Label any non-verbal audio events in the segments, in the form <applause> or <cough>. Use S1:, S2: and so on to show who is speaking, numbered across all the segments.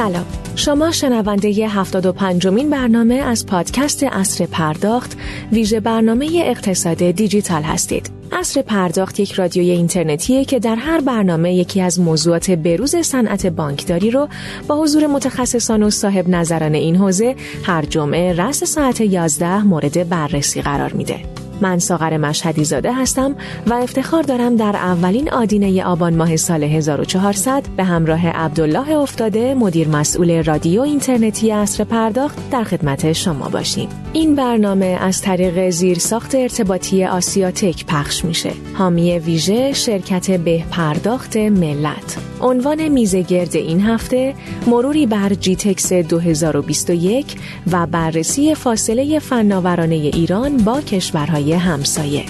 S1: سلام شما شنونده ی 75 مین برنامه از پادکست اصر پرداخت ویژه برنامه اقتصاد دیجیتال هستید اصر پرداخت یک رادیوی اینترنتیه که در هر برنامه یکی از موضوعات بروز صنعت بانکداری رو با حضور متخصصان و صاحب نظران این حوزه هر جمعه رأس ساعت 11 مورد بررسی قرار میده. من ساغر مشهدی زاده هستم و افتخار دارم در اولین آدینه آبان ماه سال 1400 به همراه عبدالله افتاده مدیر مسئول رادیو اینترنتی اصر پرداخت در خدمت شما باشیم. این برنامه از طریق زیرساخت ارتباطی آسیاتک پخش میشه. حامی ویژه شرکت به پرداخت ملت. عنوان میزگرد این هفته مروری بر جیتکس 2021 و بررسی فاصله فناورانه ایران با کشورهای همسایه.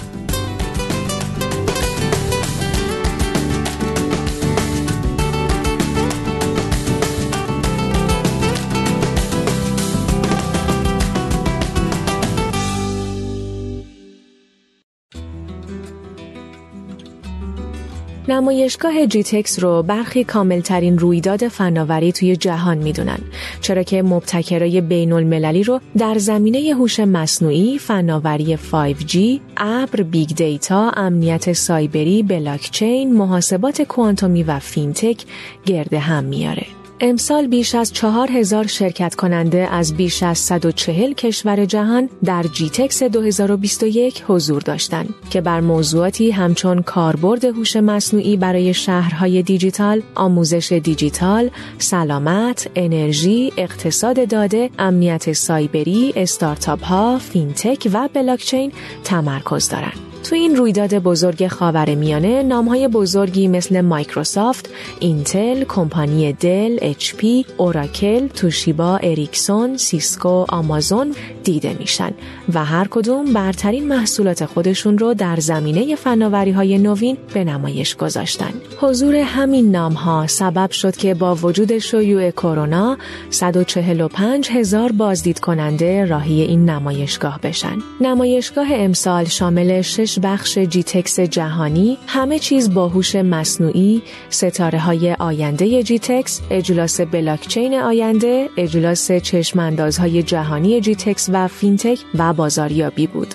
S1: نمایشگاه جیتکس رو برخی کاملترین رویداد فناوری توی جهان می‌دونن چرا که مبتکرای بین المللی رو در زمینه هوش مصنوعی، فناوری 5G، ابر، big data، امنیت سایبری، بلاکچین، محاسبات کوانتومی و فینتک گرده هم میاره. امسال بیش از چهار هزار شرکت کننده از بیش از 140 کشور جهان در جیتکس 2021 حضور داشتند که بر موضوعاتی همچون کاربرد هوش مصنوعی برای شهرهای دیجیتال، آموزش دیجیتال، سلامت، انرژی، اقتصاد داده، امنیت سایبری، استارتاپ ها، فینتک و بلاکچین تمرکز دارند. تو این رویداد بزرگ خاور میانه نامهای بزرگی مثل مایکروسافت، اینتل، کمپانی دل، اچ پی، اوراکل، توشیبا، اریکسون، سیسکو، آمازون دیده میشن و هر کدوم برترین محصولات خودشون رو در زمینه فناوری های نوین به نمایش گذاشتن. حضور همین نام ها سبب شد که با وجود شیوع کرونا 145 هزار بازدید کننده راهی این نمایشگاه بشن. نمایشگاه امسال شامل شش بخش جیتکس جهانی همه چیز با هوش مصنوعی ستاره های آینده جیتکس اجلاس بلاکچین آینده اجلاس چشماندازهای جهانی جیتکس و فینتک و بازاریابی بود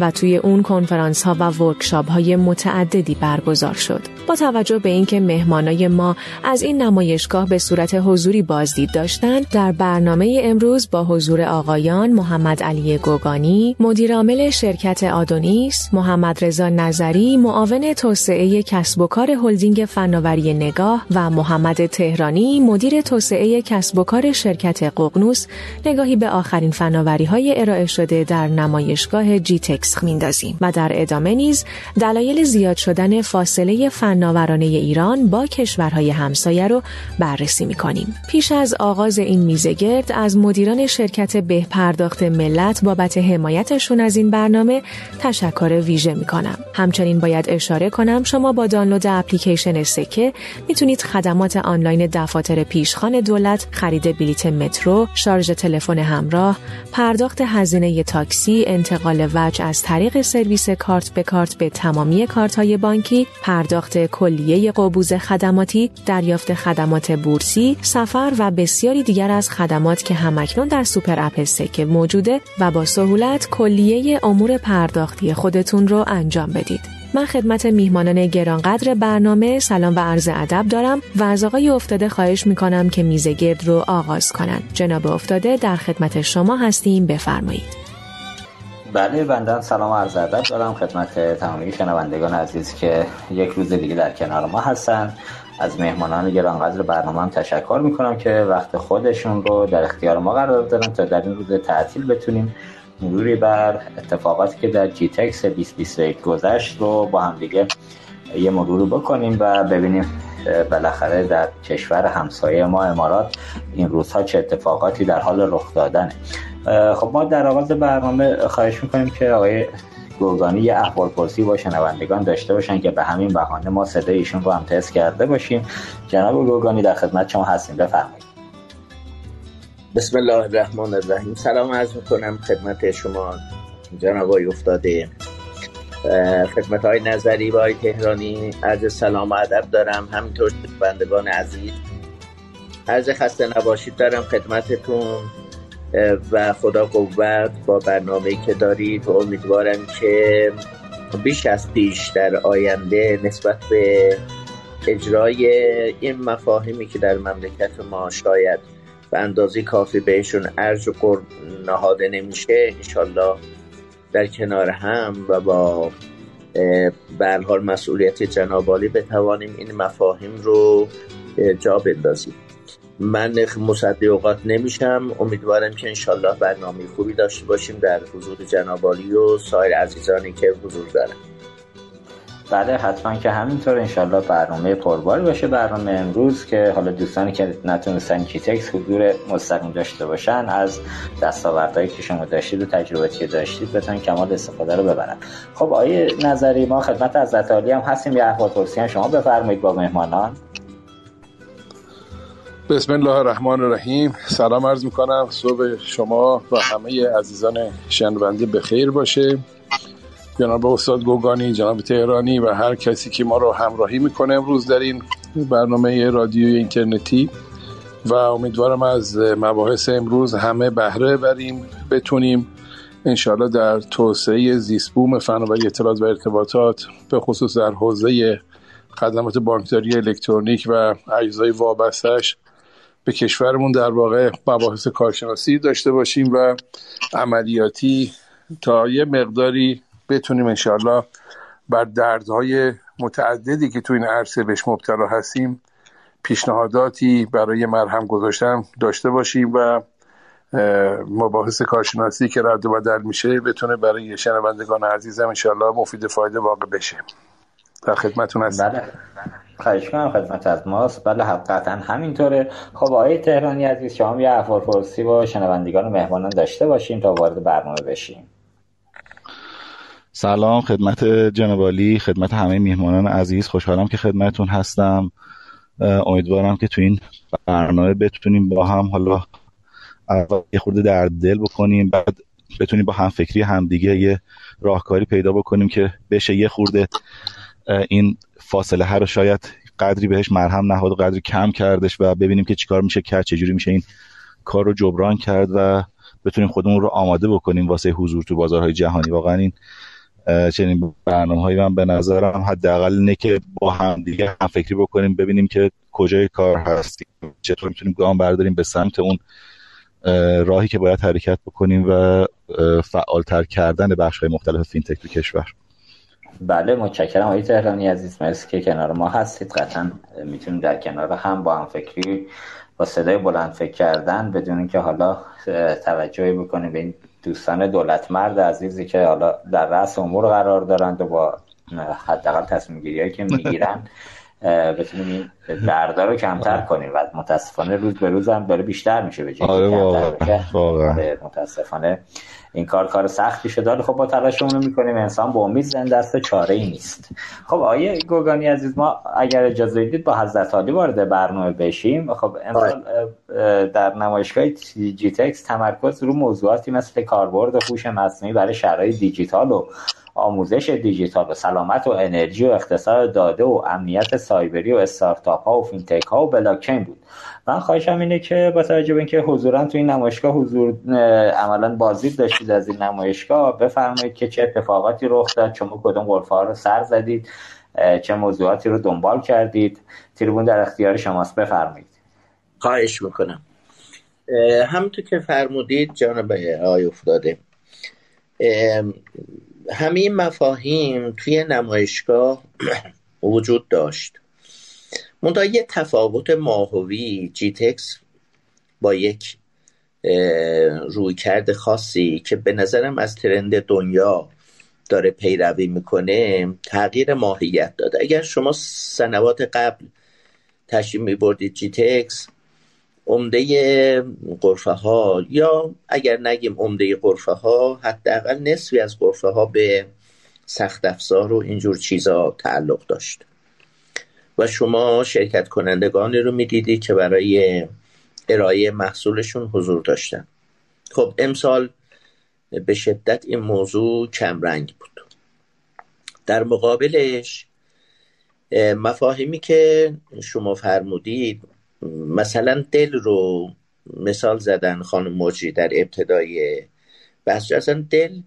S1: و توی اون کنفرانس ها و workshop های متعددی برگزار شد. با توجه به اینکه مهمانای ما از این نمایشگاه به صورت حضوری بازدید داشتند در برنامه امروز با حضور آقایان محمد علی گوگانی مدیرعامل شرکت آدونیس محمد رضا نظری معاون توسعه کسب و کار هلدینگ فناوری نگاه و محمد تهرانی مدیر توسعه کسب و کار شرکت ققنوس. نگاهی به آخرین فناوری های ارائه شده در نمایشگاه جیتکس میندازیم و در ادامه نیز دلایل زیاد شدن فاصله فناورانه ایران با کشورهای همسایه رو بررسی می‌کنیم. پیش از آغاز این میزگرد از مدیران شرکت به پرداخت ملت بابت حمایتشون از این برنامه تشکر ویژه می‌کنم. همچنین باید اشاره کنم شما با دانلود اپلیکیشن سکه می‌تونید خدمات آنلاین دفاتر پیشخان دولت خرید بلیت مترو شارژ تلفن همراه پرداخت هزینه تاکسی انتقال وجه از طریق سرویس کارت به کارت به تمامی کارت های بانکی پرداخت کلیه قبوز خدماتی دریافت خدمات بورسی سفر و بسیاری دیگر از خدمات که هم‌اکنون در super app سکه موجوده و با سهولت کلیه امور پرداختی خودتون رو انجام بدید من خدمت میهمانان گرانقدر برنامه سلام و عرض ادب دارم و از آقای افتاده خواهش می‌کنم که میزه گرد رو آغاز کنند. جناب افتاده در خدمت شما هستیم بفرمایید.
S2: بله بندن سلام عرض ادب دارم خدمت تمامی شنوندگان عزیز که یک روز دیگه در کنار ما هستن از مهمانان گرانقدر برنامه هم تشکر می‌کنم که وقت خودشون رو در اختیار ما قرار دادن تا در این روز تعطیل بتونیم مروری بر اتفاقاتی که در جی تکس 2021 گذشت رو با هم دیگه یه مرور بکنیم و ببینیم بالاخره در کشور همسایه ما امارات این روزها چه اتفاقاتی در حال رخ دادنه. خب ما در آغاز برنامه خواهش می‌کنیم که آقای گوگانی یه احوال پرسی با شنوندگان داشته باشن که به همین بهانه ما صدای ایشون رو هم تست کرده باشیم. جناب گوگانی در خدمت شما هستیم. بفرمایید.
S3: بسم الله الرحمن الرحیم. سلام عرض می‌کنم خدمت شما جناب آقای افتاده. خدمت های نظری و تهرانی عرض سلام و ادب دارم. همینطور بندگان عزیز. عرض خسته نباشید دارم خدمتتون. و خدا قوت با برنامه که دارید. و امیدوارم که بیش از پیش در آینده نسبت به اجرای این مفاهیمی که در مملکت ما شاید به اندازه کافی بهشون ارج و قرب نهاده نمیشه انشالله در کنار هم و با به حال مسئولیت جنابالی بتوانیم این مفاهیم رو جا بندازیم. من مصدی اوقات نمیشم امیدوارم که انشالله برنامه خوبی داشته باشیم در حضور جنابالی و سایر عزیزانی که حضور دارن.
S2: بله حتما که همینطور. انشالله برنامه پرباری باشه برنامه امروز که حالا دوستانی که نتونستن کیتکس حضور مستقیم داشته باشن از دستاوردهایی که شما داشتید و تجربه که داشتید بتونن کمال استفاده رو ببرن. خب آیه نظری ما خدمت از عالی هم هستیم. یه احوال پرسی شما بفرمایید با مهمانان.
S4: بسم الله الرحمن الرحیم. سلام عرض می‌کنم. صبح شما و همه عزیزان شنونده به خیر باشه. جناب استاد گوگانی جناب تهرانی و هر کسی که ما رو همراهی می‌کنه امروز در این برنامه رادیوی اینترنتی و امیدوارم از مباحث امروز همه بهره بریم بتونیم انشاءالله در توسعه زیستبوم فناوری اطلاعات و ارتباطات به خصوص در حوزه خدمات بانکداری الکترونیک و اجزای وابستش به کشورمون در واقع مباحث کارشناسی داشته باشیم و عملیاتی تا یه مقداری بتونیم انشاءالله بر دردهای متعددی که تو این عرصه بهش مبتلا هستیم پیشنهاداتی برای مرهم گذاشتن داشته باشیم و مباحث کارشناسی که رد و بدل میشه بتونه برای شنوندگان عزیزم انشاءالله مفید فایده واقع بشه. در خدمتون هستم.
S2: بله. خواهش کنم خدمت از ماست. بله حقیقتا همینطوره. خب آقای تهرانی عزیز شما یه احوال پرسی با شنوندگان و مهمانان داشته باشیم تا وارد برنامه بشیم.
S5: سلام خدمت جنابالی خدمت همه میهمانان عزیز. خوشحالم که خدمتون هستم. امیدوارم که تو این برنامه بتونیم با هم حالا یه خورده در دل بکنیم بعد بتونیم با هم فکری همدیگه یه راهکاری پیدا بکنیم که بشه یه خورده این فاصله هر رو شاید قدری بهش مرهم نهاد و قدری کم کردش و ببینیم که چیکار میشه کرد چجوری میشه این کار رو جبران کرد و بتونیم خودمون رو آماده بکنیم واسه حضور تو بازارهای جهانی. واقعا این چنین برنامه من به نظرم حداقل اینه که با هم دیگه هم فکری بکنیم ببینیم که کجای کار هستیم چطور می‌تونیم گام برداریم به سمت اون راهی که باید حرکت بکنیم و فعالتر کردن بخش های مختلف فینتک تو کشور.
S2: بله متشکرم آقای تهرانی عزیز مرسی که کنار ما هستید. قطعا می‌تونیم در کنار هم با هم فکری با صدای بلند فکر کردن بدون که حالا توجهی بکنیم به این دوستان دولت مرد عزیزی که حالا در رأس امور قرار دارند و با حداقل تصمیم گیری که می‌گیرن بتونیم این دردا رو کمتر کنیم و متاسفانه روز به روز هم داره بیشتر میشه به
S5: آره آره
S2: متاسفانه این کار کار سختی شده خب با تلاشمون رو می‌کنیم. انسان با امید زنده است چاره ای نیست. خب آقای گوگانی عزیز ما اگر اجازه بدید با حضرت عالی وارد برنامه بشیم. خب امسال در نمایشگاه جیتکس تمرکز رو موضوعاتی مثل کاربرد هوش مصنوعی برای شهرهای دیجیتال و آموزش دیجیتال و سلامت و انرژی و اقتصاد داده و امنیت سایبری و استارتاپ ها و فینتک ها و بلاکچین بود. من خواهشم اینه که با توجه به اینکه حضورا تو این نمایشگاه حضور عملا بازدید داشتید از این نمایشگاه بفرمایید که چه اتفاقاتی رخ داد شما کدوم غرفه ها رو سر زدید چه موضوعاتی رو دنبال کردید. تریبون در اختیار شماست بفرمایید.
S3: خواهش می‌کنم. همونطور که فرمودید جانب آقای افتاده. همه مفاهیم توی نمایشگاه <clears throat> وجود داشت. منتها یه تفاوت ماهوی جیتکس با یک رویکرد خاصی که به نظرم از ترند دنیا داره پیروی می‌کنه تغییر ماهیت داده. اگر شما سنوات قبل تشریف میبردید جیتکس عمده قرفه ها یا اگر نگیم عمده قرفه ها حداقل نصفی از قرفه ها به سخت افزار و اینجور چیزا تعلق داشت. و شما شرکت کنندگانی رو می‌دیدی که برای ارائه محصولشون حضور داشتن. خب امسال به شدت این موضوع کمرنگ بود. در مقابلش مفاهیمی که شما فرمودید مثلا دل رو مثال زدن خانم موجی در ابتدای بحث اصلا دل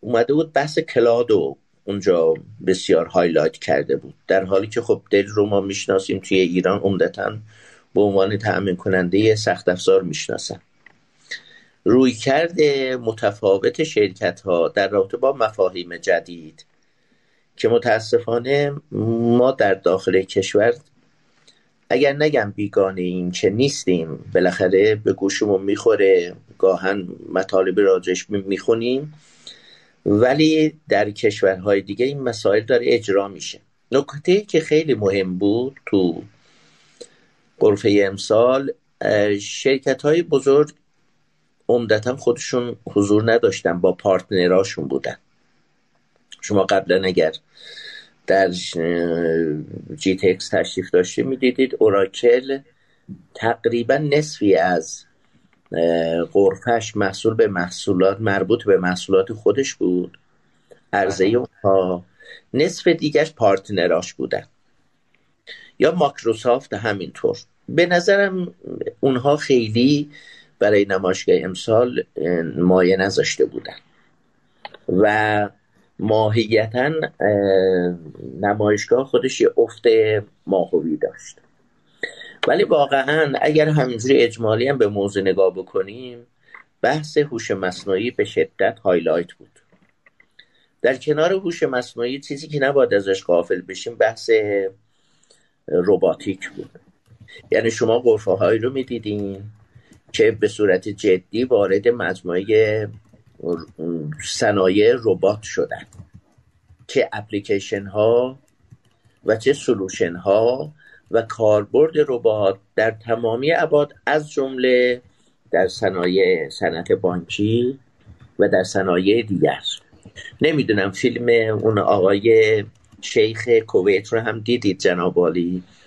S3: اومده بود بحث cloud و اونجا بسیار highlight کرده بود. در حالی که خب دل رو ما می‌شناسیم توی ایران عمدتا به عنوان تأمین کننده سخت افزار می‌شناسن. رویکرد متفاوت شرکت ها در رابطه با مفاهیم جدید که متاسفانه ما در داخل کشور اگر نگم بیگانه این که نیستیم بالاخره به گوشمون می‌خوره گاها مطالب راجش می‌خونیم. ولی در کشورهای دیگه این مسائل داره اجرا میشه. نکته که خیلی مهم بود تو قرفه امسال شرکت های بزرگ عمدتا خودشون حضور نداشتن با پارتنراشون بودن. شما قبلا اگر در جی تکس تشریف داشته می‌دیدید اوراکل تقریبا نصفی از قرفش محصول به محصولات مربوط به محصولات خودش بود. عرضه اونها نصف دیگرش پارتنراش بودن. یا ماکروسافت همینطور. به نظرم اونها خیلی برای نمایشگاه امسال مایه نذاشته بودن. و ماهیتا نمایشگاه خودش یه افت ماهوی داشت. ولی واقعا اگر همینجوری اجمالی هم به موضوع نگاه بکنیم بحث هوش مصنوعی به شدت هایلایت بود. در کنار هوش مصنوعی چیزی که نباید ازش قافل بشیم بحث روباتیک بود. یعنی شما قرفه هایی رو می‌دیدین که به صورت جدی وارد مجموعه صنایع ربات شدن. چه اپلیکیشن ها و چه سلوشن ها و کاربرد ربات در تمامی ابعاد از جمله در صنایع صنعت بانکی و در صنایع دیگر. نمی‌دونم فیلم اون آقای شیخ کویت رو هم دیدید جناب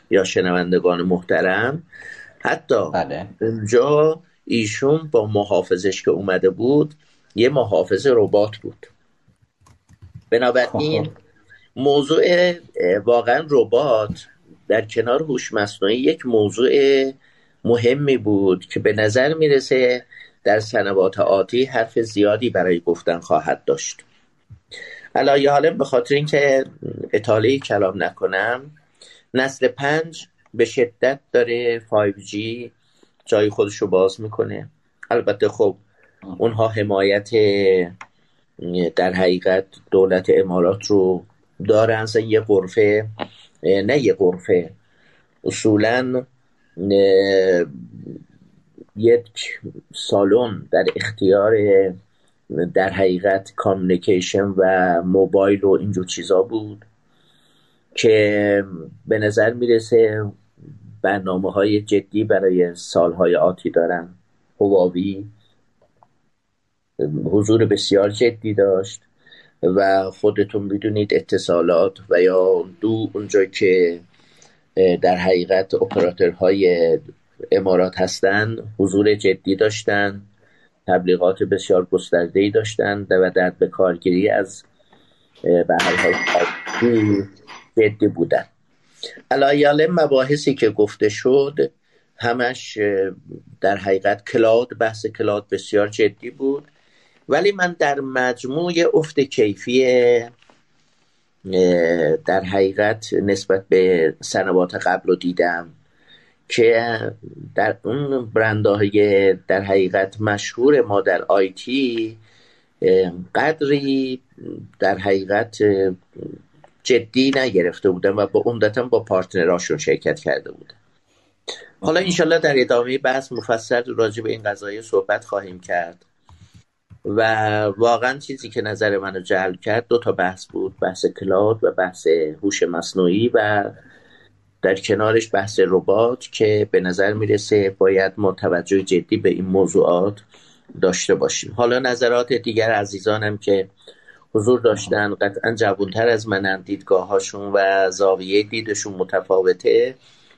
S3: یا شنوندگان محترم؟ حتی بله. اونجا ایشون با محافظش که اومده بود یه محافظ ربات بود. بنابراین خب. موضوع واقعا ربات در کنار هوش مصنوعی یک موضوع مهمی بود که به نظر می‌رسه در سنوات آتی حرف زیادی برای گفتن خواهد داشت. علایه حالا به خاطر اینکه اطاله کلام نکنم نسل پنج به شدت داره 5G جای خودش رو باز می‌کنه. البته خب اونها حمایت در حقیقت دولت امارات رو دارن یه قرفه نه یه قرفه اصولا یک سالن در اختیار در حقیقت کامیونیکیشن و موبایل و اینجور چیزا بود که به نظر می‌رسه برنامه های جدی برای سالهای آتی دارن. هواوی حضور بسیار جدی داشت و خودتون می‌دونید اتصالات و یا دو اونجا که در حقیقت اپراتورهای امارات هستند حضور جدی داشتن تبلیغات بسیار گسترده ای داشتن و در به کارگیری از به جدی بودن. علایال مباحثی که گفته شد همش در حقیقت cloud بحث cloud بسیار جدی بود. ولی من در مجموع افت کیفی در حقیقت نسبت به سنوات قبل رو دیدم که در اون برندهای در حقیقت مشهور ما در IT قدری در حقیقت جدی نگرفته بودن و با عمدتا با partner اشون شرکت کرده بودن. حالا انشالله در ادامه بحث مفصل راجع به این قضایه صحبت خواهیم کرد. و واقعا چیزی که نظر منو جلب کرد دو تا بحث بود بحث کلاد و بحث هوش مصنوعی و در کنارش بحث ربات که به نظر می‌رسه باید ما توجه جدی به این موضوعات داشته باشیم. حالا نظرات دیگر عزیزانم که حضور داشتن قطعا جوانتر از منم دیدگاهاشون و زاویه دیدشون متفاوته.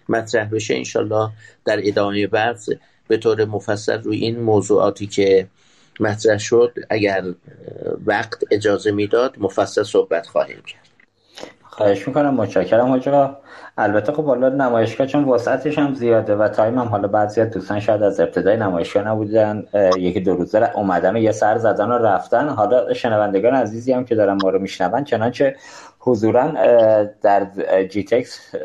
S3: مطرح بشه انشالله در ادامه بحث به طور مفصل روی این موضوعاتی که مطرح شد اگر وقت اجازه می‌داد مفصل صحبت خواهیم کرد.
S2: خواهش می‌کنم متشکرم حاجا البته خب حالا نمایشگاه چون وسعتش هم زیاده و تایم هم حالا بعضی دوستان شاید از ابتدای نمایشگاه نبودن یکی دو روزه اومدن و یه سر زدن و رفتن. حالا شنوندگان عزیزی هم که دارن ما رو میشنون چنانچه حضورا در جی تکس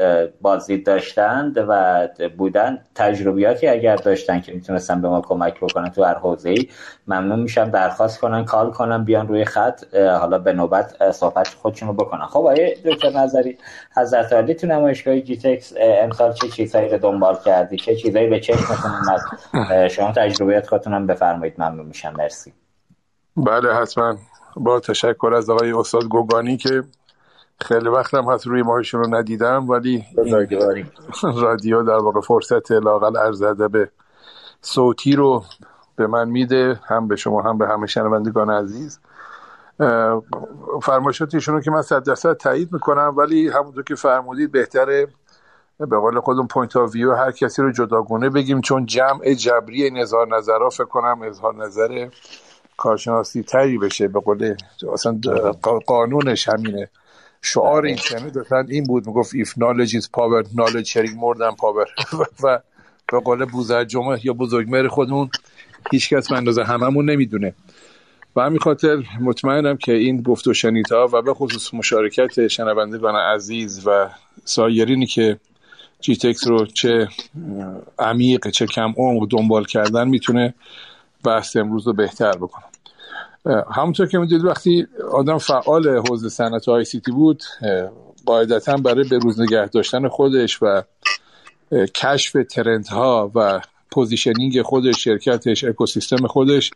S2: بازدید داشتند و بودن تجربیاتی اگر داشتن که می‌تونستن به ما کمک بکنن تو هر حوزه ای ممنون میشم. درخواست کنن کال کنن بیان روی خط. حالا به نوبت صحبت خودشون رو بکنن. خب آیه دکتر نظری حضرت عالی تو نمایشگاه جی تکس امسال چه چیزهایی رو دنبال کردی؟ چه چیزهایی به چشمتون اومد؟ <laughs> شما تجربیات خودتون هم بفرمایید. ممنون میشم. مرسی.
S4: بله حتما. با تشکر از آقای استاد گوگانی که خیلی وقت هم هست روی ماهشون رو ندیدم ولی رادیو در واقع فرصت لاقل عرض ادب صوتی رو به من میده هم به شما هم به همه شنوندگان عزیز. فرمایشاتشون رو که من صد درصد تایید می‌کنم ولی همونطور که فرمودید بهتره به قول خودم point of view هر کسی رو جداگونه بگیم چون جمع جبری این اظهار نظر فکر کنم اظهار نظر کارشناسی تری بشه. به قول اصلا قانونش همینه. شعار این کمی داشتن این بود می‌گفت if knowledge is power knowledge sharing more than power. <laughs> و به قول بوزر جمعه یا بزرگمر خودمون هیچ کس به اندازه هممون نمی‌دونه. و همین خاطر مطمئنم که این گفت و شنیدها و به خصوص مشارکت شنوندگان عزیز و سایرینی که جی تکس رو چه عمیق چه کم عمق دنبال کردن می‌تونه بحث امروز رو بهتر بکنم همونطور که می‌دونید وقتی آدم فعال حوزه صنعت ICT بود قاعدتا برای به روز نگه داشتن خودش و کشف trend ها و positioning خودش شرکتش اکوسیستم خودش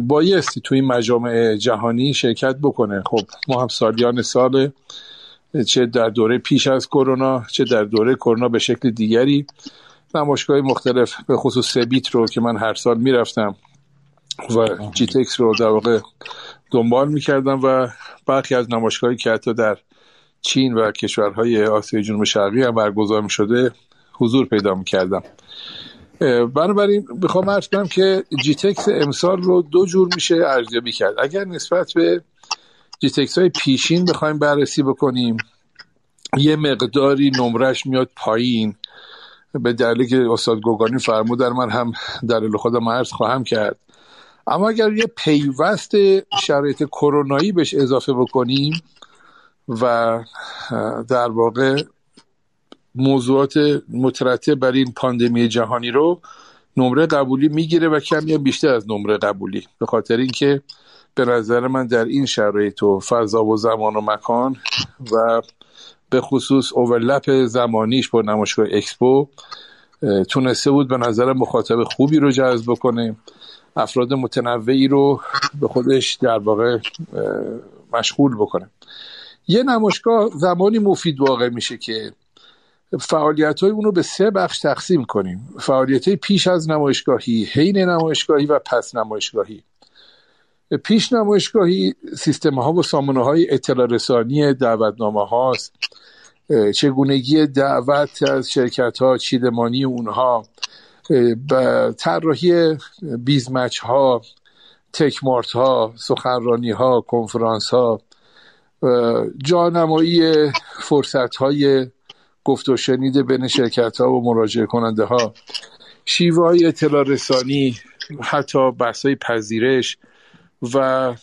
S4: بایستی توی مجامع جهانی شرکت بکنه. خب ما هم سالیان سال چه در دوره پیش از کرونا چه در دوره کرونا به شکل دیگری نمایشگاه مختلف به خصوص سبیت رو که من هر سال می‌رفتم و جی تکس رو در واقع دنبال می‌کردم و برخی از نمایشگاهی که حتی در چین و کشورهای آسیای جنوب شرقی هم برگزار می‌شده حضور پیدا می‌کردم. بنابراین بخوام عرض کنم که جی تکس امسال رو دو جور میشه ارزیابی کرد. اگر نسبت به جی تکس های پیشین بخوایم بررسی بکنیم یه مقداری نمرش میاد پایین. به دلیلی که استاد گوگانی فرمودن من هم دلیل خودم عرض خواهم کرد. اما اگر یه پیوست شرایط کرونایی بهش اضافه بکنیم و در واقع موضوعات مترتب بر این پاندمی جهانی رو نمره قبولی می‌گیره و کمی بیشتر از نمره قبولی. به خاطر اینکه به نظر من در این شرایط و فضا و زمان و مکان و به خصوص اوورلپ زمانیش با نمایشگاه اکسپو تونسته بود به نظر مخاطب خوبی رو جذب کنه افراد متنوعی رو به خودش در واقع مشغول بکنه. یه نمایشگاه زمانی مفید واقع میشه که فعالیت های اونو به سه بخش تقسیم کنیم. فعالیت های پیش از نمایشگاهی حین نمایشگاهی و پس نمایشگاهی. پیش نمایشگاهی سیستم ها و سامانه های اطلاع رسانی دعوتنامه هاست چگونگی دعوت از شرکت ها چیدمانی اونها طراحی بیزمچ ها تکمارت ها سخنرانی ها کنفرانس ها جانمایی فرصت های گفت و شنیده بین شرکت ها و مراجعه کننده ها شیوه های اطلاع رسانی حتی بحث های پذیرش و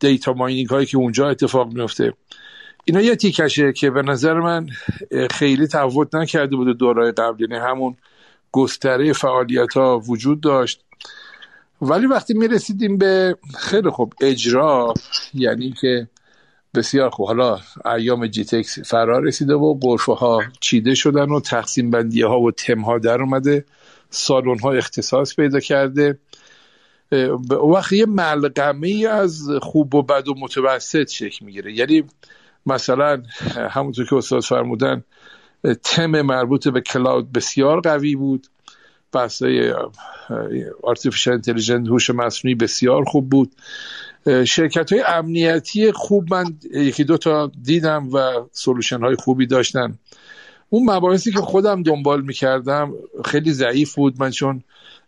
S4: دیتا ماینینگ هایی که اونجا اتفاق میفته اینا یه تیکشه که به نظر من خیلی تفاوت نکرده بوده دورای قبل یعنی همون گستره فعالیت ها وجود داشت. ولی وقتی می رسیدیم به خیلی خوب اجرا یعنی که بسیار خوب. حالا ایام جی تکس فرار رسیده و برفه ها چیده شدن و تقسیم بندی ها و تم ها در اومده. سالن ها اختصاص پیدا کرده. وقتی یه ملغمه از خوب و بد و متوسط شکل می‌گیره. یعنی مثلا همونطور که استاد فرمودن تم مربوط به cloud بسیار قوی بود. بحثای artificial intelligence هوش مصنوعی بسیار خوب بود. شرکت های امنیتی خوب من یکی دو تا دیدم و solution های خوبی داشتن. اون مباحثی که خودم دنبال می‌کردم خیلی ضعیف بود. من چون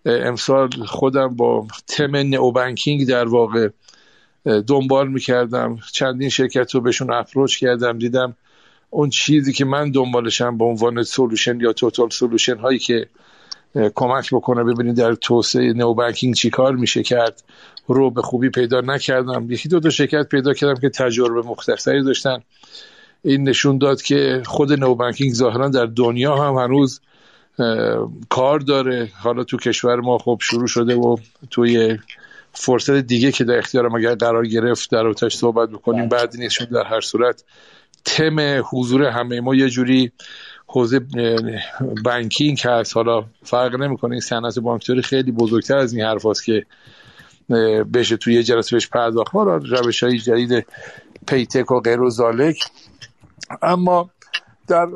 S4: امسال خودم با تم neo banking در واقع دنبال می‌کردم. چندین شرکت رو بهشون approach کردم. دیدم اون چیزی که من دنبالشم به عنوان solution یا total solution هایی که کمک بکنه ببینید در توسعه neo banking چی کار میشه کرد رو به خوبی پیدا نکردم. یکی دو تا شرکت پیدا کردم که تجربه مختصری داشتن. این نشون داد که خود نو بانکینگ ظاهرا در دنیا هم هنوز کار داره. حالا تو کشور ما خب شروع شده و توی فرصت دیگه که در اختیارم اگر قرار گرفت در اوتش صحبت بکنیم بله. بعد نیست در هر صورت. تم حضور همه ما یه جوری حوزه بانکینگ هست. حالا فرق نمی‌کنه این صنعت بانکداری خیلی بزرگتر از این حرف که بشه توی یه جلسه بهش پرداخت. ما روش های جدید پیتک و غیر ذالک. اما در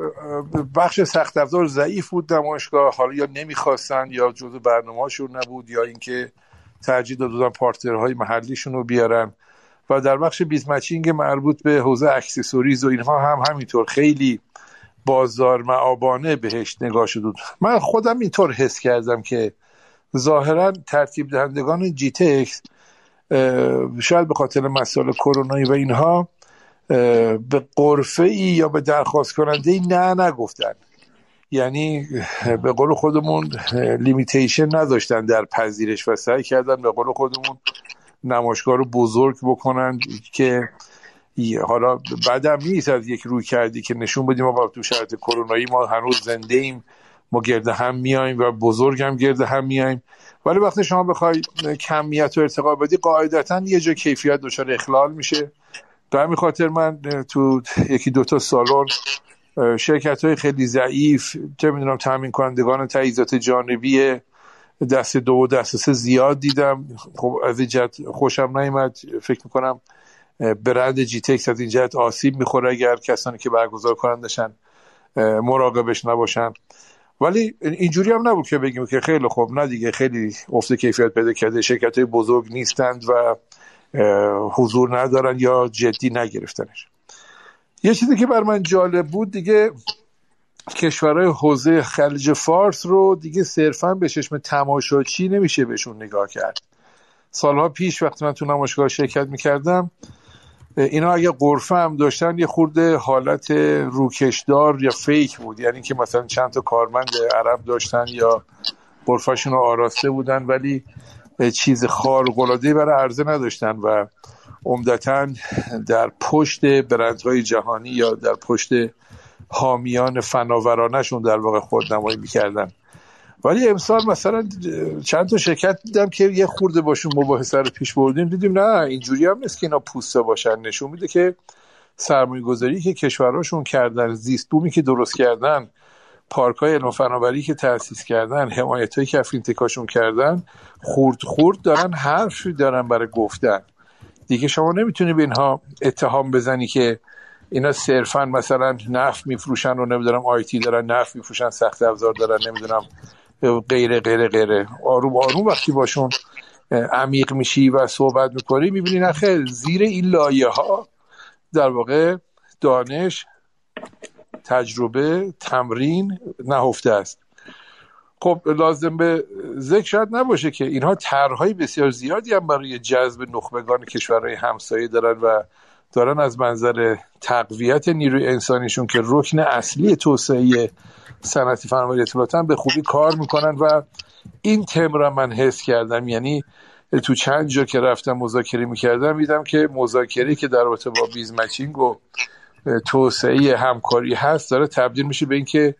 S4: بخش سخت افزار ضعیف بود نمایشگاه. حالا یا نمی‌خواستن یا جزو برنامهشون نبود یا اینکه ترجیح دادن partner های محلیشون رو بیارن. و در بخش biz matching مربوط به حوزه accessories و اینها هم همینطور خیلی بازار مآبانه بهش نگاه شد. من خودم اینطور حس کردم که ظاهرا ترتیب دهندگان جی تکس شاید به خاطر مسائل کرونایی و اینها به قرفه ای یا به درخواست کننده ای نه نگفتن. یعنی به قول خودمون لیمیتیشن نداشتن در پذیرش و سعی کردن به قول خودمون نمایشگاه رو بزرگ بکنن که حالا بعدم نیست از یک روی کردی که نشون بدیم ما تو شرط کرونایی ما هنوز زنده ایم ما گرد هم میایم و بزرگ هم گرد هم میایم ولی وقتی شما بخوای کمیت و ارتقا بدی قاعدتا یه جا کیفیت دچار اخلال میشه. به همین خاطر من تو یکی دوتا سالن شرکت های خیلی ضعیف چه می‌دونم تامین کنندگان تجهیزات جانبی دست دو و دست سه زیاد دیدم. خب از این جهت خوشم نیومد. فکر می‌کنم برند جی تکس از این جهت آسیب می‌خوره اگر کسانی که برگزار کنندشن مراقبش نباشن. ولی اینجوری هم نبود که بگیم که خیلی خوب نه دیگه خیلی افت کیفیت پیدا کرده شرکت های بزرگ نیستند و حضور ندارن یا جدی نگرفتنش. یه چیزی که بر من جالب بود دیگه کشورهای حوزه خلیج فارس رو دیگه صرفا به چشم تماشاچی نمیشه بهشون نگاه کرد. سالها پیش وقتی من تو نمایشگاه شرکت می‌کردم اینا اگه قرفه هم داشتن یه خورده حالت روکشدار یا فیک بود. یعنی که مثلا چند تا کارمند عرب داشتن یا قرفهشون رو آراسته بودن ولی چیز خارق العاده برای عرضه نداشتن و عمدتا در پشت برندهای جهانی یا در پشت حامیان فناورانشون در واقع خودنمایی می‌کردن. ولی امسال مثلا چند تا شرکت دیدم که یه خورده باشون مباحثه رو پیش بردیم دیدیم نه اینجوری هم نیست که اینا پوسته باشن. نشون میده که سرمایه گذاری که کشورهاشون کردن زیست بومی که درست کردن پارک های علم فناوری که تأسیس کردن حمایت های که تکاشون کردن خورد خورد دارن حرفی دارن برای گفتن. دیگه شما نمی‌تونی به اینها اتهام بزنی که اینا صرفا مثلا نفت میفروشن و نمی‌دونم آیتی دارن نفت میفروشن سخت افزار دارن نمی‌دونم غیره غیره غیره. آروم آروم وقتی باشون عمیق میشی و صحبت می‌کنی می‌بینی نخه زیر این لایه ها در واقع دانش تجربه تمرین نهفته است. خب لازم به ذکر شاید نباشه که اینها طرحهای بسیار زیادی هم برای جذب نخبگان کشورهای همسایه دارن و دارن از منظر تقویت نیروی انسانیشون که رکن اصلی توسعه صنعتی فناوری اطلاعات به خوبی کار می‌کنن و این تم را من حس کردم. یعنی تو چند جا که رفتم مذاکره می‌کردم دیدم که مذاکره که در رابطه با بیز مچینگ و توسعه همکاری هست داره تبدیل میشه به اینکه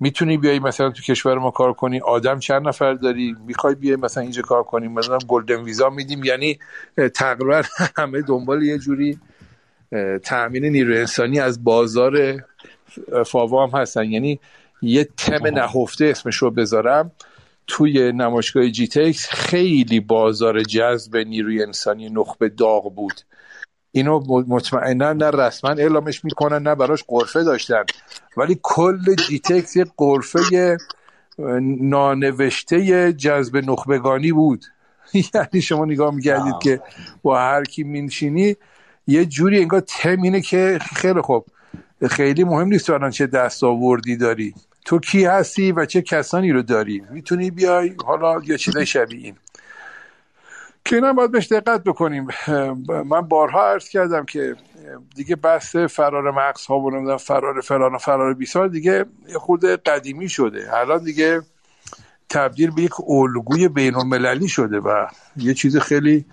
S4: می‌تونی بیای مثلا تو کشور ما کار کنی آدم چند نفر داری می‌خوای بیای مثلا اینجا کار کنی مثلا گلدن ویزا میدیم. یعنی تقریبا <laughs> همه دنبال یه جوری تأمین نیروی انسانی از بازار فاوا هم هستن. یعنی یه تم نهفته اسمش رو بذارم. توی نمایشگاه جی تکس خیلی بازار جذب نیروی انسانی نخبه داغ بود. اینو مطمئنا نه رسما اعلامش می‌کنن نه براش قرفه داشتن. ولی کل جیتکس یه قرفه نانوشته جذب نخبگانی بود. <laughs> یعنی شما نگاه می‌کردید که با هر کی مینشینی یه جوری انگار تم اینه که خیلی خوب. خیلی مهم نیست تو چه دستاوردی داری. تو کی هستی و چه کسانی رو داری؟ می‌تونی بیای حالا یا چیزای شبیه این. که اینا باید بهش دقت بکنیم. من بارها عرض کردم که دیگه بحث فرار مغز ها و فرار فلان و فرار بیسار دیگه خود قدیمی شده. الان دیگه تبدیل به یک الگوی بین المللی شده و یه چیز خیلی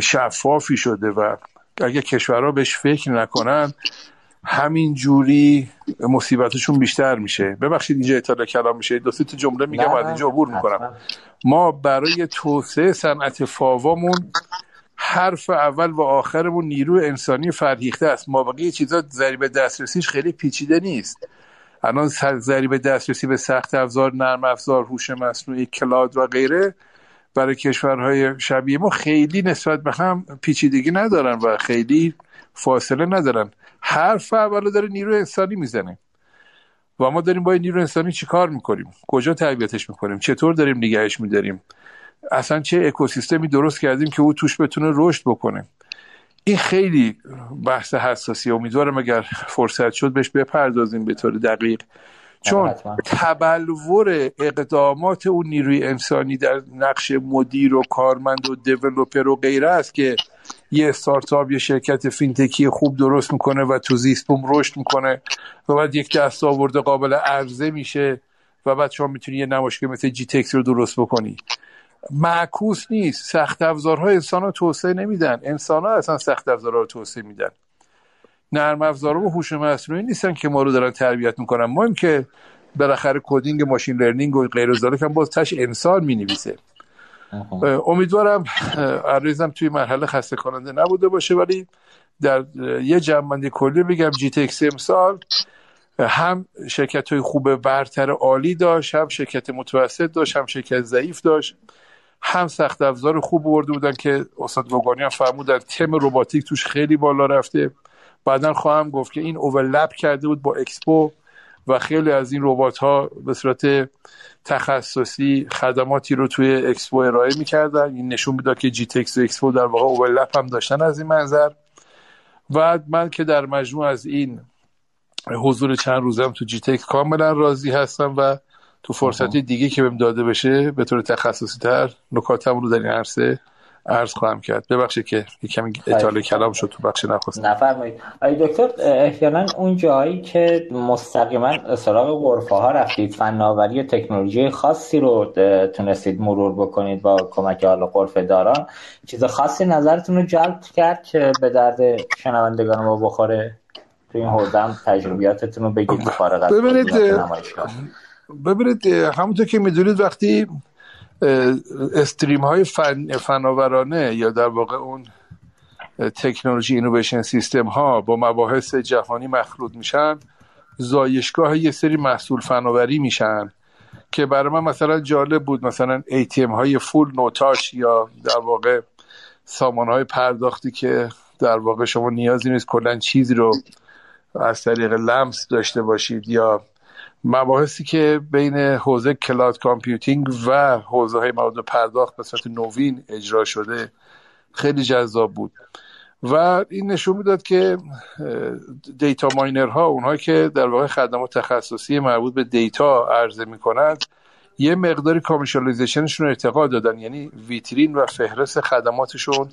S4: شفافی شده و اگه کشورها بهش فکر نکنن همین جوری مصیبتشون بیشتر میشه. ببخشید اینجا اطلاع کلام میشه. دو تا جمله میگم بعد اینجا عبور می‌کنم. ما برای توسعه صنعت فاوامون حرف اول و آخرمون نیرو انسانی فرهیخته است. ما بقیه چیزا ذریب دسترسیش خیلی پیچیده نیست. الان ذریب دسترسی به سخت افزار نرم افزار هوش مصنوعی کلاد و غیره برای کشورهای شبیه ما خیلی نسبت به هم پیچیدگی ندارن و خیلی فاصله ندارن. حرف اولو داره نیرو انسانی می‌زنه. و ما داریم با این نیرو انسانی چیکار می‌کنیم؟ کجا تربیتش می‌کنیم؟ چطور داریم نگهش میداریم؟ اصلا چه اکوسیستمی درست کردیم که او توش بتونه رشد بکنه؟ این خیلی بحث حساسی. امیدوارم اگر فرصت شد بهش بپردازیم به طور دقیق. چون تبلور اقدامات اون نیروی انسانی در نقش مدیر و کارمند و دیولوپر و غیره است که یه استارتاپ یه شرکت fintech ی خوب درست می‌کنه و تو زیست بوم رشد می‌کنه و بعد یک دستاورد قابل عرضه میشه و بعد شما می‌تونی یه نمایشگاه مثل جی تکس رو درست بکنی. معکوس نیست. سخت افزارها انسان ها توسعه نمیدن. انسان ها اصلا سخت افزارها رو توسعه میدن. نرم افزارها و هوش مصنوعی نیستن که ما رو دارن تربیت می‌کنن. ما هم که بالاخره coding machine learning و غیر ذالک هم باز تهش انسان می‌نویسه. امیدوارم عریضم توی مرحله خسته کننده نبوده باشه ولی در یه جنبندی کلی بگم جی تکس امسال هم شرکت های خوب برتر عالی داشت هم شرکت متوسط داشت هم شرکت ضعیف داشت هم سخت افزار خوب برده بودن که استاد گوگانی هم فرمودن تم روباتیک توش خیلی بالا رفته. بعدا خواهم گفت که این اوورلپ کرده بود با اکسپو و خیلی از این ربات ها به صورت تخصصی خدماتی رو توی اکسپو ارائه می‌کردن. این نشون می‌داد که جی تکس و اکسپو در واقع overlap هم داشتن از این منظر. و من که در مجموع از این حضور چند روزم تو جی تکس کاملا راضی هستم و تو فرصتی دیگه که بهم داده بشه به طور تخصصی تر نکاتم رو در این عرصه عرض خواهم کرد. ببخشید که کمی اطاله کلام شد تو بخش نخست
S2: نه بفرمایید. آقای دکتر احیانا اون جایی که مستقیما سراغ غرفه ها رفتید فناوری تکنولوژی خاصی رو تونستید مرور بکنید با کمک حالا غرفه داران. چیز خاصی نظرتون رو جلب کرد که به درد شنوندگان ما بخوره؟ تو این حوزه هم تجربیاتتون رو بگید فارغ از
S4: ببینید ببینید همونطور که می‌دونید وقتی استریم های فن، فناورانه یا در واقع اون تکنولوژی اینویشن سیستم ها با مباحث جهانی مخلوط میشن زایشگاه یه سری محصول فناوری میشن که برای من مثلا جالب بود. مثلا ATM های full no touch یا در واقع سامانه های پرداختی که در واقع شما نیازی نیست کلا چیزی رو از طریق لمس داشته باشید یا مباحثی که بین حوزه cloud computing و حوزه های مواد پرداخت به صورت نوین اجرا شده خیلی جذاب بود. و این نشون می‌داد که دیتا ماینر ها اونهایی که در واقع خدمات تخصصی مربوط به دیتا عرضه می‌کنند یه مقداری کامیشالیزیشنشون ارتقا دادن. یعنی ویترین و فهرست خدماتشون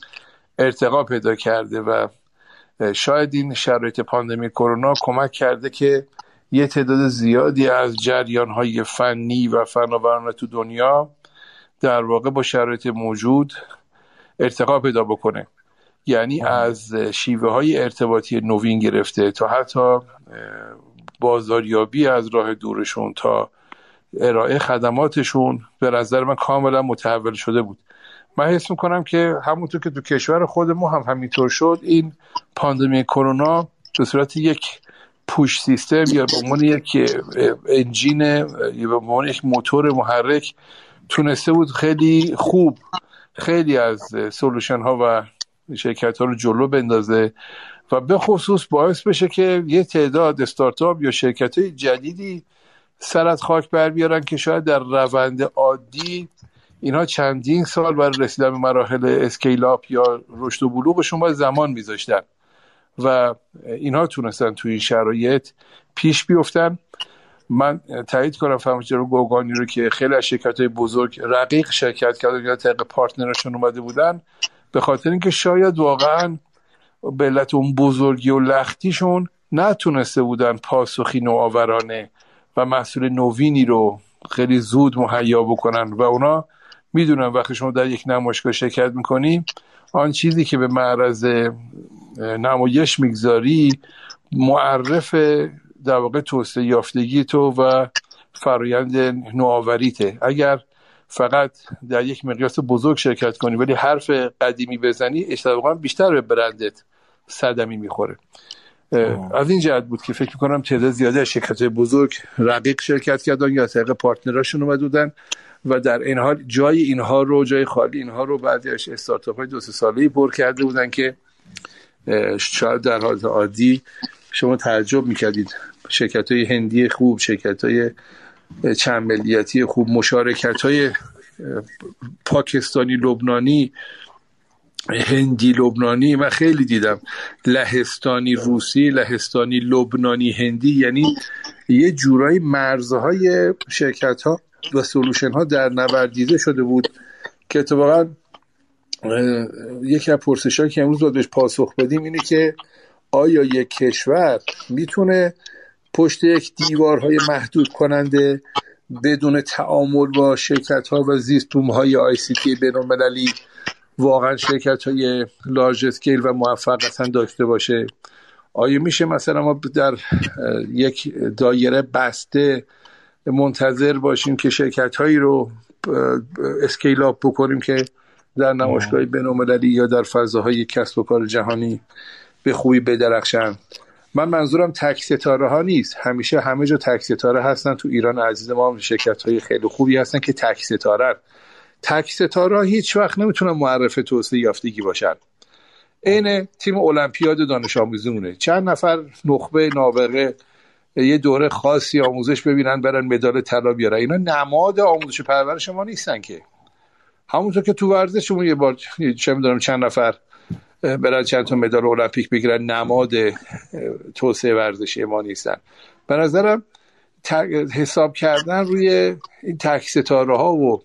S4: ارتقا پیدا کرده و شاید این شرایط پاندمی کرونا کمک کرده که یه تعداد زیادی از جریان های فنی و فناورانه تو دنیا در واقع با شرایط موجود ارتقا پیدا بکنه. یعنی از شیوه های ارتباطی نوین گرفته تا حتی بازاریابی از راه دورشون تا ارائه خدماتشون به نظر من کاملا متحول شده بود. من حس می‌کنم که همونطور که تو کشور خود ما هم همینطور شد این پاندمی کرونا به صورت یک پوش سیستم یا به عنوان یک engine یا به عنوان یک موتور محرک تونسته بود خیلی خوب خیلی از solution ها و شرکت ها رو جلو بندازه و به خصوص باعث بشه که یه تعداد استارتاپ یا شرکت های جدیدی سر از خاک بر بیارن که شاید در روند عادی اینها چندین سال برای رسیدن به مراحل scale یا رشد و بلوغشون باید زمان میذاشتن. و اینها تونستن توی این شرایط پیش بیفتن. من تایید کنم فرمایش رو گوگانی رو که خیلی از شرکت های بزرگ رقیق شرکت کردن یا طبق پارتنرشون اومده بودن. به خاطر اینکه شاید واقعا به علت اون بزرگی و لختیشون نتونسته بودن پاسخی نوآورانه و محصول نوینی رو خیلی زود مهیا بکنن. و اونا می‌دونن وقتی شما در یک نمایشگاه شرکت می‌کنی آن چیزی که به معرض نمایش می‌گذاری معرف در واقع توسعه یافتگی تو و فرایند نوآوریته. اگر فقط در یک مقیاس بزرگ شرکت کنی ولی حرف قدیمی بزنی اشتباها بیشتر به برندت صدمی می‌خوره. از این جهت بود که فکر می‌کنم تعداد زیاده از شرکت بزرگ رقیق شرکت کردن یا طریق پارتنراشون اومد بودن و در این حال جای اینها رو جای خالی اینها رو بعضی از استارتاپ های دو سه ساله پر کرده بودن که شاید در حالت عادی شما تعجب می‌کردید. شرکت های هندی خوب شرکت های چند خوب مشارکت های پاکستانی لبنانی هندی لبنانی من خیلی دیدم. لهستانی روسی لهستانی لبنانی هندی یعنی یه جورایی مرزهای شرکت ها و solution ها در نوردیده شده بود که اتفاقا یکی از پرسش که امروز باید بهش پاسخ بدیم اینه که آیا یک کشور می‌تونه پشت یک دیوارهای محدود کننده بدون تعامل با شرکت ها و زیست های ICT واقعا شرکت های large scale و موفق داشته باشه؟ آیا میشه مثلا ما در یک دایره بسته منتظر باشیم که شرکت هایی رو اسکیل آپ بکنیم که در نمایشگاه بینالمللی یا در فضاهای کسب و کار جهانی به خوبی بدرخشن من منظورم تک ستاره ها نیست. همیشه همه جا تک ستاره هستن. تو ایران عزیز ما هم شرکت های خیلی خوبی هستن که تک ستاره تک ستاره هیچ وقت نمی‌تونن معرف توسعه یافتگی باشن. عین تیم المپیاد دانش آموزیمونه چند نفر نخبه نابغه یه دوره خاصی آموزش ببینن برن مدال طلا بیارن. اینا نماد آموزش پرورش ما نیستن که. همونطور که تو ورزش یه بار چه می‌دونم چند نفر برن چند تا مدال المپیک بگیرن نماد توسعه ورزشی ما نیستن. به نظرم حساب کردن روی این تک ستاره ها و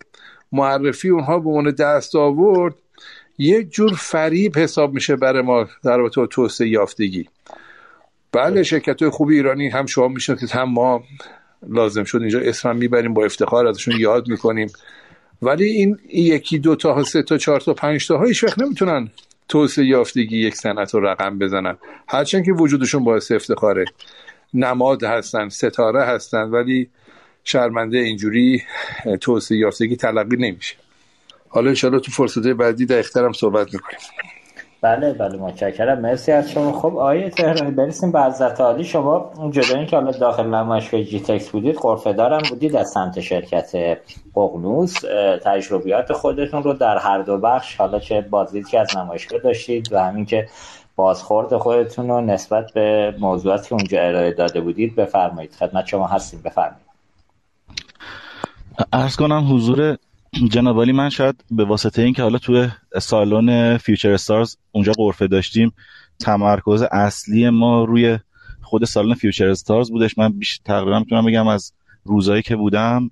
S4: معرفی اونها به عنوان دست آورد یک جور فریب حساب میشه برای ما در رابطه توسعه یافتگی. بله شرکت های خوب ایرانی هم شما می‌شناسید هم ما لازم شد اینجا اسمم می‌بریم با افتخار ازشون یاد می‌کنیم. ولی این یکی دو تا سه تا چهار تا پنج تا هیچ وقت نمی‌تونن توسعه یافتگی یک صنعت رو رقم بزنن. هرچند که وجودشون باعث افتخاره. نماد هستن ستاره هستن ولی شرمنده اینجوری توسعه یافتگی تلقی نمیشه. حالا انشاءالله تو فرصت بعدی اخترم صحبت می‌کنیم.
S2: بله بله متشکرم. مرسی از شما. خب آیه تهرانی برسیم به حضرت عالی. شما جدا که حالا داخل نمایشگاه جی تکس بودید قرفه دارم بودید از سمت شرکت ققنوس. تجربیات خودتون رو در هر دو بخش حالا چه بازدید که از نمایشگاه داشتید و همین که بازخورد خودتون رو نسبت به موضوعاتی که اونجا ارائه داده بودید بفرمایید. خدمت شما هستیم. بفرمایید.
S5: عرض کنم حضور جناب من شاید به واسطه اینکه حالا توی سالن Future Stars اونجا غرفه داشتیم تمرکز اصلی ما روی خود سالن Future Stars بودش. من بیش تقریبا می‌تونم بگم از روزایی که بودم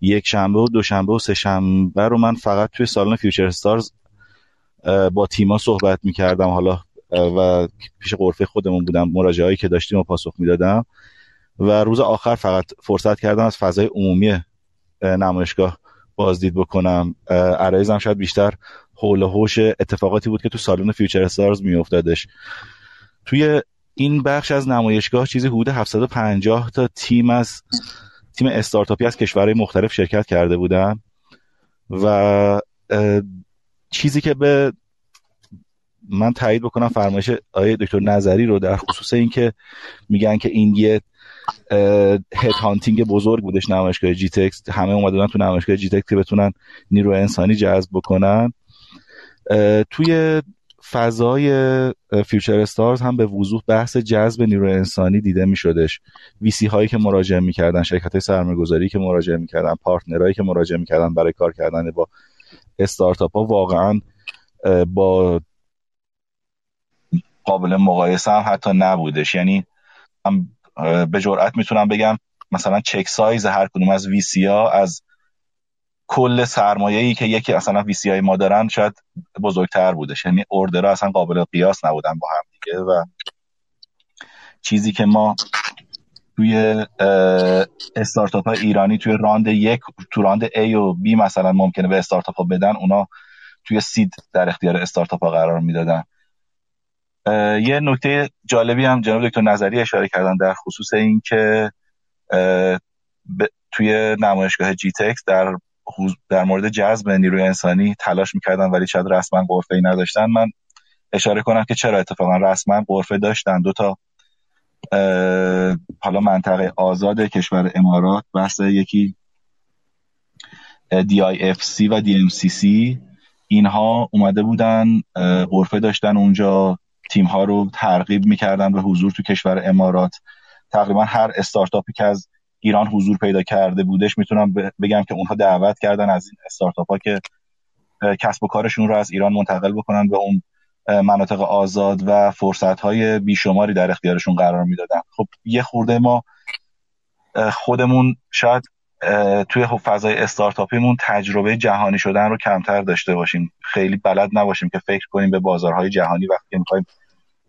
S5: یک شنبه و دوشنبه و سه شنبه رو من فقط توی سالن Future Stars با تیما صحبت می‌کردم. حالا و پیش غرفه خودمون بودم مراجعه که داشتیم و پاسخ می‌دادم. و روز آخر فقط فرصت کردم از فضای عمومی نمایشگاه بازدید بکنم. عرایزم شاید بیشتر حول هوش اتفاقاتی بود که تو سالن فیوچر استارز میافتادش. توی این بخش از نمایشگاه چیزی حدود 750 تا تیم از تیم استارتاپی از کشورهای مختلف شرکت کرده بودن و چیزی که به من تایید بکنم فرمایش آیه دکتر نظری رو در خصوص اینکه میگن که این یه head hunting بزرگ بودش نمایشگاه جی تکس همه اومدن تو نمایشگاه جی تکس که بتونن نیرو انسانی جذب بکنن. توی فضای Future Stars هم به وضوح بحث جذب نیرو انسانی دیده می شدش VC هایی که مراجعه می‌کردن شرکت های سرمایه‌گذاری که مراجعه می‌کردن partner هایی که مراجعه می‌کردن برای کار کردن با استارتاپ ها واقعا با قابل مقایسه هم حتی نبودش. یعنی به جرئت می‌تونم بگم مثلا check size هر کدوم از VC ها از کل سرمایه ای که یکی اصلا VC های ما دارن شاید بزرگتر بودش. یعنی order ها اصلا قابل قیاس نبودن با هم دیگه و چیزی که ما توی استارتاپ های ایرانی توی round یک تو round A و B مثلا ممکنه به استارتاپ ها بدن اونا توی سید در اختیار استارتاپ ها قرار می‌دادن. یه نکته جالبی هم جناب دکتر نظری اشاره کردن در خصوص این که توی نمایشگاه جی تکس در در مورد جذب نیروی انسانی تلاش می‌کردن ولی شاید رسما قرفه ای نداشتن. من اشاره کنم که چرا اتفاقا رسما قرفه داشتن. دو تا حالا منطقه آزاد کشور امارات بحث یکی DIFC و DMCC اینها اومده بودن قرفه داشتن اونجا. تیم ها رو ترغیب می‌کردن به حضور تو کشور امارات. تقریبا هر استارتاپی که از ایران حضور پیدا کرده بودش می‌تونم بگم که اونها دعوت کردن از این استارتاپ ها که کسب و کارشون رو از ایران منتقل بکنن به اون مناطق آزاد و فرصت های بیشماری در اختیارشون قرار می‌دادن. خب یه خورده ما خودمون شاید توی فضای استارتاپیمون تجربه جهانی شدن رو کمتر داشته باشیم. خیلی بلد نباشیم که فکر کنیم به بازارهای جهانی وقتی می‌خوایم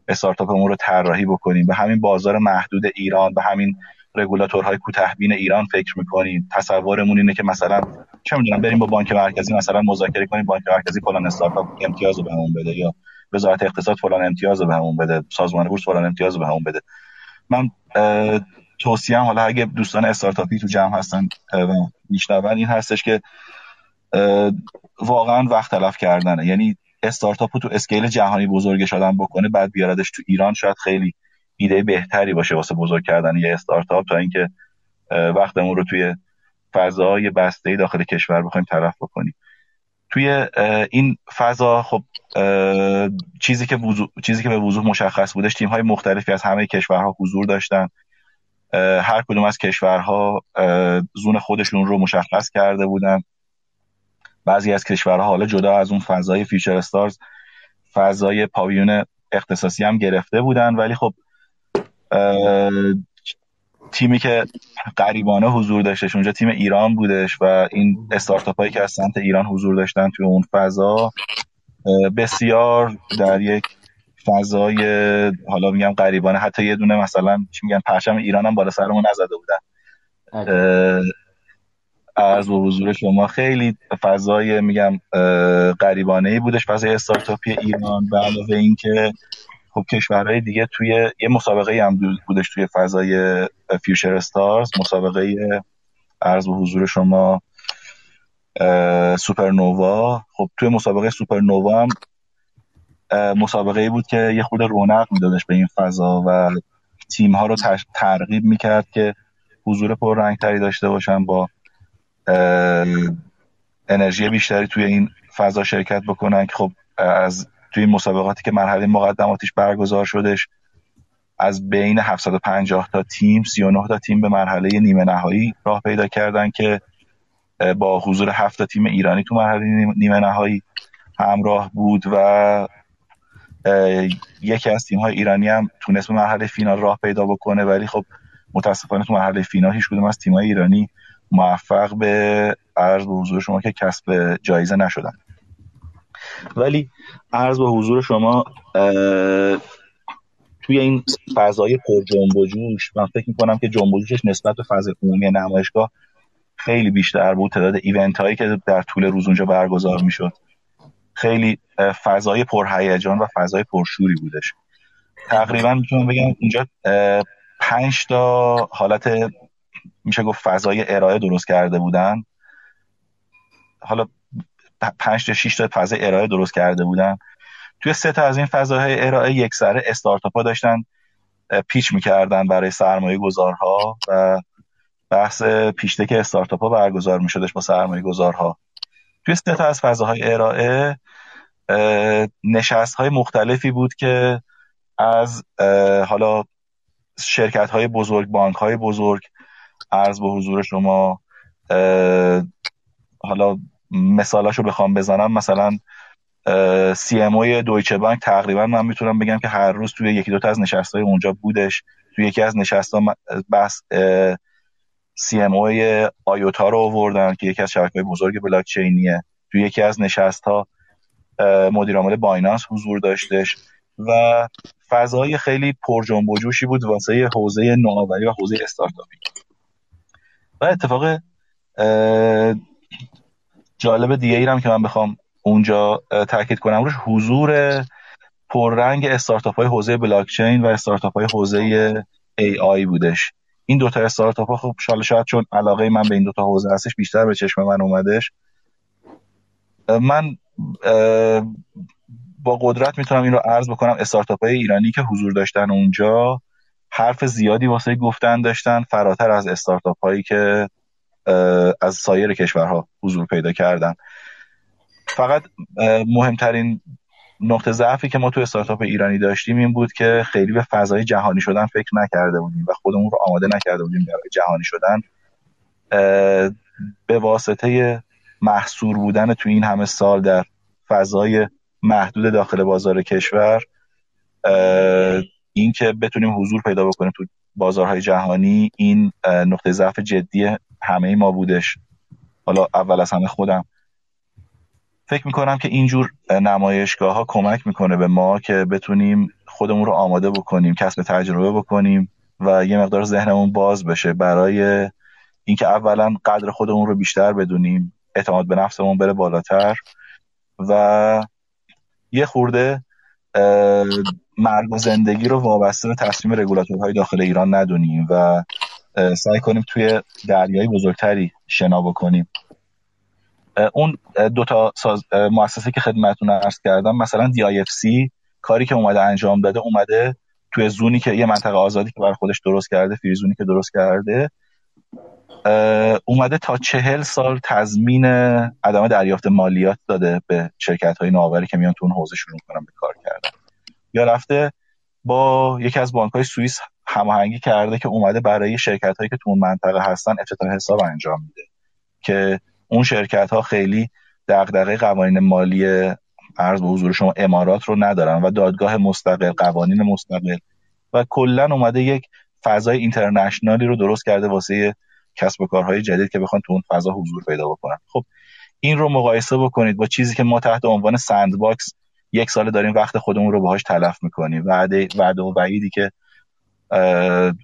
S5: استارتاپمون رو طراحی بکنیم. به همین بازار محدود ایران به همین رگولاتورهای کوتهبین ایران فکر می‌کنیم. تصورمون اینه که مثلا چه می‌دونم بریم با بانک مرکزی مثلا مذاکره کنیم بانک مرکزی فلان استارتاپ امتیاز رو بهمون بده یا وزارت اقتصاد فلان امتیاز رو بهمون بده سازمان بورس فلان امتیاز رو بهمون بده. من توصیه حالا اگه دوستان استارتاپی تو جمع هستن و میشنون این هستش که واقعا وقت تلف کردنه. یعنی استارتاپ تو اسکیل جهانی بزرگ شدن بکنه بعد بیاردش تو ایران شاید خیلی ایده بهتری باشه واسه بزرگ کردن یه استارتاپ تا اینکه وقتمون رو توی فضای بسته داخل کشور بخوایم طرف بکنیم. توی این فضا خب چیزی که چیزی که به وضوح مشخص بودش تیم های مختلفی از همه کشورها حضور داشتن. هر کدوم از کشورها zone خودشون رو مشخص کرده بودن. بعضی از کشورها حالا جدا از اون فضای Future Stars فضای پاویون اختصاصی هم گرفته بودن. ولی خب تیمی که غریبانه حضور داشتش اونجا تیم ایران بودش و این استارتاپ هایی که از سمت ایران حضور داشتن توی اون فضا بسیار در یک فضای حالا میگم قریبانه حتی یه دونه مثلا چی میگن پرچم ایران هم بالا سرمون نزده بودن. از و حضور شما خیلی فضای میگم قریبانه ای بودش فضای استارتاپی ایران. و علاوه اینکه خب کشورهای دیگه توی یه مسابقه هم بودش توی فضای فیوچر استارز مسابقه عرض به حضور شما سوپرنووا خب توی مسابقه سوپرنووا هم مسابقه ای بود که یه خود رونق میدادش به این فضا و تیم ها رو ترغیب می‌کرد که حضور پر تری داشته باشن با انرژی بیشتری توی این فضا شرکت بکنن که خب از توی این مسابقاتی که مرحله مقدماتیش برگزار شدش از بین 750 تا تیم 39 تا تیم به مرحله نیمه نهایی راه پیدا کردن که با حضور 7 تا تیم ایرانی تو مرحله نیمه نهایی همراه بود و یکی از تیم های ایرانی هم تونست به مرحله فینال راه پیدا بکنه ولی خب متاسفانه تو مرحله فینال هیچ کدوم از تیم های ایرانی موفق به عرض به حضور شما که کسب جایزه نشدن. ولی عرض به حضور شما توی این فضای پر جنب و جوش من فکر می‌کنم که جنب و جوشش نسبت به فضای عمومی نمایشگاه خیلی بیشتر بود تعداد ایونت هایی که در طول روز اونجا برگزار می‌شد. خیلی فضای پرهیجان و فضای پرشوری بودش. تقریبا می‌تونم بگم اینجا پنج تا حالت میشه گفت فضای ارائه درست کرده بودن. حالا پنج تا 6 تا فضای ارائه درست کرده بودن. توی سه تا از این فضاهای ارائه یک سره استارتاپ ها داشتن پیچ می‌کردن برای سرمایه گذارها و بحث پیشتک استارتاپ ها برگزار میشدش با سرمایه گذارها. توی سه تا از فضاهای ارائه نشست های مختلفی بود که از حالا شرکت های بزرگ بانک های بزرگ عرض به حضور شما حالا مثالاشو بخوام بزنم. مثلا CMO ی دویچه بانک تقریبا من می‌تونم بگم که هر روز توی یکی دوتا از نشست های اونجا بودش. توی یکی از نشست ها بحث CMO آیوتا رو آوردن که یکی از شبکه بزرگ بلاک چینیه توی یکی از نشست ها مدیر عامل بایننس حضور داشتش و فضای خیلی پر جنب و جوشی بود واسه حوزه نوآوری و حوزه استارتاپی و اتفاق جالب دیگه ای که من بخوام اونجا تاکید کنم روش حضور پررنگ استارتاپ های حوزه بلاکچین و استارتاپ های حوزه ای آی بودش. این دوتا استارتاپ ها خب شاید شاید چون علاقه من به این دوتا حوزه هستش بیشتر به چشم من اومدش. من با قدرت می‌تونم این رو عرض بکنم. استارتاپ های ایرانی که حضور داشتن اونجا حرف زیادی واسه گفتن داشتن فراتر از استارتاپ هایی که از سایر کشورها حضور پیدا کردن. فقط مهمترین نقطه ضعفی که ما تو استارتاپ ایرانی داشتیم این بود که خیلی به فضای جهانی شدن فکر نکرده بودیم و خودمون رو آماده نکرده بودیم برای جهانی شدن. به واسطه محصور بودن تو این همه سال در فضای محدود داخل بازار کشور این که بتونیم حضور پیدا بکنیم تو بازارهای جهانی این نقطه ضعف جدی همه ما بودش. حالا اول از همه خودم. فکر می‌کنم که اینجور نمایشگاه ها کمک می‌کنه به ما که بتونیم خودمون رو آماده بکنیم کسب تجربه بکنیم و یه مقدار ذهنمون باز بشه برای اینکه اولا قدر خودمون رو بیشتر بدونیم. اعتماد به نفسمون بره بالاتر. و یه خورده مرگ و زندگی رو وابسته به تصمیم رگولاتورهای داخل ایران ندونیم و سعی کنیم توی دریای بزرگتری شنا بکنیم. اون دو تا ساز مؤسسه که خدمتتون عرض کردم مثلا دی کاری که اومده انجام داده اومده توی زونی که یه منطقه آزادی که برای خودش درست کرده فریزونی که درست کرده اومده تا چهل سال تضمین عدم دریافت مالیات داده به شرکت های نوآوری که میان تو اون حوزه شروع کنن به کار کردن. یا رفته با یکی از بانک های سوئیس هماهنگی کرده که اومده برای شرکت هایی که تو اون منطقه هستن افتتاح حساب انجام میده. که اون شرکت ها خیلی دغدغه قوانین مالی عرض به حضور شما امارات رو ندارن و دادگاه مستقل قوانین مستقل. و کلا اومده یک فضای international ی رو درست کرده واسه کسب و کارهای جدید که بخوان تو اون فضا حضور پیدا بکنن. خب این رو مقایسه بکنید با چیزی که ما تحت عنوان sandbox یک سال داریم وقت خودمون رو باهاش تلف می‌کنیم. وعده وعده و وعیدی که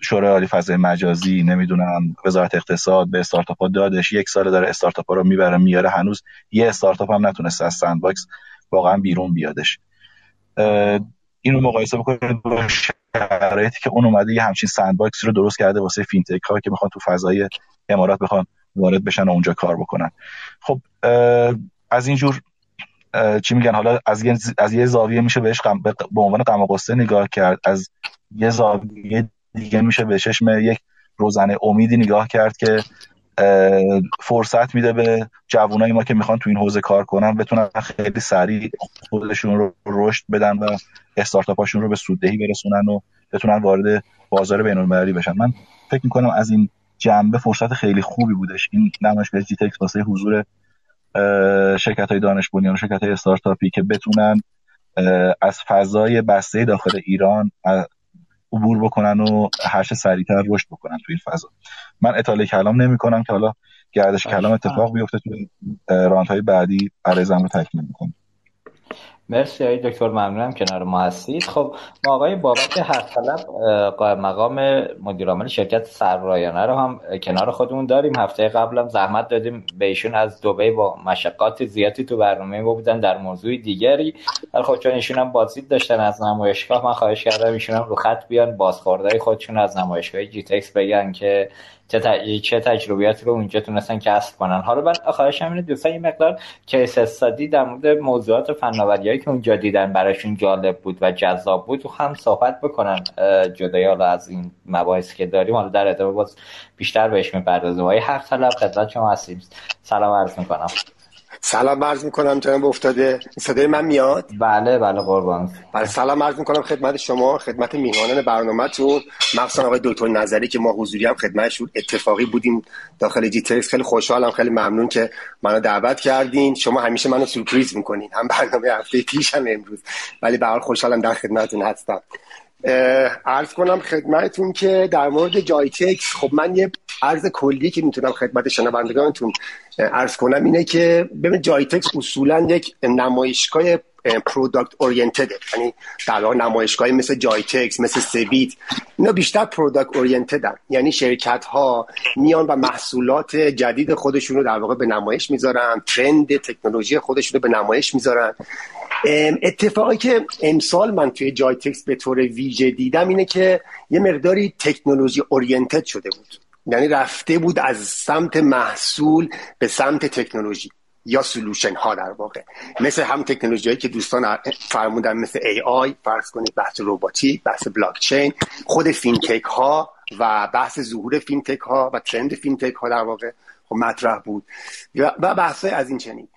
S5: شورای عالی فضای مجازی نمی‌دونم وزارت اقتصاد به استارتاپ ها دادش یک سال داره استارتاپ ها رو می‌بره میاره هنوز یه استارتاپ هم نتونسته از sandbox واقعا بیرون بیادش. اینو مقایسه بکنید با شرایطی که اون اومده یه همچین sandbox رو درست کرده واسه فینتک ها که می‌خوان تو فضای امارات بخوان وارد بشن و اونجا کار بکنن. خب از اینجور چی میگن حالا از یه, از یه زاویه میشه بهش به عنوان غم نگاه کرد. از یه زاویه دیگه میشه به چشم یک روزنه امیدی نگاه کرد که فرصت میده به جوانای ما که می‌خوان تو این حوزه کار کنن بتونن خیلی سریع خودشون رو رشد بدن و استارتاپاشون رو به سوددهی برسونن و بتونن وارد بازار بین المللی بشن. من فکر می‌کنم از این جنبه فرصت خیلی خوبی بودش. این نمایشگاه جی تکس واسه حضور شرکت های دانش بنیان و شرکت های استارتاپی که بتونن از فضای بسته داخل ایران عبور بکنن و هر چه سریعتر رشد بکنن تو این فضا. من اطاله کلام نمی کنم که حالا گردش کلام اتفاق بیفته تو راند های بعدی عرضم رو تکمیل می‌کنم
S2: مرسی های دکتر ممنونم کنار ما هستید. خب ما آقای بابک طلب مقام مدیرعامل شرکت سررایانه رو هم کنار خودمون داریم. هفته قبلم زحمت دادیم به ایشون از دبی با مشقات زیادی تو برنامه ما بودن در موضوع دیگری. ولی خب چون ایشون هم بازدید داشتن از نمایشگاه من خواهش کردم ایشون هم رو خط بیان بازخوردهای خودشون از نمایشگاه جی تکس بگن که چه, چه تجربیاتی رو اونجا تونستن کسب کنن. حالا من خواهش اینه دوستان یه مقدار کیس استادی در مورد موضوعات فناوریایی که اونجا دیدن براشون جالب بود و جذاب بود و هم صحبت بکنن. جدای حالا از این مباحثی که داریم حالا در ادامه باز بیشتر بهش می‌پردازیم. وای حق طلب خدمت شما هستیم. سلام عرض می‌کنم.
S6: سلام عرض می‌کنم جناب افتاده. صدای من میاد؟
S2: بله بله قربان.
S6: بله سلام عرض می‌کنم خدمت شما خدمت میهمانان برنامهتون. مخصوصا آقای دکتر نظری که ما حضوری هم خدمتشون اتفاقی بودیم داخل جی خیلی خوشحالم خیلی ممنون که منو دعوت کردین. شما همیشه منو سورپرایز می‌کنین. هم برنامه هفته پیش هم امروز. ولی به حال خوشحالم در خدمتتون هستم. عرض کنم خدمتتون که در مورد GITEX خب من یه عرض کلی که می‌تونم خدمت شنوندگانتون عرض کنم اینه که ببین GITEX اصولا یک نمایشگاه product oriented یعنی در واقع نمایشگاهی مثل GITEX مثل CeBIT اینا بیشتر product oriented ن یعنی شرکت ها میان و محصولات جدید خودشون رو در واقع به نمایش می‌ذارن trend تکنولوژی خودشون رو به نمایش می‌ذارن. اتفاقی که امسال من توی GITEX به طور ویژه دیدم اینه که یه مقداری technology oriented شده بود. یعنی رفته بود از سمت محصول به سمت تکنولوژی یا solution ها در واقع. مثل همین تکنولوژی که دوستان فرمودن مثل AI فرض کنید بحث روباتیک بحث بلاک چین خود فینتک ها و بحث ظهور فینتک ها و trend فینتک ها در واقع خب مطرح بود. و بحث از این چنین.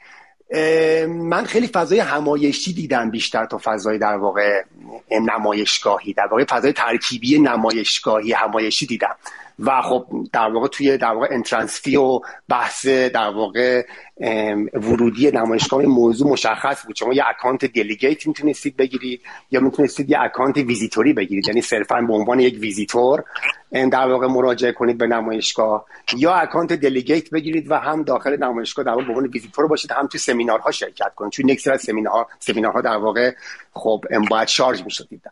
S6: من خیلی فضای همایشی دیدم بیشتر تا فضای در واقع نمایشگاهی در واقع فضای ترکیبی نمایشگاهی همایشی دیدم. و خب در واقع توی در واقع entrance و بحث در واقع ورودی نمایشگاه موضوع مشخص بود. شما یه اکانت delegate می‌تونستید بگیرید یا می‌تونستید یه اکانت ویزیتوری بگیرید. یعنی صرفا به عنوان یک ویزیتور در واقع مراجعه کنید به نمایشگاه. یا اکانت delegate بگیرید و هم داخل نمایشگاه در واقع به عنوان ویزیتور باشید هم تو سمینارها شرکت کنید. چون یک سری از سمینارها سمینارها در واقع خب باید شارژ می‌شدید.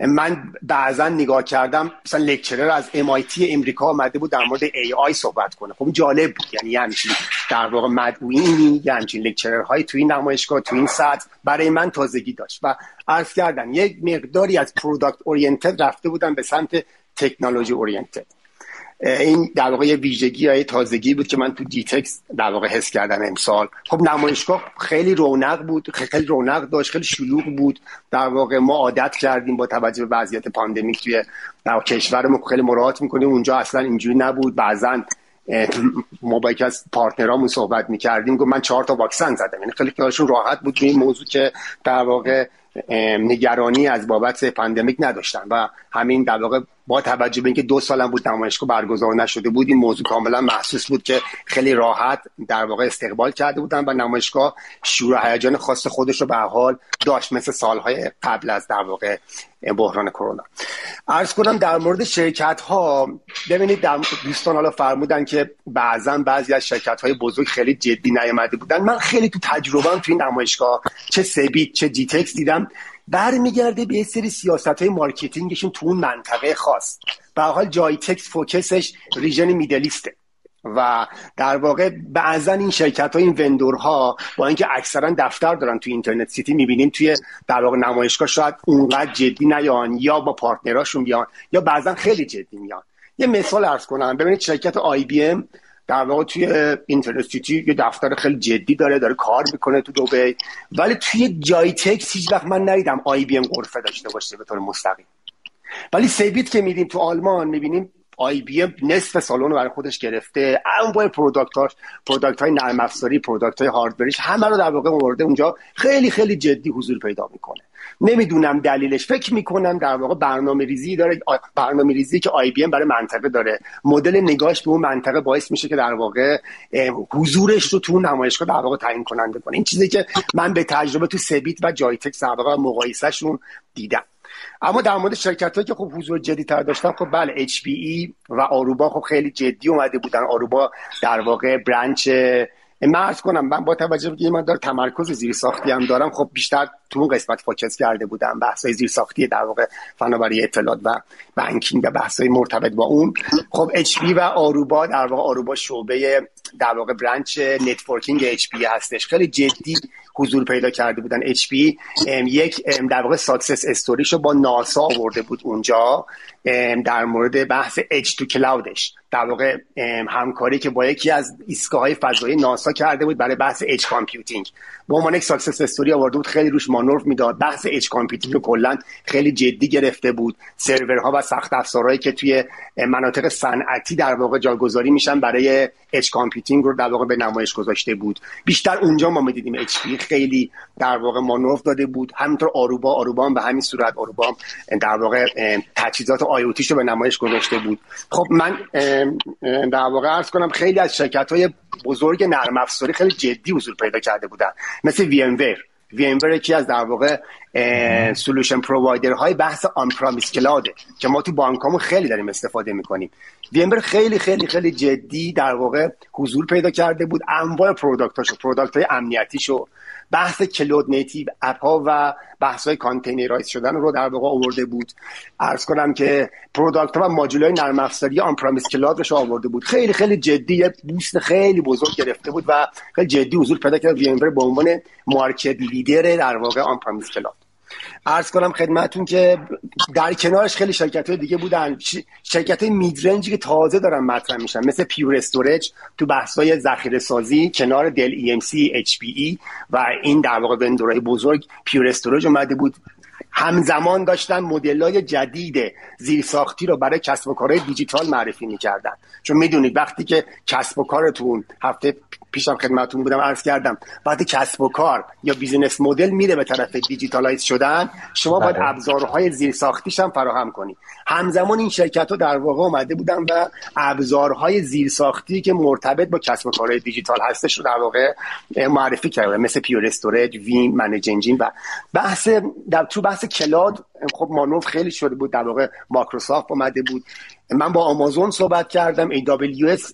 S6: من بعضا نگاه کردم مثلا lecturer از MIT امریکا آمده بود در مورد AI صحبت کنه. خب جالب بود. یعنی همچین در واقع مدعوینی یه همچین lecturer های تو این نمایشگاه تو این سطح برای من تازگی داشت. و عرض کردم یک مقداری از product oriented رفته بودن به سمت technology oriented این در واقع یه ویژگی های تازگی بود که من تو GITEX در واقع حس کردم امسال. خب نمایشگاه خیلی رونق بود خیلی رونق داشت خیلی شلوغ بود. در واقع ما عادت کردیم با توجه به وضعیت pandemic توی کشورمون خیلی مراعات می‌کنیم. اونجا اصلا اینجوری نبود. بعضا ما با یکی از partner امون صحبت می‌کردیم. گفت من چهار تا واکسن زدم. یعنی خیلی خیالشون راحت بود این موضوع که در واقع نگرانی از بابت پاندمیک نداشتن. و همین در واقع با توجه به اینکه دو سالم بود نمایشگاه برگزار نشده بود این موضوع کاملا محسوس بود که خیلی راحت در واقع استقبال کرده بودن و نمایشگاه شور هیجان خاص خودش رو به حال داشت مثل سالهای قبل از در واقع بحران کرونا. عرض کنم در مورد شرکت ها ببینید در دوستان حالا فرمودن که بعضا بعضی از شرکت های بزرگ خیلی جدی نیامده بودن. من خیلی تو تجربه تو این نمایشگاه چه CeBIT چه GITEX دیدم. برمیگرده به یه سری سیاست های marketing شون تو اون منطقه خاص. به حال GITEX focus ش region Middle East ه. و در واقع بعضا این شرکت ها این vendor ها با اینکه اکثرا دفتر دارن توی Internet City می‌بینیم توی در واقع نمایشگاه شاید اونقدر جدی نیان یا با partner اشون بیان یا بعضا خیلی جدی میان. یه مثال عرض کنم. ببینید شرکت IBM در واقع توی Internet City یه دفتر خیلی جدی داره داره کار می‌کنه تو دبی. ولی توی GITEX هیچ وقت من ندیدم IBM غرفه داشته باشه به طور مستقیم. ولی CeBIT که میدیم تو آلمان می‌بینیم IBM نصف سالن رو برای خودش گرفته. انواع product اش product های نرم افزاری product های hardware یش همه رو در واقع مورد اونجا خیلی خیلی جدی حضور پیدا می‌کنه. نمی‌دونم دلیلش. فکر می‌کنم در واقع برنامه ریزی داره برنامه ریزی که IBM برای منطقه داره. مدل نگاهش به اون منطقه باعث میشه که در واقع حضورش رو تو نمایشگاه در واقع تعیین کننده کنه. این چیزی که من به تجربه تو سبیت و جایتکس در واقع مقایسهشون دیدم. اما در مورد شرکت هایی که خب حضور جدی تر داشتن خب بله HPE و آروبا خب خیلی جدی اومده بودن. آروبا در واقع برنچ من کنم من با توجه به من دار تمرکز زیر ساختی هم دارم خب بیشتر تو اون قسمت فوکس کرده بودم بحث زیر ساختی در واقع فناوری اطلاعات و بانکینگ و بحث مرتبط با اون. خب HPE و Aruba در واقع Aruba شعبه در واقع branch networking HPE هستش. خیلی جدی حضور پیدا کرده بودن HPE یک در واقع success story شو با ناسا آورده بود اونجا. در مورد بحث edge to cloud ش. در واقع همکاری که با یکی از ایستگاه های فضایی ناسا کرده بود برای بحث edge computing به عنوان یک success story آورده بود خیلی روش مانور می‌داد. بحث edge computing رو کلا خیلی جدی گرفته بود. سرورها و سخت افزارهایی که توی مناطق صنعتی در واقع جاگذاری میشن برای edge computing رو در واقع به نمایش گذاشته بود. بیشتر اونجا ما می‌دیدیم HPE خیلی در واقع مانور داده بود. همینطور Aruba Aruba هم به همین صورت. Aruba در واقع تجهیزات آی رو به نمایش گذاشته بود. خب من در واقع عرض کنم خیلی از شرکت های بزرگ نرم افزاری خیلی جدی حضور پیدا کرده بودن. مثل وی ام وی ام یکی از در واقع solution provider های بحث on-premise cloud ه که ما تو بانکامون خیلی داریم استفاده می‌کنیم. ویمبر خیلی خیلی خیلی جدی در واقع حضور پیدا کرده بود انواع product اشو product های امنیتیشو بحث cloud native app ها و بحث های containerize شدن رو در واقع آورده بود. عرض کنم که product و ماژول های نرم افزاری on-premise cloud رو آورده بود. خیلی خیلی جدی booth خیلی بزرگ گرفته بود و خیلی جدی حضور پیدا کرد. ویمبر به عنوان market leader در واقع on-premise cloud عرض کنم خدمتون که در کنارش خیلی شرکت های دیگه بودن. شرکت های mid-range ی که تازه دارن مطرح میشن مثل Pure Storage تو بحث های ذخیره سازی کنار Dell HPE و این در واقع vendor ای بزرگ Pure Storage اومده بود. همزمان داشتن مدل های جدید زیرساختی رو برای کسب و کارهای دیجیتال معرفی می‌کردن چون می‌دونید وقتی که کسب و کارتون هفته پیشم خدمتون بودم عرض کردم وقتی کسب و کار یا business model میره به طرف digitalize شدن شما باید بله. ابزارهای زیرساختیش هم فراهم کنی همزمان این شرکت ها در واقع اومده بودن و ابزارهای زیرساختی که مرتبط با کسب و کارهای دیجیتال هستش رو در واقع معرفی کردن مثل Pure Storage Veeam ManageEngine و بحث در تو بحث cloud خب مانوف خیلی شده بود در واقع مایکروسافت اومده بود. من با آمازون صحبت کردم AWS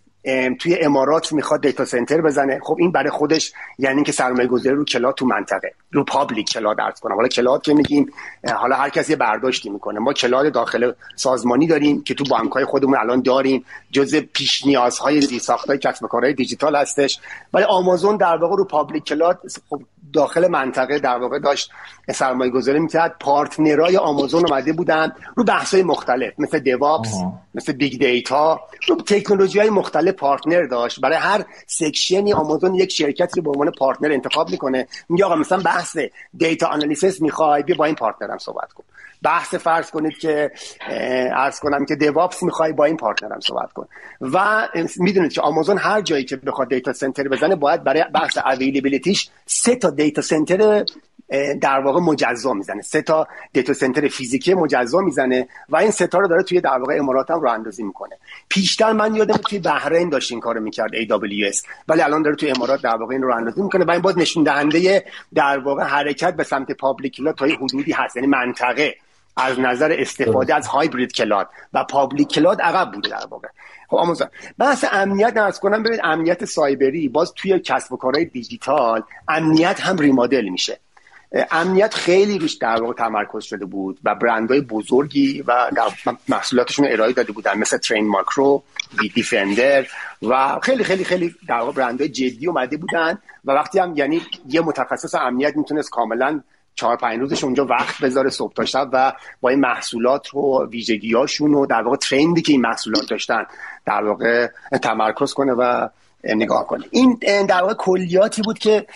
S6: توی امارات می‌خواد data center بزنه. خب این برای خودش یعنی اینکه سرمایه گذاری رو cloud تو منطقه رو public cloud عرض کنم حالا cloud که میگیم حالا هر کسی برداشتی می‌کنه. ما cloud داخل سازمانی داریم که تو بانک های خودمون الان داریم جزء پیش نیازهای زیرساختهای کسب و کارهای دیجیتال هستش. ولی آمازون در واقع رو public cloud خب داخل منطقه در واقع داشت سرمایه گذاری می‌کرد. partner ای آمازون اومده بودن رو بحث های مختلف مثل DevOps مثل big data رو تکنولوژی های مختلف partner داشت. برای هر section ی آمازون یک شرکتی رو به عنوان partner انتخاب می‌کنه. میگه آقا مثلا بحث data analysis می‌خوای بیا با این partner م صحبت کن. بحث فرض کنید که عرض کنم که DevOps می‌خوای با این partner م صحبت کن. و می‌دونید که آمازون هر جایی که بخواد data center بزنه باید برای بحث availability ش سه تا data center در واقع مجزا می‌زنه. سه تا data center فیزیکی مجزا می‌زنه و این سه تا رو داره توی در واقع امارات هم راه اندازی می‌کنه. پیشتر من یادم توی بحرین داشت این کارو می‌کرد AWS ولی الان داره توی امارات در واقع این راه اندازی می‌کنه و این باز نشون دهنده در واقع حرکت به سمت public تا حدودی هست. یعنی منطقه از نظر استفاده از hybrid cloud و public cloud عقب بوده در واقع. خب آمازون بحث امنیت عرض کنم. ببینید امنیت سایبری باز توی کسب و کارهای دیجیتال امنیت هم remodel میشه. امنیت خیلی روش در واقع تمرکز شده بود و برندهای بزرگی و محصولاتشون ارائه داده بودن مثل ترین ماکرو وی دیفندر و خیلی خیلی خیلی در واقع برندهای جدی اومده بودن و وقتی هم یعنی یه متخصص امنیت می‌تونست کاملا چهار پنج روزش اونجا وقت بذاره صبح تا شب و با این محصولات رو ویژگیاشون و در واقع ترندی که این محصولات داشتن در واقع تمرکز کنه و نگاه کنیم این در واقع کلیاتی بود که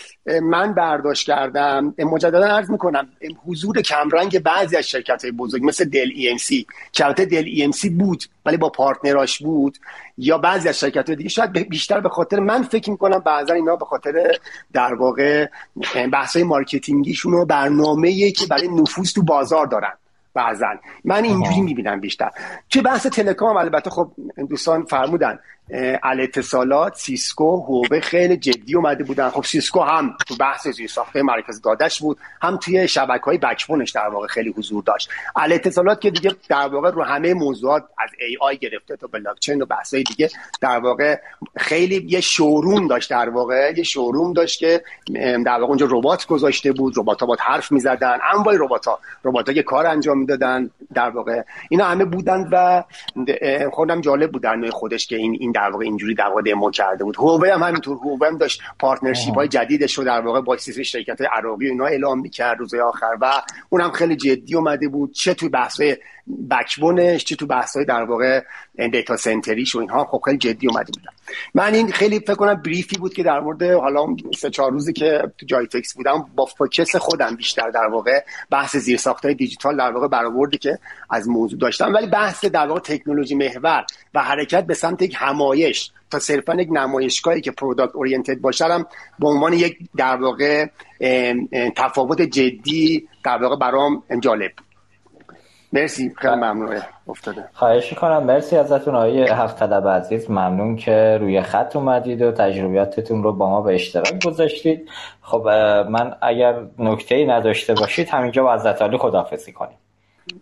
S6: من برداشت کردم. مجددا عرض می‌کنم حضور کمرنگ بعضی از شرکت های بزرگ مثل Dell EMC که Dell EMC بود ولی با partner اش بود یا بعضی از شرکت های دیگه. شاید بیشتر به خاطر من فکر می‌کنم بعضا اینا به خاطر در واقع بحث های marketing یشون و برنامه که برای نفوذ تو بازار دارن بعضا. من اینجوری می‌بینم بیشتر. چه بحث telecom؟ البته خب دوستان فرمودن. الاتصالات سیسکو هواوی خیلی جدی اومده بودن. خب سیسکو هم تو بحث زیرساخت مرکز داده‌ش بود هم توی شبکه های backbone ش در واقع خیلی حضور داشت. الاتصالات که دیگه در واقع رو همه موضوعات از AI گرفته تا بلاکچین و بحث دیگه در واقع خیلی یه showroom داشت در واقع. یه showroom داشت که در واقع اونجا ربات گذاشته بود. ربات ها حرف می‌زدن. انواع ربات ها ربات ها که کار انجام می‌دادن. در واقع اینا همه بودن و خودم جالب بود در خودش که این این در واقع اینجوری در واقع دمو کرده بود. هواوی هم همینطور هواوی هم داشت partnership های جدیدش رو در واقع با شرکت عراقی اینا اعلام می‌کرد روز آخر و اونم خیلی جدی اومده بود. چه توی بحث backbone ش چه تو بحث های در واقع data center یش و اینها خب خیلی جدی اومده بودن. من این خیلی فکر کنم brief ی بود که در مورد حالا سه چهار روزی که تو جیتکس بودم با focus خودم بیشتر در واقع بحث زیر های دیجیتال در واقع برآوردی که از موضوع داشتم. ولی بحث در واقع تکنولوژی محور و حرکت به سمت یک همایش تا صرفا یک نمایشگاهی که product oriented باشه به عنوان یک در واقع تفاوت جدی در واقع برام جالب مرسی خیلی ممنون. افتاده.
S2: خواهش کنم مرسی ازتون آقای هفت طلب عزیز. ممنون که روی خط اومدید و تجربیاتتون رو با ما به اشتراک گذاشتید. خب من اگر نکته ای نداشته باشید همینجا با حضرت علی خداحافظی کنیم.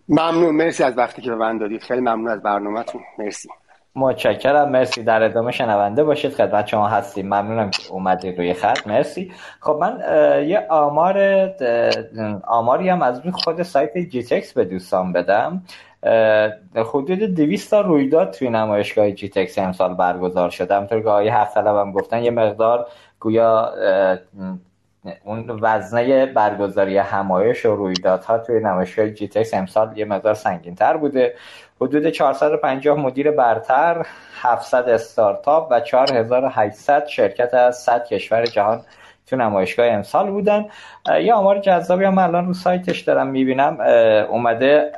S6: ممنون. مرسی از وقتی که به من دادید. خیلی ممنون از برنامهتون. مرسی.
S2: متشکرم. مرسی. در ادامه شنونده باشید. خدمت شما هستیم. ممنونم که اومدید روی خط. مرسی. خب من یه آمار آماری هم از روی خود سایت جیتکس به دوستان بدم. حدود 200 تا رویداد توی نمایشگاه جیتکس امسال برگزار شده همطور که آقای هفت هم گفتن یه مقدار گویا اون وزنه برگزاری همایش و رویدادها توی نمایشگاه جیتکس امسال یه مقدار سنگین تر بوده. حدود 450 مدیر برتر 700 استارتاپ و 4800 شرکت از 100 کشور جهان تو نمایشگاه امسال بودن. یه آمار جذابی هم الان رو سایتش دارم می‌بینم. اومده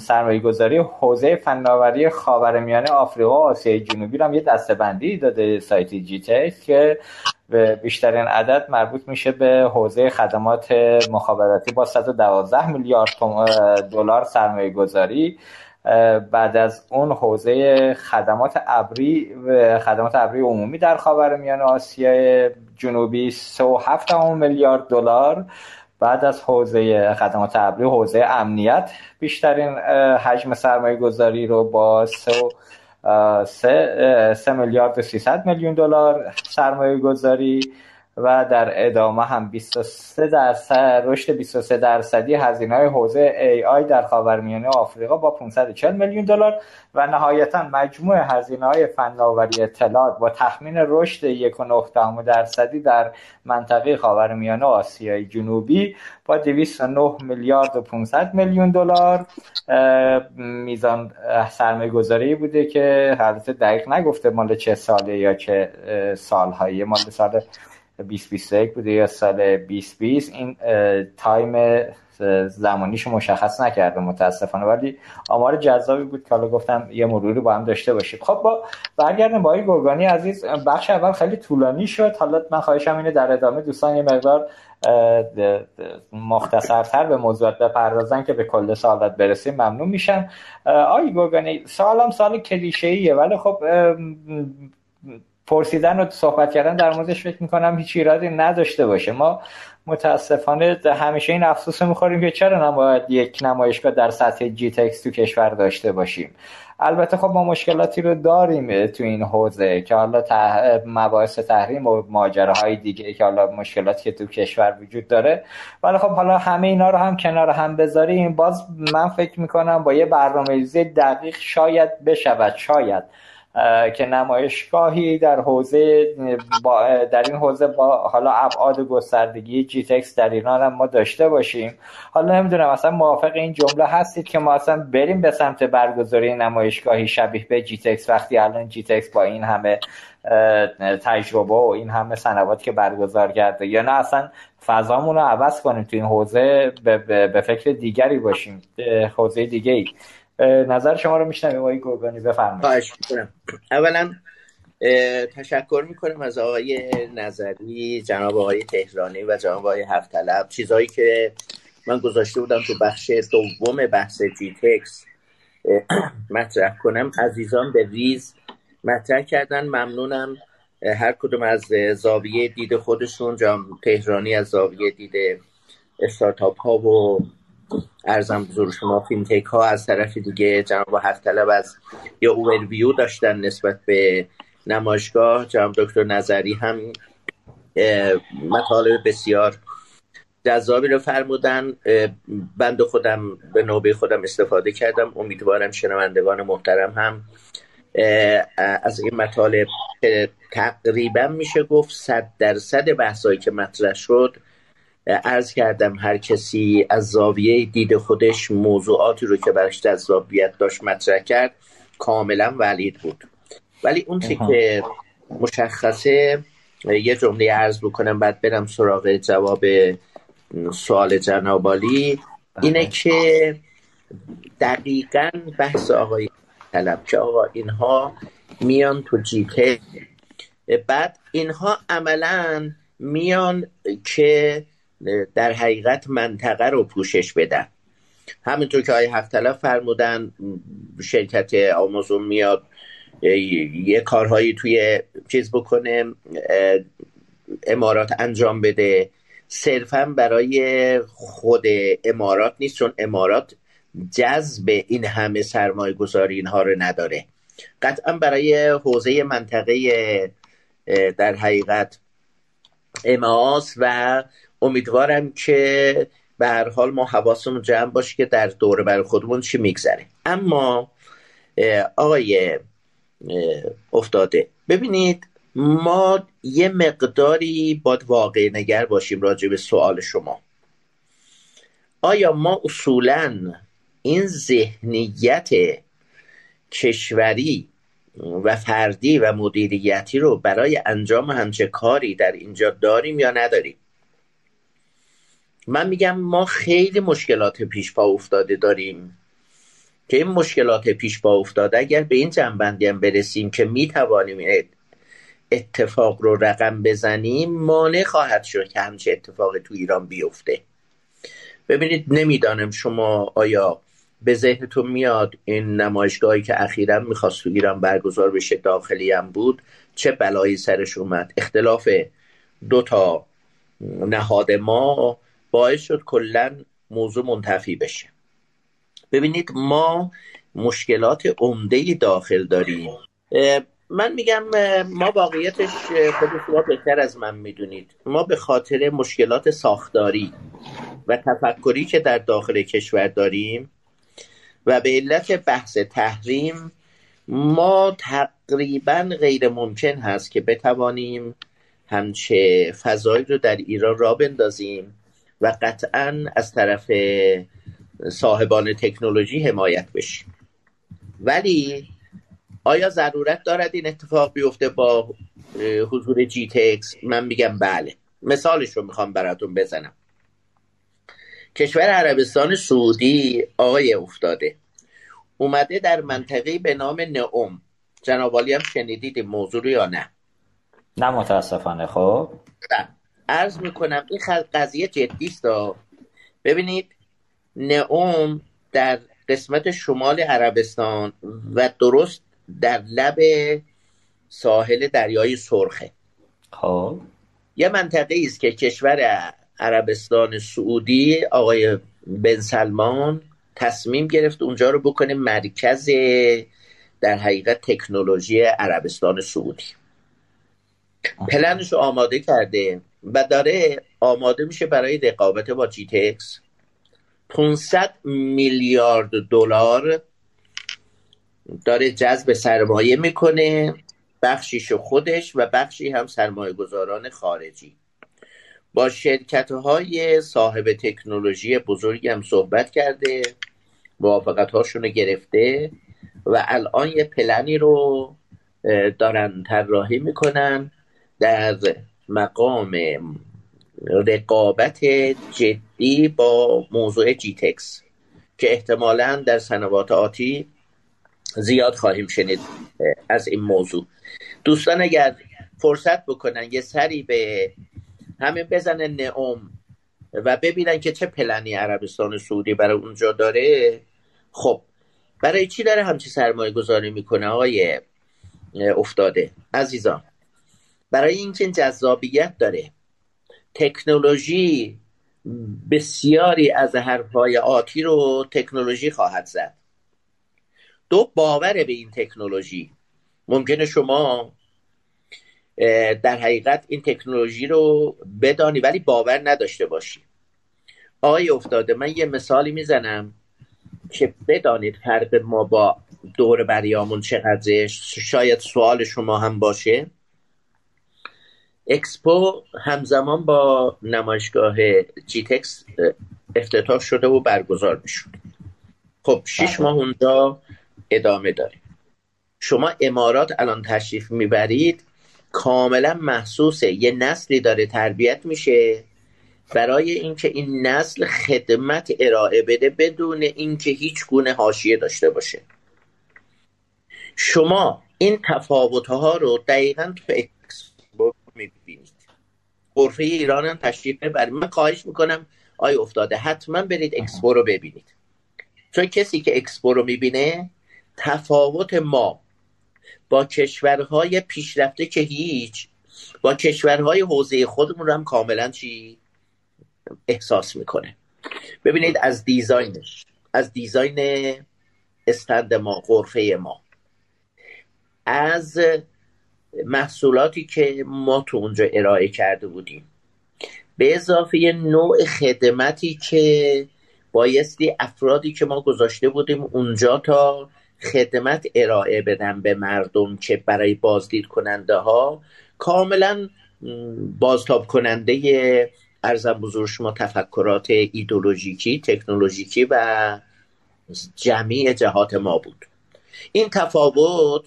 S2: سرمایه گذاری حوزه فناوری خاورمیانه آفریقا و آسیای جنوبی رو هم یه دستبندی داده سایت جی که بیشترین عدد مربوط میشه به حوزه خدمات مخابراتی با 112 میلیارد دلار سرمایه گذاری بعد از اون حوزه خدمات ابری و خدمات ابری عمومی در خاورمیانه آسیای جنوبی 3.7 میلیارد دلار. بعد از حوزه خدمات ابری حوزه امنیت بیشترین حجم سرمایه گذاری رو با 3 میلیارد و 300 میلیون دلار سرمایه گذاری و در ادامه هم 23 درصد رشد 23 درصدی هزینه های حوزه AI در خاورمیانه آفریقا با 540 میلیون دلار و نهایتا مجموع هزینه های فناوری اطلاعات با تخمین رشد 1.9 درصدی در منطقه خاورمیانه آسیای جنوبی با 209 میلیارد و 500 میلیون دلار. میزان سرمایه گذاری بوده که حالت دقیق نگفته مال چه ساله یا چه سالهایی مال سال 2021 بوده یا سال 2020 این تایم زمانیش مشخص نکرده متاسفانه ولی آمار جذابی بود که حالا گفتم یه مروری با هم داشته باشیم. خب با برگردیم با گرگانی عزیز. بخش اول خیلی طولانی شد. حالا من خواهشم اینه در ادامه دوستان یه مقدار مختصرتر به موضوعات بپردازن که به کل سوالات برسیم ممنون میشم. آقای گرگانی سوالم سوال کلیشه ایه ولی خب پرسیدن و صحبت کردن در موردش فکر می‌کنم هیچ ایرادی نداشته باشه. ما متاسفانه همیشه این افسوس می‌خوریم که چرا نباید یک نمایشگاه در سطح جی تکس تو کشور داشته باشیم. البته خب ما مشکلاتی رو داریم تو این حوزه که حالا مباحث تحریم و ماجراهای دیگه که حالا مشکلاتی که تو کشور وجود داره. ولی خب حالا همه اینا رو هم کنار هم بذاریم. باز من فکر می‌کنم با یه برنامه‌ریزی دقیق شاید بشود شاید. که نمایشگاهی در حوزه در این حوزه با حالا ابعاد گستردگی جی تکس در ایران هم ما داشته باشیم. حالا نمی‌دونم اصلا موافق این جمله هستید که ما اصلا بریم به سمت برگزاری نمایشگاهی شبیه به جی تکس وقتی الان جی تکس با این همه تجربه و این همه سنوات که برگزار کرده. یا نه اصلا فضامون رو عوض کنیم تو این حوزه به, به فکر دیگری باشیم حوزه دیگه ای نظر شما رو میشنویم آقای گرگانی بفرمایید.
S3: اولا تشکر می‌کنم از آقای نظری جناب آقای تهرانی و جناب آقای هفت طلب چیزهایی که من گذاشته بودم تو بخش دوم بحث جیتکس <clears throat> مطرح کنم. عزیزان به ریز مطرح کردن. ممنونم. هر کدوم از زاویه دید خودشون جام تهرانی از زاویه دید استارتاپ ها و عرضم به حضور شما fintech ها از طرف دیگه جناب هفت طلب از یا اوورویو داشتن نسبت به نمایشگاه. جناب دکتر نظری هم مطالب بسیار جذابی رو فرمودن. بند خودم به نوبه خودم استفاده کردم. امیدوارم شنوندگان محترم هم از این مطالب تقریبا میشه گفت صد درصد بحثایی که مطرح شد کردم هر کسی از زاویه دید خودش موضوعاتی رو که برش جذابیت داشت مطرح کرد کاملا ولید بود. ولی اون که مشخصه یه جمله عرض بکنم بعد برم سراغ جواب سوال جنابالی اینه که دقیقا بحث آقای طلب که آقا اینها میان تو جیته بعد اینها عملا میان که در حقیقت منطقه رو پوشش بدن. همینطور که های هفت طلب فرمودن شرکت آمازون میاد یه کارهایی توی چیز بکنه امارات انجام بده. صرفا برای خود امارات نیست چون امارات جذب این همه سرمایه گذاری اینها رو نداره. قطعا برای حوزه منطقه در حقیقت اماس و امیدوارم که به هر حال ما حواسمون جمع باشه که در دوره بر خودمون چی میگذره. اما آقای افتاده. ببینید ما یه مقداری باید واقع نگر باشیم راجع به سوال شما. آیا ما اصولا این ذهنیت کشوری و فردی و مدیریتی رو برای انجام همچه کاری در اینجا داریم یا نداریم؟ من میگم ما خیلی مشکلات پیش پا افتاده داریم که این مشکلات پیش پا افتاده اگر به این جنبندی هم برسیم که می‌توانیم اتفاق رو رقم بزنیم مانع خواهد شد که همچه اتفاقی تو ایران بیفته. ببینید نمی‌دانم شما آیا به ذهنتون میاد این نمایشگاهی که اخیرا می‌خواست تو ایران برگزار بشه داخلی هم بود چه بلایی سرش اومد؟ اختلاف دو تا نهاد ما باعث شد کلا موضوع منتفی بشه. ببینید ما مشکلات عمده داخل داریم. من میگم ما واقعیتش خود شما بهتر از من می‌دونید. ما به خاطر مشکلات ساختاری و تفکری که در داخل کشور داریم و به علت بحث تحریم ما تقریبا غیر ممکن هست که بتوانیم همچه فضایی رو در ایران را بندازیم. و قطعا از طرف صاحبان تکنولوژی حمایت بشیم ولی آیا ضرورت دارد این اتفاق بیفته با حضور جی تکس من میگم بله. مثالش رو می‌خوام براتون بزنم. کشور عربستان سعودی آقای افتاده. اومده در منطقه به نام نعوم. جنابالی هم شنیدید موضوع رو یا نه؟
S2: نه متاسفانه. خب.
S3: عرض می‌کنم این قضیه جدی است. ببینید نعوم در قسمت شمال عربستان و درست در لب ساحل دریای سرخه.
S2: خب.
S3: یه منطقه است که کشور عربستان سعودی آقای بن سلمان تصمیم گرفت اونجا رو بکنه مرکز در حقیقت تکنولوژی عربستان سعودی. پلنش آماده کرده. و داره آماده میشه برای رقابت با جی تکس 500 میلیارد دلار داره جذب سرمایه می‌کنه بخشیش خودش و بخشی هم سرمایه گذاران خارجی. با شرکت های صاحب تکنولوژی بزرگی هم صحبت کرده موافقت هاشون گرفته و الان یه پلنی رو دارن طراحی می‌کنن در مقام رقابت جدی با موضوع جی تکس که احتمالا در سنوات آتی زیاد خواهیم شنید از این موضوع. دوستان اگر فرصت بکنن یه سری به همین بزنن نعوم و ببینن که چه پلنی عربستان سعودی برای اونجا داره خب برای چی داره همچی سرمایه گذاری می‌کنه آقای افتاده؟ عزیزان. برای اینکه جذابیت داره. تکنولوژی بسیاری از حرفهای آتی رو تکنولوژی خواهد زد. دو باور به این تکنولوژی. ممکنه شما در حقیقت این تکنولوژی رو بدانی ولی باور نداشته باشی. آقای افتاده من یه مثالی می‌زنم که بدانید فرق ما با دور بریامون چقدر شاید سوال شما هم باشه. اکسپو همزمان با نمایشگاه جیتکس افتتاح شده و برگزار می‌شد. خب شیش بله. ماه اونجا ادامه داریم شما امارات الان تشریف می‌برید کاملا محسوسه. یه نسلی داره تربیت میشه. برای اینکه این نسل خدمت ارائه بده بدون اینکه هیچ گونه حاشیه داشته باشه. شما این تفاوت ها رو دقیقا تو می‌بینید. غرفه ایران هم تشریف ببرید من خواهش می‌کنم آی افتاده حتما برید اکسپو رو ببینید. چون کسی که اکسپو رو می‌بینه تفاوت ما با کشورهای پیشرفته که هیچ با کشورهای حوزه خودمون رو هم کاملا چی؟ احساس می‌کنه. ببینید از design ش از design stand ما غرفه ما از محصولاتی که ما تو اونجا ارائه کرده بودیم. به اضافه نوع خدمتی که بایستی افرادی که ما گذاشته بودیم اونجا تا خدمت ارائه بدن به مردم که برای بازدید کننده ها کاملا بازتاب کننده ارزم بزرگ شما تفکرات ایدولوژیکی تکنولوژیکی و جمعی جهات ما بود. این تفاوت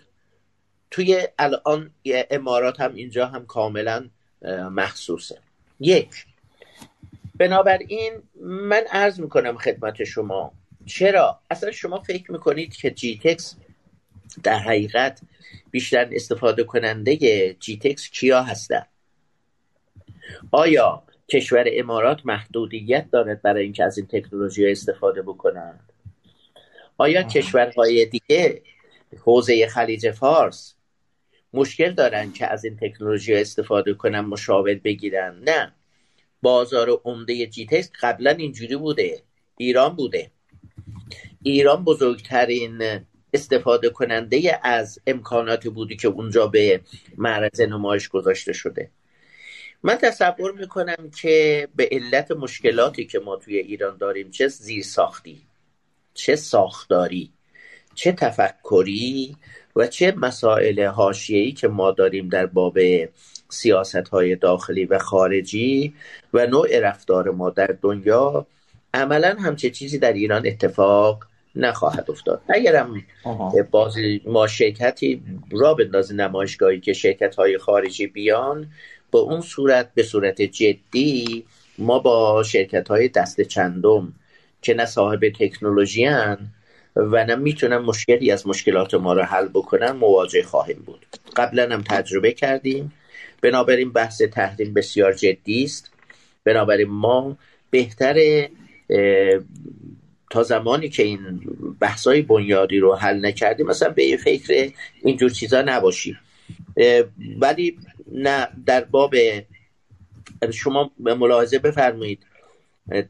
S3: توی الان امارات هم اینجا هم کاملا محسوسه یک بنابراین من عرض می‌کنم خدمت شما. چرا؟ اصلا شما فکر می‌کنید که جیتکس در حقیقت بیشتر استفاده کننده جیتکس کیا هستن؟ آیا کشور امارات محدودیت دارد برای اینکه از این تکنولوژی استفاده بکنند؟ آیا کشورهای دیگه حوزه خلیج فارس مشکل دارن که از این تکنولوژی استفاده کنن مشاور بگیرن. نه. بازار عمده جیتکس قبلا اینجوری بوده. ایران بوده. ایران بزرگترین استفاده کننده از امکاناتی بودی که اونجا به معرض نمایش گذاشته شده. من تصور می‌کنم که به علت مشکلاتی که ما توی ایران داریم چه زیر ساختی چه ساختاری چه تفکری و چه مسائل حاشیه‌ای که ما داریم در باب سیاست های داخلی و خارجی و نوع رفتار ما در دنیا عملا همچه چیزی در ایران اتفاق نخواهد افتاد. اگرم بازی ما شرکتی را بندازی نمایشگاهی که شرکت های خارجی بیان به اون صورت به صورت جدی ما با شرکت های دست چندم که نه صاحب تکنولوژی و نه می‌تونن مشکلی از مشکلات ما رو حل بکنن مواجه خواهیم بود. قبلا هم تجربه کردیم. بنابراین بحث تحریم بسیار جدی است. بنابراین ما بهتر تا زمانی که این بحثای بنیادی رو حل نکردیم مثلا به فکر اینجور چیزا نباشیم. ولی نه در باب شما ملاحظه بفرمایید.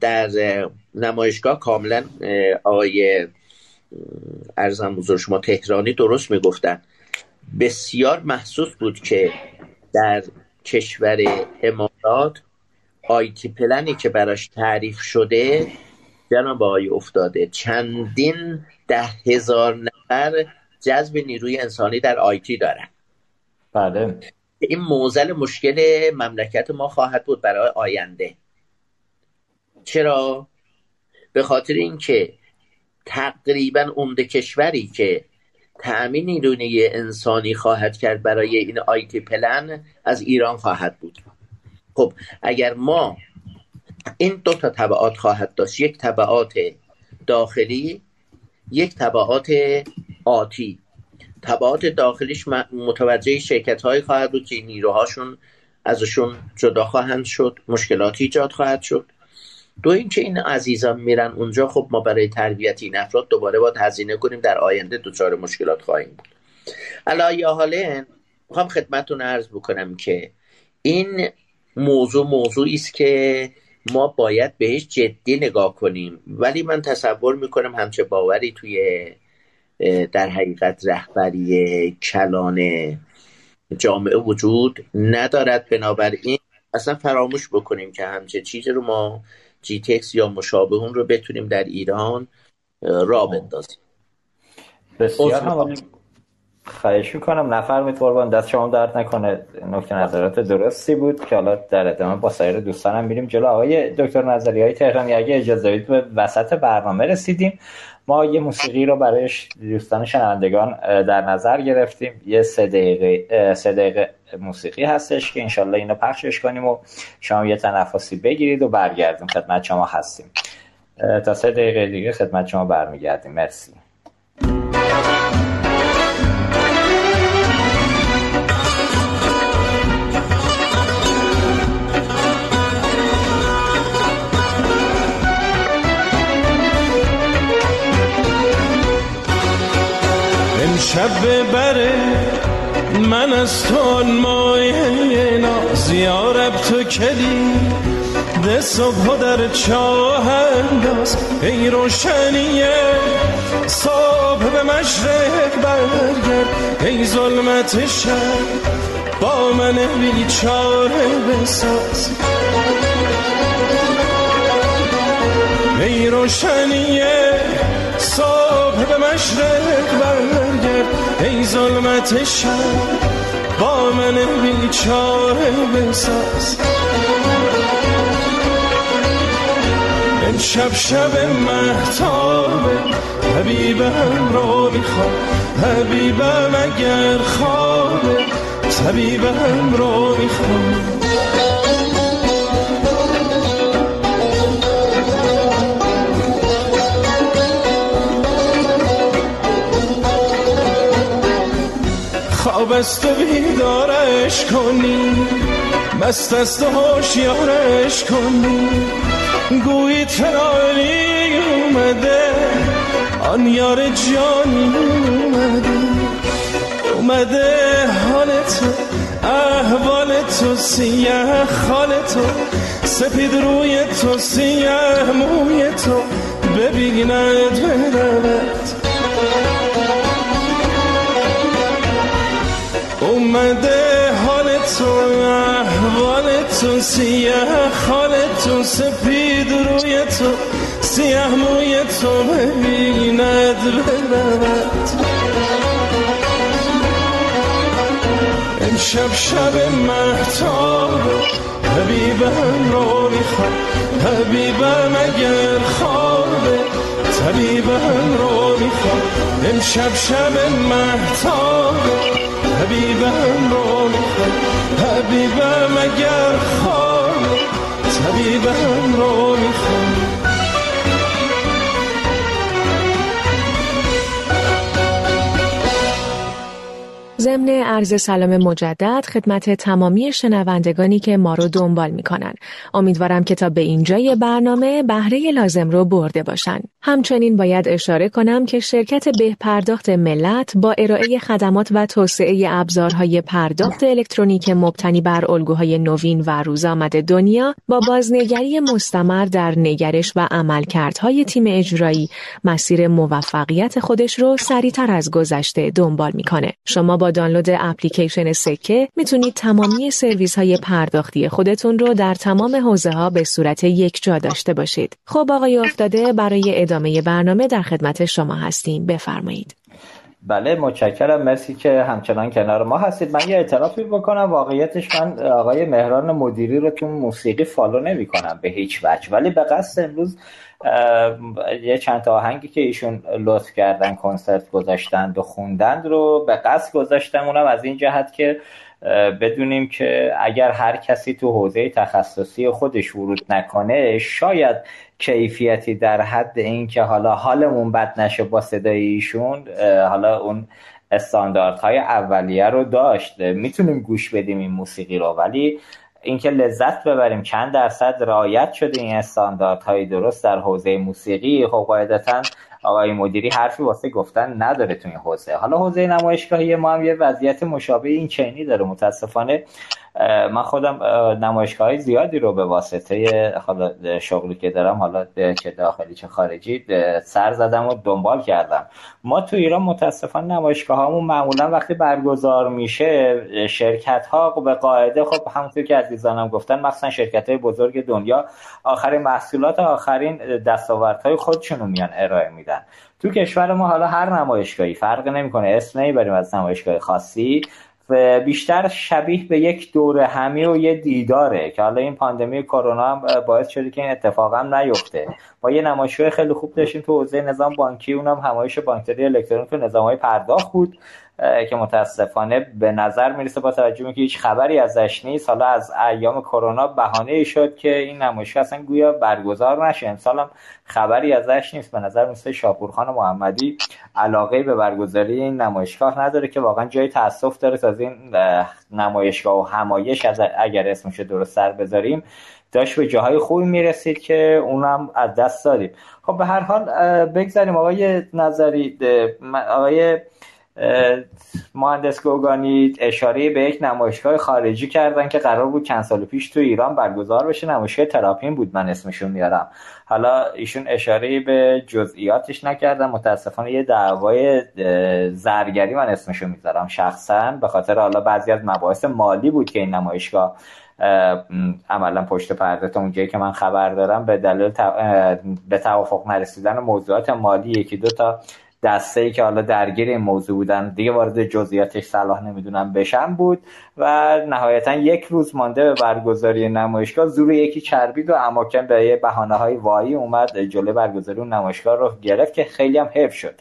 S3: در نمایشگاه کاملا آقای ارزم بزرگ شما تهرانی درست می‌گفتن. بسیار محسوس بود که در کشور امارات آیتی پلنی که براش تعریف شده جناب آقای افتاده. چندین ده هزار نفر جذب نیروی انسانی در آیتی دارن.
S2: بله.
S3: این موزل مشکل مملکت ما خواهد بود برای آینده. چرا؟ به خاطر اینکه تقریبا عمده کشوری که تأمین نیروی انسانی خواهد کرد برای این آیتی پلن از ایران خواهد بود. خب اگر ما این دو تا طبعات خواهد داشت یک طبعات داخلی یک طبعات آتی. طبعات داخلیش متوجه شرکت های خواهد بود که نیروهاشون ازشون جدا خواهند شد مشکلاتی ایجاد خواهد شد. دو اینکه این عزیزان میرن اونجا خب ما برای تربیت این افراد دوباره باید هزینه کنیم در آینده دچار مشکلات خواهیم بود. الا یا حاله می‌خوام خدمتتون عرض بکنم که این موضوع موضوعی است که ما باید بهش جدی نگاه کنیم. ولی من تصور می‌کنم همچه باوری توی در حقیقت رهبری کلان جامعه وجود ندارد. بنابراین اصلا فراموش بکنیم که همچه چیزی رو ما جیتکس یا مشابه اون رو بتونیم در ایران را بندازیم.
S2: بسیار خواهش می‌کنم. نفرمید قربان دست شما درد نکنه. نکته نظرات درستی بود که حالا در ادامه با سایر دوستانم میریم جلو. آقای دکتر نظری های تهرانی اگه اجازه بدید به وسط برنامه رسیدیم. ما یه موسیقی رو برای دوستان شنوندگان در نظر گرفتیم. یه سه دقیقه, سه دقیقه موسیقی هستش که انشالله اینو پخشش کنیم و شما یه تنفسی بگیرید و برگردیم خدمت شما هستیم. تا سه دقیقه دیگه خدمت شما برمیگردیم. مرسی.
S7: شب ببره من از تو مایه ناز یارب تو کلی ده صبح در چاه انداز ای روشنیه صبح به مشرق برگرد. ای ظلمت شب با من بیچاره بساز. ای روشنیه صبح به مشرق برگرد. ای ظلمت شب با من بیچاره بساز. امشب شب محتابه حبیبم رو می‌خوام. حبیبم اگر خوابه طبیبم رو می‌خوام. و بیدارش کنی مست است و هوشیارش کنی. گویی تنالی اومده آن یار جانی اومده. اومده حال تو احوال تو سیه خال تو. سپید روی تو سیه موی تو. ببیند برود اومده حال تو احوال تو سیه خال تو سپید روی تو سیه موی تو ببیند برود امشب شب محتاب حبیبم رو می‌خوام حبیبم اگر خوابه طبیبم رو می‌خوام امشب شب محتاب حبیبم رو اگر طبیبم رو
S1: ضمن عرض سلام مجدد خدمت تمامی شنوندگانی که ما رو دنبال می‌کنن. امیدوارم که تا به اینجای برنامه بهره لازم رو برده باشن. همچنین باید اشاره کنم که شرکت به پرداخت ملت با ارائه خدمات و توسعه ابزارهای پرداخت الکترونیک مبتنی بر الگوهای نوین و روزآمد دنیا با بازنگری مستمر در نگرش و عملکردهای تیم اجرایی مسیر موفقیت خودش رو سریعتر از گذشته دنبال می‌کنه. شما با دانلود اپلیکیشن سکه می‌تونید تمامی سرویس های پرداختی خودتون رو در تمام حوزه ها به صورت یک جا داشته باشید. خب آقای افتاده برای ادامه برنامه در خدمت شما هستیم. بفرمایید.
S2: بله متشکرم. مرسی که همچنان کنار ما هستید. من یه اعترافی بکنم. واقعیتش من آقای مهران مدیری رو تو موسیقی فالو نمی کنم به هیچ وجه. ولی به قصد امروز یه چند تا آهنگی که ایشون لطف کردن کنسرت گذاشتند و خوندند رو به قصد گذاشتم. اونم از این جهت که بدونیم که اگر هر کسی تو حوزه تخصصی خودش ورود نکنه شاید کیفیتی در حد این که حالا حالمون بد نشه با صدای ایشون حالا اون استانداردهای اولیه رو داشت. می‌تونیم گوش بدیم این موسیقی رو ولی اینکه لذت ببریم چند درصد رعایت شده این استانداردهای درست در حوزه موسیقی. خب قاعدتا آقای مدیری حرفی واسه گفتن نداره تو این حوزه. حالا حوزه نمایشگاهی ما هم یه وضعیت مشابه این چینی داره. متاسفانه من خودم نمایشگاه های زیادی رو به واسطه شغلی که دارم حالا چه داخلی چه خارجی سر زدم و دنبال کردم. ما تو ایران متاسفانه نمایشگاه همون معمولا وقتی برگزار میشه شرکت ها به قاعده خب همونطور که عزیزانم گفتن مخصوصا شرکت های بزرگ دنیا آخرین محصولات آخرین های خودشون رو میان ارائه میدن. تو کشور ما حالا هر نمایشگاهی فرق نمی‌کنه. اسم نمی‌بریم از نمایشگاه خاصی. بیشتر شبیه به یک دور همی و یه دیداره که حالا این پاندمی کرونا هم باعث شده که این اتفاق هم نیفته. ما یه نمایشگاه خیلی خوب داشتیم تو حوزه نظام بانکی اونم همایش بانکداری الکترونیک و نظام های پرداخت بود. که متاسفانه به نظر می‌رسه با توجه که هیچ خبری ازش نیست حالا از ایام کرونا بهانه ای شد که این نمایشگاه اصلا گویا برگزار نشه. امسال هم خبری ازش نیست. به نظر میسه شاپورخان محمدی علاقه به برگزاری این نمایشگاه نداره که واقعا جای تاسف داره از این نمایشگاه و همایش اگر اسمش درست سر بذاریم داشت به جاهای خوبی می‌رسید که اونم از دست دادیم. خب به هر حال بگذاریم آقای نظری آقای مهندس گوگانی اشاره به یک نمایشگاه خارجی کردن که قرار بود چند سال پیش تو ایران برگزار بشه. نمایشگاه تراپین بود من اسمشون میارم. حالا ایشون اشاره به جزئیاتش نکردن متاسفانه یه دعوای زرگری من اسمشو می‌ذارم شخصا. به خاطر حالا بعضی از مباحث مالی بود که این نمایشگاه. عملا پشت پرده تا اونجایی که من خبر دارم به دلیل به توافق نرسیدن موضوعات مالی یکی دو تا دسته ای که حالا درگیر این موضوع بودن دیگه وارد جزئیاتش صلاح نمی‌دونم بشن بود و نهایتا یک روز مانده به برگزاری نمایشگاه زور یکی چربید و اماکن به بهانه های وایی اومد جلوی برگزاری اون نمایشگاه رو گرفت که خیلی هم حیف شد.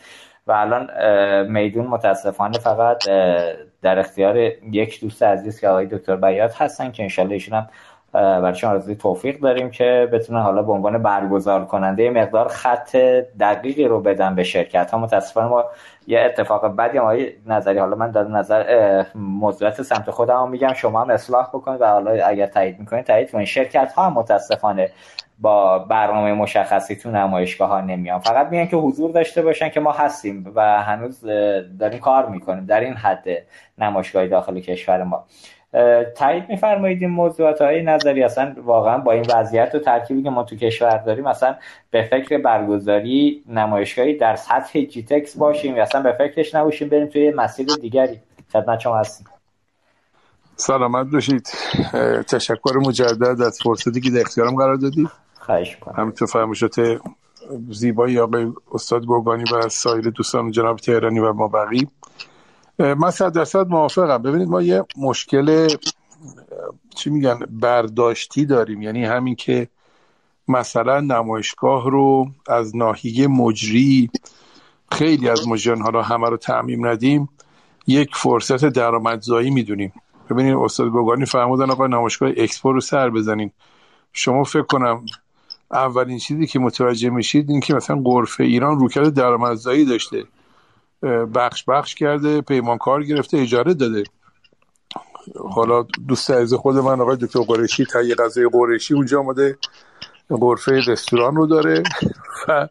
S2: و الان میدون متاسفانه فقط در اختیار یک دوست عزیز که آقای دکتر بیات هستن که انشالله ایشون هم برایشون آرزوی توفیق داریم که بتونن حالا به عنوان برگزار کننده مقدار خط دقیقی رو بدن به شرکت. ها متاسفانه ما یه اتفاق بدی ما نظری حالا من در نظر موضوعات سمت خودم میگم شما هم اصلاح بکنید و حالا اگر تایید می‌کنید تایید کنید. شرکت ها هم متاسفانه با برنامه مشخصی تو نمایشگاه ها نمیان. فقط میگن که حضور داشته باشن که ما هستیم و هنوز داریم کار می‌کنیم در این حد نمایشگاه داخل کشور ما. تایید میفرمایید این موضوعات های نظری. اصلا واقعا با این وضعیت و ترکیبی که ما تو کشور داریم اصلا به فکر برگزاری نمایشگاهی در سطح جیتکس باشیم. یا اصلا به فکرش نباشیم بریم توی مسیر دیگری. خدمت شما هستیم.
S4: سلامت باشید تشکر مجدد از فرصتی که در اختیارم قرار دادید
S2: خواهش
S4: هم تو فرمایشات زیبایی آقای استاد گوگانی و سایر دوستان جناب تهرانی و ما بقی من صد درصد موافقم. ببینید ما یه مشکل چی میگن برداشتی داریم. یعنی همین که مثلا نمایشگاه رو از ناحیه مجری خیلی از مجریان ها رو همه رو تعمیم ندیم یک فرصت درآمدزایی می‌دونیم. ببینید استاد گوگانی فرمودن آقا نمایشگاه اکسپو رو سر بزنیم شما فکر کنم اولین چیزی که متوجه میشید این که مثلا قرفه ایران روکرد درآمدزایی داشته. بخش بخش کرده پیمانکار گرفته اجاره داده. حالا دوست عزیز خود من آقای دکتر قریشی تهیه غذای قریشی اونجا آمده. غرفه رستوران رو داره. <laughs> و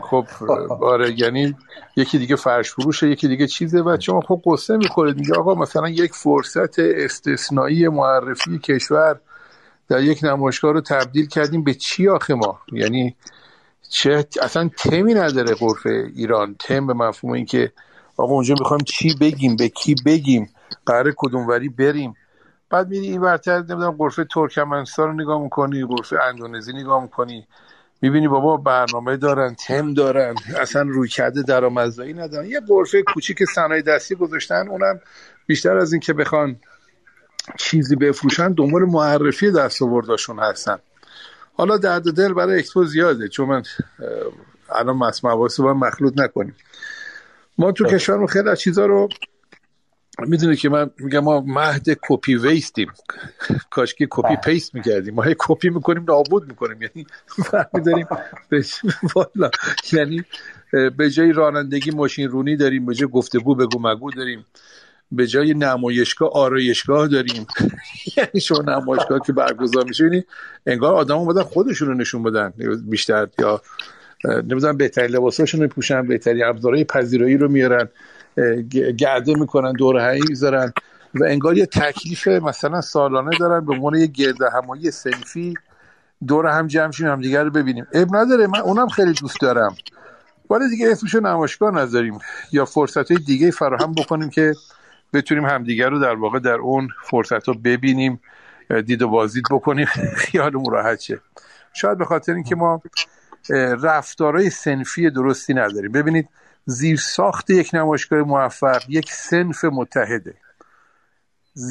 S4: خب آره یعنی یکی دیگه فرش فروشه یکی دیگه چیزه. و شما خب قصه می‌خورید. میگه آقا مثلا یک فرصت استثنایی معرفی کشور در یک نمایشگاه رو تبدیل کردیم به چی آخه ما؟ یعنی چه اصلا تمی نداره قرفه ایران. تم به مفهوم اینکه آقا اونجا می‌خوایم چی بگیم به کی بگیم قرار کدوم وری بریم. بعد میری این ورتر نمی‌دونم قرفه ترکمنستان رو نگاه می‌کنی قرفه اندونزی نگاه می‌کنی. می‌بینی بابا برنامه دارن تم دارن. اصلا روی کرده درآمدزایی ندارن. یه قرفه کوچیک صنایع دستی گذاشتن اونم بیشتر از این که بخوان چیزی بفروشن دنبال معرفی دستاورداشون هستن. حالا درد دل برای اکسپو زیاده چون من الان واسه با مخلوط نکنیم. ما تو کشورمون خیلی از چیزا رو می‌دونه که من میگم ما مهد copy paste یم. کاش که copy paste می‌کردیم. ما هی کپی می‌کنیم نابود می‌کنیم. یعنی فهمیداریم والا. یعنی به جای رانندگی ماشین رونی داریم به جای گفتگو بگو مگو داریم. به جای نمایشگاه آرایشگاه داریم. <laughs> یعنی شما نمایشگاه که برگزار میشه یعنی انگار آدم اومدن خودشون رو نشون بدن. بیشتر یا نمی‌دونم بهترین لباساشون رو پوشن بهترین ابزارهای پذیرایی رو میارن گرده می‌کنن دور همی می‌ذارن و انگار یه تکلیف مثلا سالانه دارن. به عنوان یه گرد همایی سنفی دور هم جمع شیم هم دیگر رو ببینیم. اب نداره من اونم خیلی دوست دارم. ولی دیگه اسمشو نمایشگاه نذاریم. یا فرصت دیگه فراهم بکنیم که بتونیم همدیگر رو در واقع در اون فرصت رو ببینیم دید و بازدید بکنیم. <laughs> خیالمون راحت شه. شاید به خاطر اینکه ما رفتارهای سنفی درستی نداریم. ببینید زیر ساخت یک نمایشگاه موفق یک سنف متحده.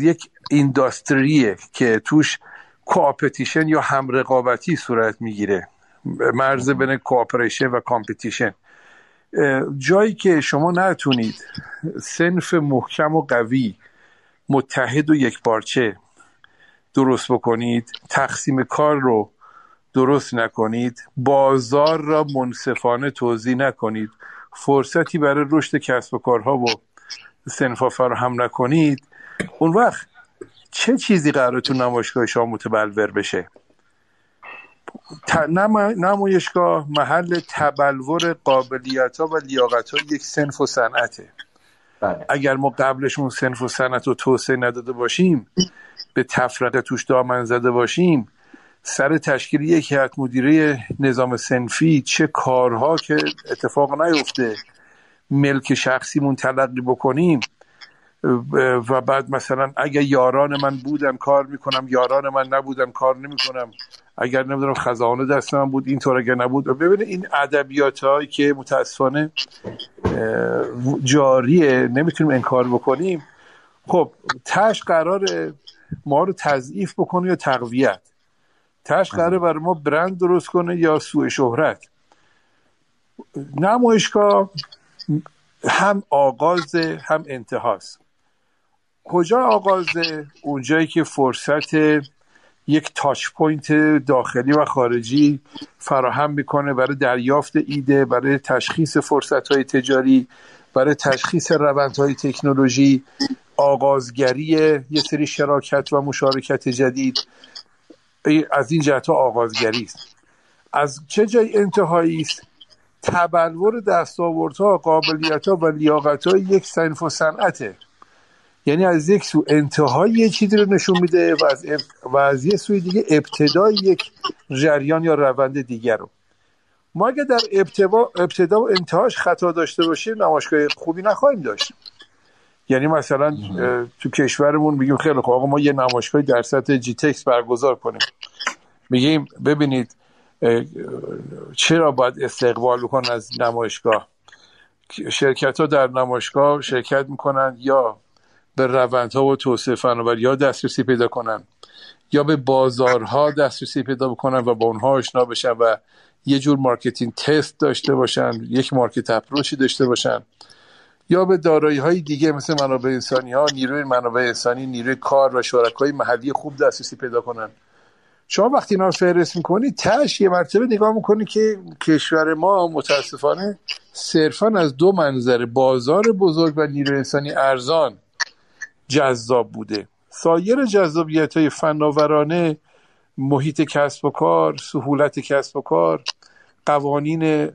S4: یک industry ه که توش coopetition یا همرقابتی صورت می‌گیره. مرز بین cooperation و competition. جایی که شما نتونید صنف محکم و قوی متحد و یکپارچه درست بکنید تقسیم کار رو درست نکنید بازار را منصفانه توزیع نکنید فرصتی برای رشد کسب و کارها و سنفا فراهم نکنید اون وقت چه چیزی قرار تو نمایشگاه شما متبلور بشه؟ نمایشگاه محل تبلور قابلیت ها و لیاقت ها یک سنف و صنعته بله. اگر ما قبلشون سنف و صنعت رو توسعه نداده باشیم به تفرقه توش دامن زده باشیم سر تشکیل یک هیئت مدیره نظام سنفی چه کارها که اتفاق نیفته ملک شخصیمون تلقی بکنیم و بعد مثلا اگر یاران من بودن کار می‌کنم یاران من نبودن کار نمی‌کنم. اگر نمی‌دونم خزانه دست من بود اینطور اگر نبود. ببینید این ادبیات هایی که متاسفانه جاریه نمی‌تونیم انکار بکنیم. خب تش قرار ما رو تضعیف بکنه یا تقویت؟ تش قراره برای ما برند درست کنه یا سوء شهرت؟ نمایشگاه هم آغاز هم انتهاست. کجا آغازه؟ اونجایی که فرصت یک تاچ پوینت داخلی و خارجی فراهم می‌کنه برای دریافت ایده برای تشخیص فرصت های تجاری برای تشخیص روندهای تکنولوژی آغازگری یه سری شراکت و مشارکت جدید. از این جهت آغازگری است. از چه جای انتهایی است؟ تبلور دستاوردها قابلیتها و لیاقتها یک صنف و صنعته. یعنی از یک سو انتهای یه چیزی رو نشون میده و از, و از یه سوی دیگه ابتدای یک جریان یا روند دیگر رو. ما اگر در ابتدا, ابتدا و انتهاش خطا داشته باشیم نمایشگاه خوبی نخواهیم داشت. یعنی مثلا تو کشورمون میگیم خیلی خوب آقا ما یه نمایشگاه در سطح GITEX برگزار کنیم. میگیم ببینید چرا باید استقبال بکن از نمایشگاه؟ شرکت ها در نمایشگاه شرکت می‌کنن یا به روندها و توسعه فناوری ها دسترسی پیدا کنن. یا به بازارها دسترسی پیدا بکنن و با اونها آشنا بشن و یه جور marketing test داشته باشن یک market approach ی داشته باشن. یا به دارایی های دیگه مثل منابع انسانی ها نیروی منابع انسانی نیروی کار و شرکای محلی خوب دسترسی پیدا کنن. شما وقتی اینا فهرست می‌کنید تش یه مرتبه نگاه می‌کنید که کشور ما متاسفانه صرفا از دو منظر بازار بزرگ و نیروی انسانی ارزان. جذاب بوده. سایر جذابیت های فناورانه محیط کسب و کار سهولت کسب و کار قوانین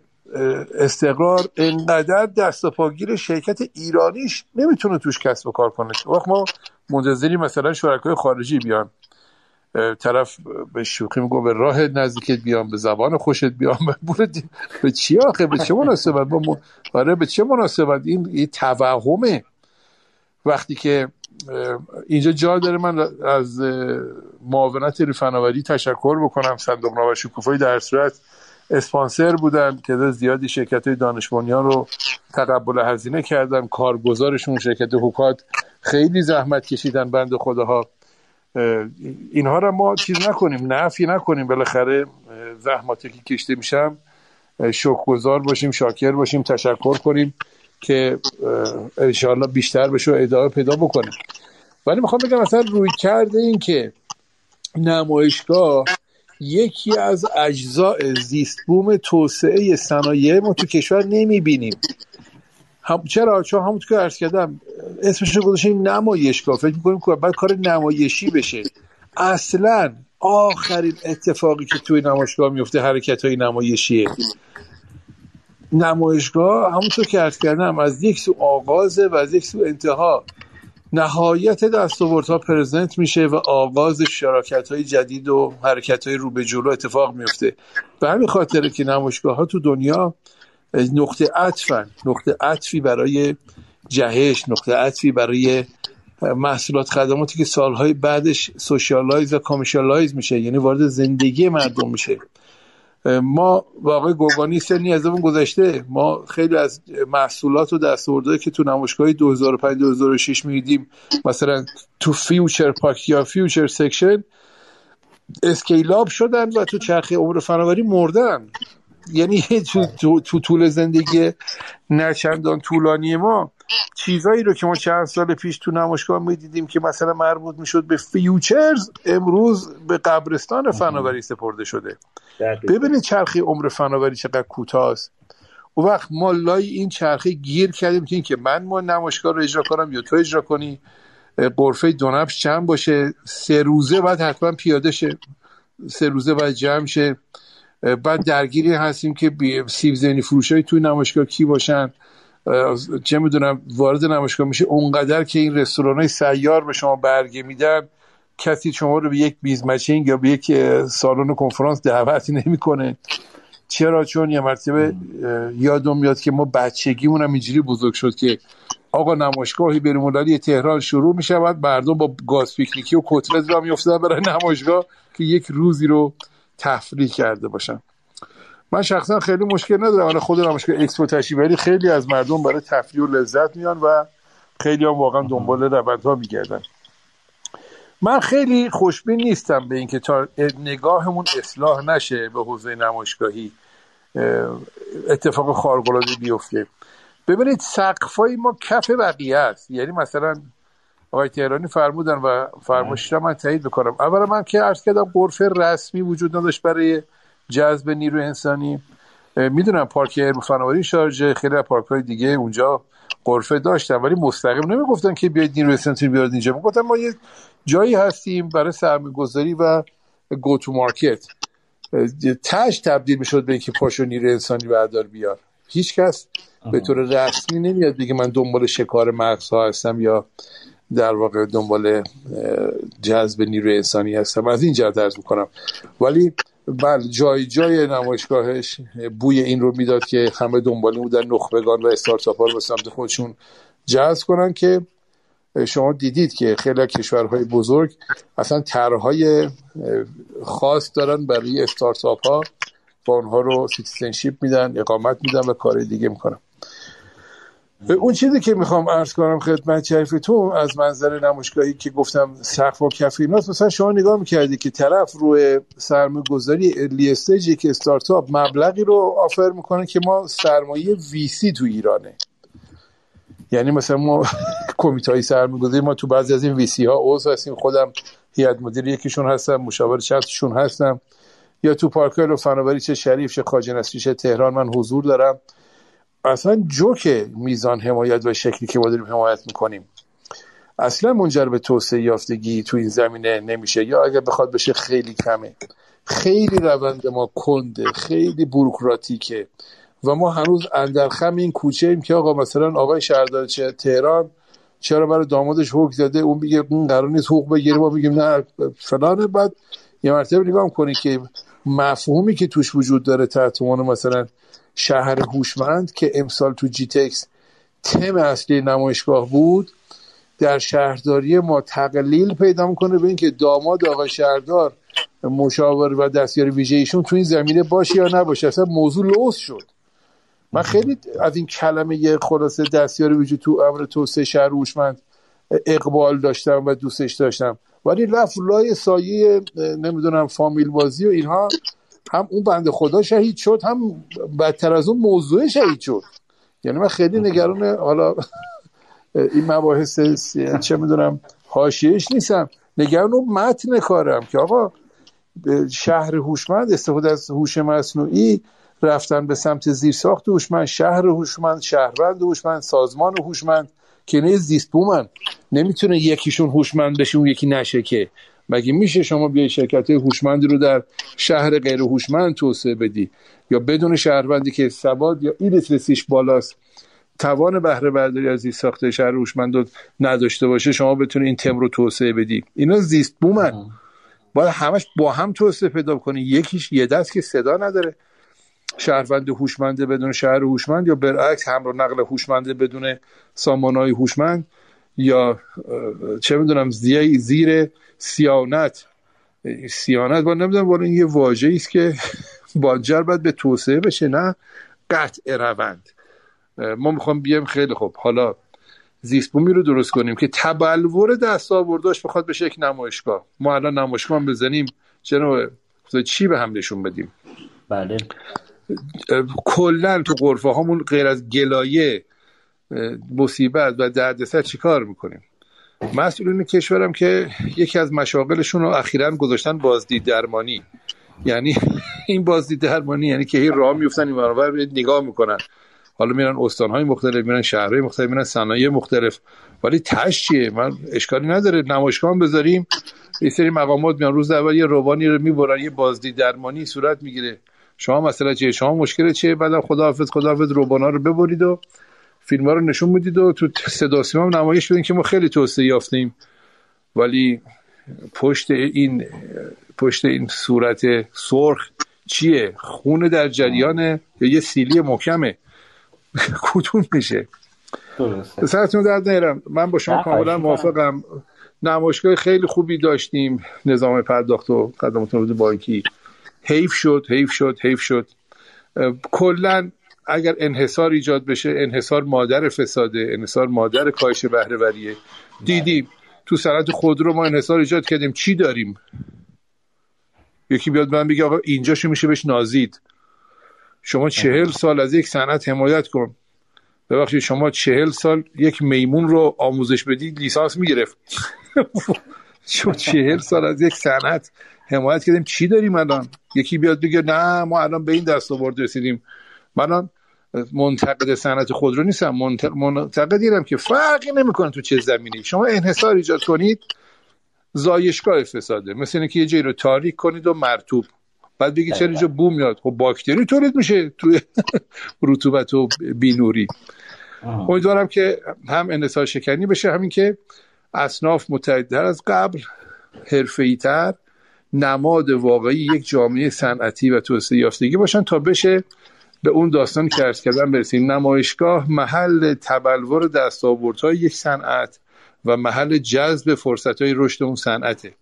S4: استقرار انقدر دست و پاگیر شرکت ایرانیش نمی‌تونه توش کسب و کار کنه. وقت ما منتظری مثلا شرکای خارجی بیان. طرف به شوخی میگو به راه نزدیکت بیان به زبان خوشت بیان. <laughs> به چی آخه؟ به چه مناسبت؟ با آره به چه مناسبت؟ این توهمه. وقتی که اینجا جا داره من از معاونت فناوری تشکر بکنم. صندوق نو شکوفایی در صورت اسپانسر بودن تعداد زیادی شرکت های دانش رو تقبل هزینه کردن. کارگزارشون شرکت حکات خیلی زحمت کشیدن بند خداها. اینها را ما چیز نکنیم نفی نکنیم. بالاخره زحماتی که کشته میشم. شکرگزار باشیم شاکر باشیم تشکر کنیم. که انشاءالله بیشتر بشه و ادامه پیدا بکنه. ولی می‌خوام بگم مثلا روی کرده این که نمایشگاه یکی از اجزاء زیست بوم توسعه صنایع ما تو کشور نمی‌بینیم. هم چرا؟ چون همونطور که عرض کردم اسمش رو گذاشتیم نمایشگاه. فکر می‌کنیم که بعد کار نمایشی بشه. اصلا آخرین اتفاقی که توی نمایشگاه میفته حرکت های نمایشیه. نمایشگاه همونطور که عرض کردم از یک سو آغازه و از یک سو انتها. نهایت دستاوردها present میشه و آغاز شراکت های جدید و حرکت های رو به جلو اتفاق میفته. به همین خاطره که نمایشگاه ها تو دنیا نقطه عطفن. نقطه عطفی برای جهش نقطه عطفی برای محصولات خدماتی که سالهای بعدش socialize و commercialize میشه یعنی وارد زندگی مردم میشه. ما واقع گوگانی سنی ازمون گذشته ما خیلی از محصولات و دستاورده که تو نمایشگاه 2005 2006 می‌دیدیم مثلا تو future park یا future section scale up شدن و تو چرخه عمر فناوری مردن. یعنی <laughs> تو, تو, تو طول زندگی نچندان طولانی ما چیزایی رو که ما چند سال پیش تو نمایشگاه می‌دیدیم که مثلا مربوط می‌شد به futures امروز به قبرستان فناوری سپرده شده. ببینید چرخی عمر فناوری چقدر کوتاست و وقت ما لای این چرخه گیر کردیم که اینکه من ما نمایشگاه رو اجرا کنم یا تو اجرا کنی قرفه دونبش چند باشه سه روزه بعد حتما پیاده شه سه روزه باید جمع شه. بعد درگیری هستیم که سیب زنی فروش های توی نمایشگاه کی باشن. چه می‌دونم وارد نمایشگاه میشه. اونقدر که این رستوران های سیار به شما برگه میدن کسی شما رو به یک biz matching یا به یک سالن کنفرانس دعوت نمی‌کنه. چرا؟ چون یه مرتبه یادم میاد که ما بچگیمون هم اینجوری بزرگ شد که آقا نمایشگاهی بین تهران شروع می شود مردم با گاز پیکنیکی و کتلت راه میافتادن برای نمایشگاه که یک روزی رو تفریح کرده باشن من شخصا خیلی مشکل ندارم. من خود نمایشگاه اکسپو تشریف ولی خیلی از مردم برای تفریح و لذت میان و خیلی هم واقعا دنبال روندها میگردن. من خیلی خوشبین نیستم به اینکه تا نگاهمون اصلاح نشه به حوزه نمایشگاهی اتفاق خارق بیفته. ببینید سقفای ما کف بقیه است. یعنی مثلا آقای تهرانی فرمودن و فرمایش من تایید بکنم اولا من که عرض کردم قرفه رسمی وجود نداشت برای جذب نیرو انسانی. می‌دونم پارک علم فناوری شارجه خیلی پارک های دیگه اونجا قرفه داشتن ولی مستقیم نمی‌گفتن که بیاید نیرو انسانی بیارید اینجا. می‌گفتن ما یه جایی هستیم برای سرمایه گذاری و گو تو مارکت تش تبدیل می‌شد به اینکه پاشو نیرو انسانی بردار بیار. هیچکس به طور رسمی نمیاد بگه من دنبال شکار ها هستم یا در واقع دنبال جذب نیروی انسانی هستم. از این جهت ارز می‌کنم. ولی بله جای جای نمایشگاهش بوی این رو می‌داد که همه دنبال این بودن نخبگان و استارتاپ ها رو به سمت خودشون جذب کنن که شما دیدید که خیلی کشورهای بزرگ اصلا طرحهای خاص دارن برای استارتاپ ها به اونها رو citizenship میدن اقامت میدن و کار دیگه می‌کنن. اون چیزی که می‌خوام عرض کنم خدمت تو از منظر نمایشگاهی که گفتم سقف و کف ایناست مثلا شما نگاه می‌کردی که طرف روی سرمایه گذاری early stage ی که استارتاپ مبلغی رو offer می‌کنه که ما سرمایه VC تو ایرانه. یعنی مثلا ما <laughs> کمیته های سرمایه گذاری ما تو بعضی از این ویسی ها عضو هستیم خودم هیئت مدیره یکیشون هستم مشاور چندشون هستم. یا تو پارک های فناوری چه شریف چه خواجه چه تهران من حضور دارم. اصلا جوک میزان حمایت و شکلی که ما داریم حمایت می‌کنیم. اصلا منجر به توسعه یافتگی تو این زمینه نمیشه. یا اگر بخواد بشه خیلی کمه. خیلی روند ما کنده خیلی بروکراتیکه و ما هنوز اندرخم این کوچه ایم که آقا مثلا آقای شهردار تهران چرا برای دامادش حقوق زده اون میگه اون قرار نیست حقوق بگیره. ما میگیم نه فلانه. بعد یه مرتبه نگاه کنی که مفهومی که توش وجود داره تحت مثلا شهر هوشمند که امسال تو جی تکس تم اصلی نمایشگاه بود در شهرداری ما تقلیل پیدا می‌کنه به اینکه داماد آقای شهردار مشاور و دستیار ویژه ایشون تو این زمینه باشه یا نباشه اصلا موضوع لوس شد. من خیلی از این کلمه خلاصه دستیار ویژه تو امر توسعه شهر هوشمند اقبال داشتم و دوستش داشتم. ولی رفت لای سایه نمی‌دونم فامیل بازی و اینها هم اون بنده خدا شهید شد هم بدتر از اون موضوع شهید شد. یعنی من خیلی نگران حالا این مباحث چه می‌دونم حاشیهش نیستم. نگران اون متن کارم که آقا شهر هوشمند استفاده از هوش مصنوعی رفتن به سمت زیرساخت هوشمند شهر هوشمند شهروند هوشمند سازمان هوشمند که نه زیست بومن نمی‌تونه یکیشون هوشمند بشه اون یکی نشه که. مگه میشه شما بیای شرکت هوشمندی رو در شهر غیر هوشمند توسعه بدی؟ یا بدون شهروندی که سواد یا ایلیترسیش بالاست توان بهره برداری از این ساخته شهر هوشمند نداشته باشه شما بتونی این تم رو توسعه بدی. اینا زیست بومن. باید همش با هم توسعه پیدا کنی. یکیش یه دست که صدا نداره. شهروند هوشمنده بدون شهر هوشمند یا برعکس هم رو نقل هوشمنده بدون سامانهای هوشمند یا چه می‌دونم زیر سیانت. سیانت با نمی‌دونم ولی این یه واجه است که بانجر باید به توسعه بشه نه قطع روند. ما می‌خوام بیایم خیلی خوب. حالا زیست بومی رو درست کنیم که تبلور دست آورداش بخواد بشه یک نمایشگاه. ما الان نمایشگاه هم بزنیم. جناب چی به هم نشون بدیم؟
S2: بله.
S4: کلا تو قرفه هامون غیر از گلایه مصیبت و دردسر چیکار می‌کنیم؟ مسئولین کشورم که یکی از مشاغلشون رو اخیرا گذاشتن بازدید درمانی یعنی <laughs> این بازدید درمانی یعنی که هی راه میفتن این برابر نگاه می‌کنن. حالا میرن استانهای مختلف میرن شهرهای مختلف میرن صنایع مختلف. ولی تش چیه؟ من اشکالی نداره. نمایشگاه بذاریم. یه سری مقامات میان. روز اول یه روانی رو می‌برن یه بازدید درمانی صورت می‌گیره. شما مثلا چیه؟ شما مشکل چیه؟ بعدم خداحافظ خداحافظ روبانا رو ببرید و فیلم ها رو نشون می‌دید و تو صدا سیما نمایش بدین که ما خیلی توسعه یافتیم. ولی پشت این پشت این صورت سرخ چیه؟ خون در جریانه؟ یا یه سیلی محکمه؟ <laughs> کدوم میشه؟ سرتون درد نیرم من با شما کاملا موافقم. نمایشگاه خیلی خوبی داشتیم. نظام پرداخت و خدمات بانکی حیف شد حیف شد حیف شد. کلا اگر انحصار ایجاد بشه انحصار مادر فساده انحصار مادر کاهش بهرهوریه. دیدیم تو صنعت خودرو ما انحصار ایجاد کردیم. چی داریم؟ یکی بیاد من بگه آقا اینجاشو میشه؟ بهش نازید. شما چهل سال از یک صنعت حمایت کن. ببخشید شما چهل سال یک میمون رو آموزش بدید لیسانس می‌گرفت. <laughs> شما چهل سال از یک صنعت حمایت کردیم. چی داریم الان؟ یکی بیاد بگه نه ما الان به این دست آورد رسیدیم. من منتقد صنعت خودرو نیستم. منتقد دیدم که فرقی نمی‌کنه تو چه زمینی شما انحصار ایجاد کنید زایشگاه فساده مثل اینکه یه جایی رو تاریک کنید و مرتوب. بعد بگی چرا اینجا بوم میاد؟ خب باکتری تولید میشه توی <laughs> رطوبت و بینوری. امیدوارم که هم انحصار شکنی بشه همین که اصناف متعددتر از قبل حرفه‌ای تر نماد واقعی یک جامعه صنعتی و توسعه یافتگی باشن تا بشه به اون داستان که ارز کردن برسیم. نمایشگاه محل تبلور دستاوردهای یک صنعت و محل جذب فرصت های رشد اون صنعته.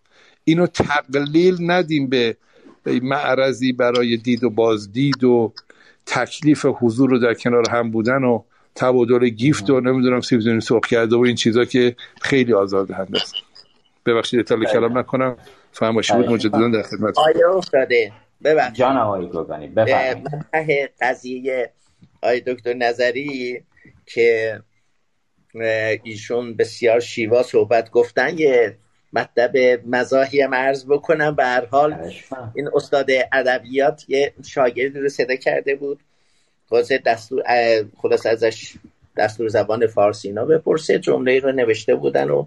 S4: اینو تقلیل ندیم به معرضی برای دید و بازدید و تکلیف حضور رو در کنار هم بودن و تبادل گیفت و نمی‌دونم سیب سرخ کرده و این چیزا که خیلی آزاردهنده است. ببخشید اطلاع کلام نکنم. فرمایشی بود مجددا در خدمت
S3: آیا افتاده؟ ببخشید.
S2: جان آقای گلبانی بفرمایید.
S3: قضیه آقای دکتر نظری که ایشون بسیار شیوا صحبت گفتن یه مطلب مزاحی هم عرض بکنم. به هر حال این استاد ادبیات یه شاگردی رو صدا کرده بود. خواسته دستور خلاص ازش دستور زبان فارسی اینا بپرسه جمله رو نوشته بودن و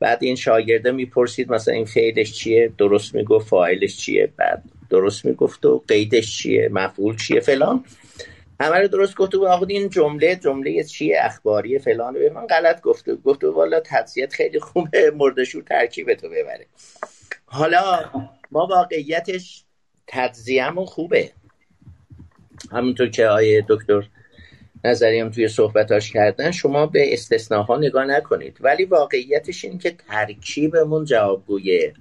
S3: بعد این شاگرده می‌پرسید مثلا این فعلش چیه درست می‌گفت فاعلش چیه بعد درست می‌گفت و قیدش چیه مفعول چیه فلان. همه رو درست گفته بود آقا این جمله جمله چیه اخباری فلان به من غلط گفته گفته والا تدسیت خیلی خوبه مردشور ترکیب تو ببره. حالا ما واقعیتش تجزیهمون خوبه. همونطور که آیه دکتر نظری هم توی صحبتاش کردن شما به استثناها نگاه نکنید. ولی واقعیتش این که ترکیبمون جوابگوی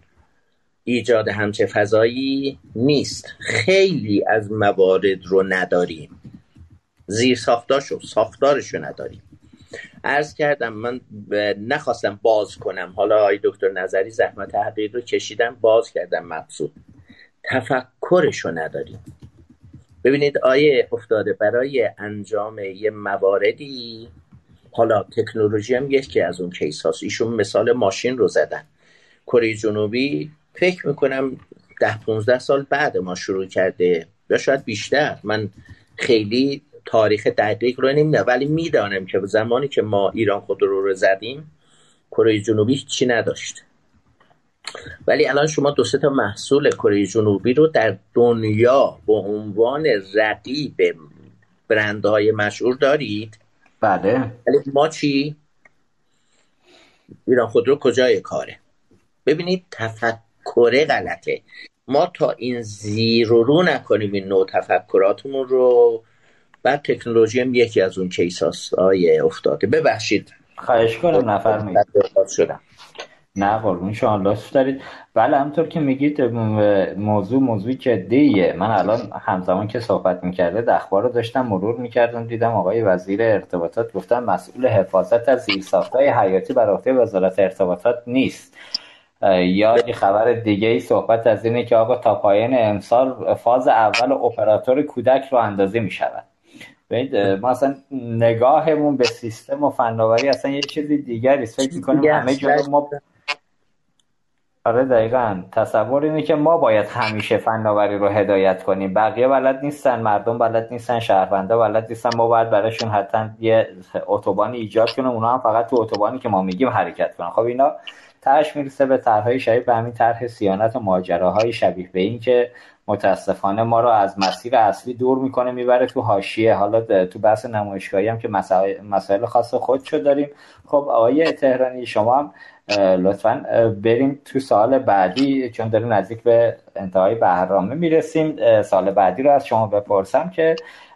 S3: ایجاد همچه فضایی نیست. خیلی از موارد رو نداریم. زیر ساختاشو ساختارشو نداریم. عرض کردم من نخواستم باز کنم. حالا آی دکتر نظری زحمت تحقیق رو کشیدم باز کردم مقصود تفکرشو نداریم. ببینید آیه افتاده برای انجام یه مواردی حالا تکنولوژی هم یکی از اون کیس هاست ایشون مثال ماشین رو زدن. کره جنوبی فکر می‌کنم ده 15 سال بعد ما شروع کرده یا شاید بیشتر. من خیلی تاریخ دقیق رو نمی‌دونم ولی می‌دانم که زمانی که ما ایران خود رو رو زدیم کره جنوبی چی نداشت. ولی الان شما دو تا محصول کره جنوبی رو در دنیا به عنوان رقیب برندهای مشهور دارید؟
S2: بله.
S3: ولی ما چی؟ ایران خودرو کجای کاره؟ ببینید تفکر غلطه ما تا این زیر و رو نکنیم این نوع تفکراتمون رو. بعد تکنولوژی هم یکی از اون کیس آیه افتاده. ببخشید.
S2: خواهش کنم نفرمایید.
S3: شدم.
S2: نه قربون. شما لاس دارید. بله همطور که میگید موضوع موضوعی جدیه. من الان همزمان که صحبت می‌کرده اخبار رو داشتم مرور می‌کردم دیدم آقای وزیر ارتباطات گفتن مسئول حفاظت از زیرساختهای حیاتی بر عهده وزارت ارتباطات نیست. یا یه خبر دیگه ای صحبت از اینه که آقا تا پایان امسال فاز اول اپراتور کودک رو اندازه می‌شود. ما اصلا نگاهمون به سیستم و فناوری اصلا یه چیزی دیگری فکر می‌کنیم همه جا ما آره دقیقا. تصور اینه که ما باید همیشه فناوری رو هدایت کنیم. بقیه بلد نیستن مردم بلد نیستن شهروندا بلد نیستن. ما باید براشون حتی یه اتوبانی ایجاد کنیم. اونا هم فقط تو اتوبانی که ما میگیم حرکت کنن. خب اینا ترش می‌رسه به طرحهای شبیه به همین طرح سیانت و ماجراهای شبیه به این که متاسفانه ما رو از مسیر اصلی دور می‌کنه می‌بره تو حاشیه. حالا تو بحث نمایشگاهی هم که مسائل خاص خودشو داریم. خب آقای تهرانی شما هم لطفا بریم تو سال بعدی چون داریم نزدیک به انتهای برنامه می‌رسیم. سال بعدی رو از شما بپرسم که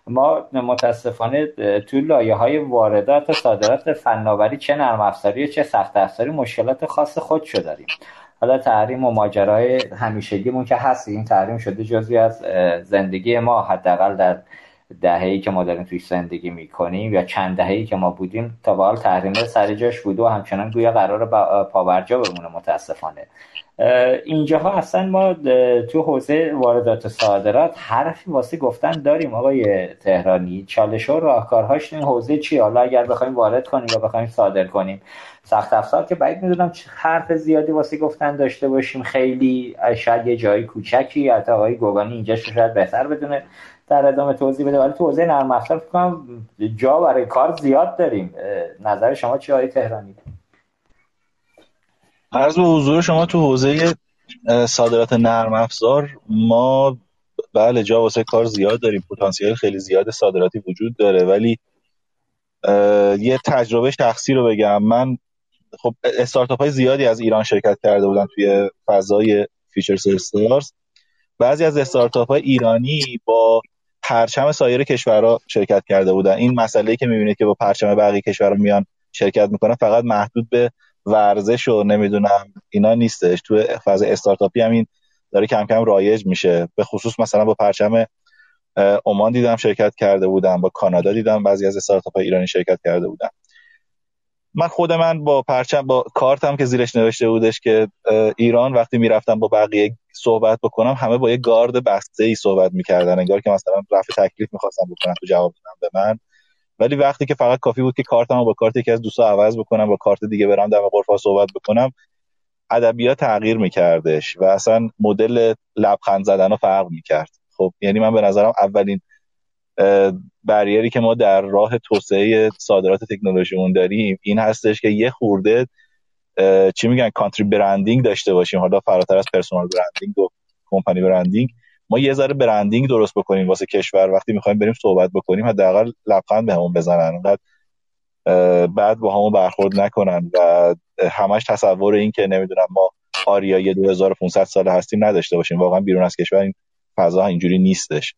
S2: ما متاسفانه تو لایه های واردات و صادرات فناوری چه نرم افزاری چه سخت افزاری مشکلات خاص خودشو داریم. حالا تحریم و ماجرای همیشگیمون که هست این تحریم شده جزوی از زندگی ما حداقل در دهه‌ای که ما داریم توی زندگی می‌کنیم یا چند دهه‌ای که ما بودیم تا به حال تحریم سر جاش بوده و همچنان گویا قرار پاورجا بمونه متاسفانه. اینجاها اصلا ما تو حوزه واردات و صادرات حرفی واسه گفتن داریم آقای تهرانی. چالش و راهکارهاش این حوزه چی حالا اگر بخوایم وارد کنیم یا بخوایم صادر کنیم. سخت افزار که باید می‌دونم حرف زیادی واسه گفتن داشته باشیم. خیلی شاید یه جایی کوچکی حتی آقای گوگانی اینجا شاید بهتر بدونه. در ادامه توضیح بده. ولی تو حوزه نرم افزار فکر جا برای کار زیاد داریم. نظر شما چی آقای تهرانی؟
S5: عرض به حضور شما تو حوزه صادرات نرم افزار ما بله جا واسه کار زیاد داریم. پتانسیل خیلی زیاد صادراتی وجود داره. ولی یه تجربه شخصی رو بگم. من خب استارتاپ های زیادی از ایران شرکت کرده بودن توی فضای Future Stars. بعضی از استارتاپ های ایرانی با پرچم سایر کشورها شرکت کرده بودن. این مسئله که می‌بینید که با پرچم بقیه کشورها میان شرکت می‌کنن فقط محدود به ورزش و نمی‌دونم اینا نیستش. تو فاز استارتاپی هم این داره کم کم رایج میشه. به خصوص مثلا با پرچم عمان دیدم شرکت کرده بودم با کانادا دیدم بعضی از استارتاپ ایرانی شرکت کرده بودم من خود من با پرچم با کارتم که زیرش نوشته بودش که ایران وقتی می‌رفتم با بقیه صحبت بکنم همه با یه گارد بسته ای صحبت می‌کردن انگار که مثلا رفع تکلیف می‌خواستم بکنم تو جواب بدم به من. ولی وقتی که فقط کافی بود که کارتمو با کارت یکی از دوستا عوض بکنم با کارت دیگه برم دم غرفه صحبت بکنم ادبیات تغییر میکردش و اصلا مدل لبخند زدن رو فرق می‌کرد. خب یعنی من به نظرم اولین بریری که ما در راه توسعه صادرات تکنولوژیمون داریم این هستش که یه خورده چی میگن کانتری برندینگ داشته باشیم. حالا فراتر از پرسونال برندینگ و کمپانی برندینگ ما یه ذره برندینگ درست بکنیم واسه کشور. وقتی می‌خوایم بریم صحبت بکنیم حداقل لبخند بهمون بزنن. اونقدر بعد با همون برخورد نکنن و همش تصور این که نمی‌دونم ما آریای 2500 سال هستیم نداشته باشیم. واقعا بیرون از کشور این فضا اینجوری نیستش.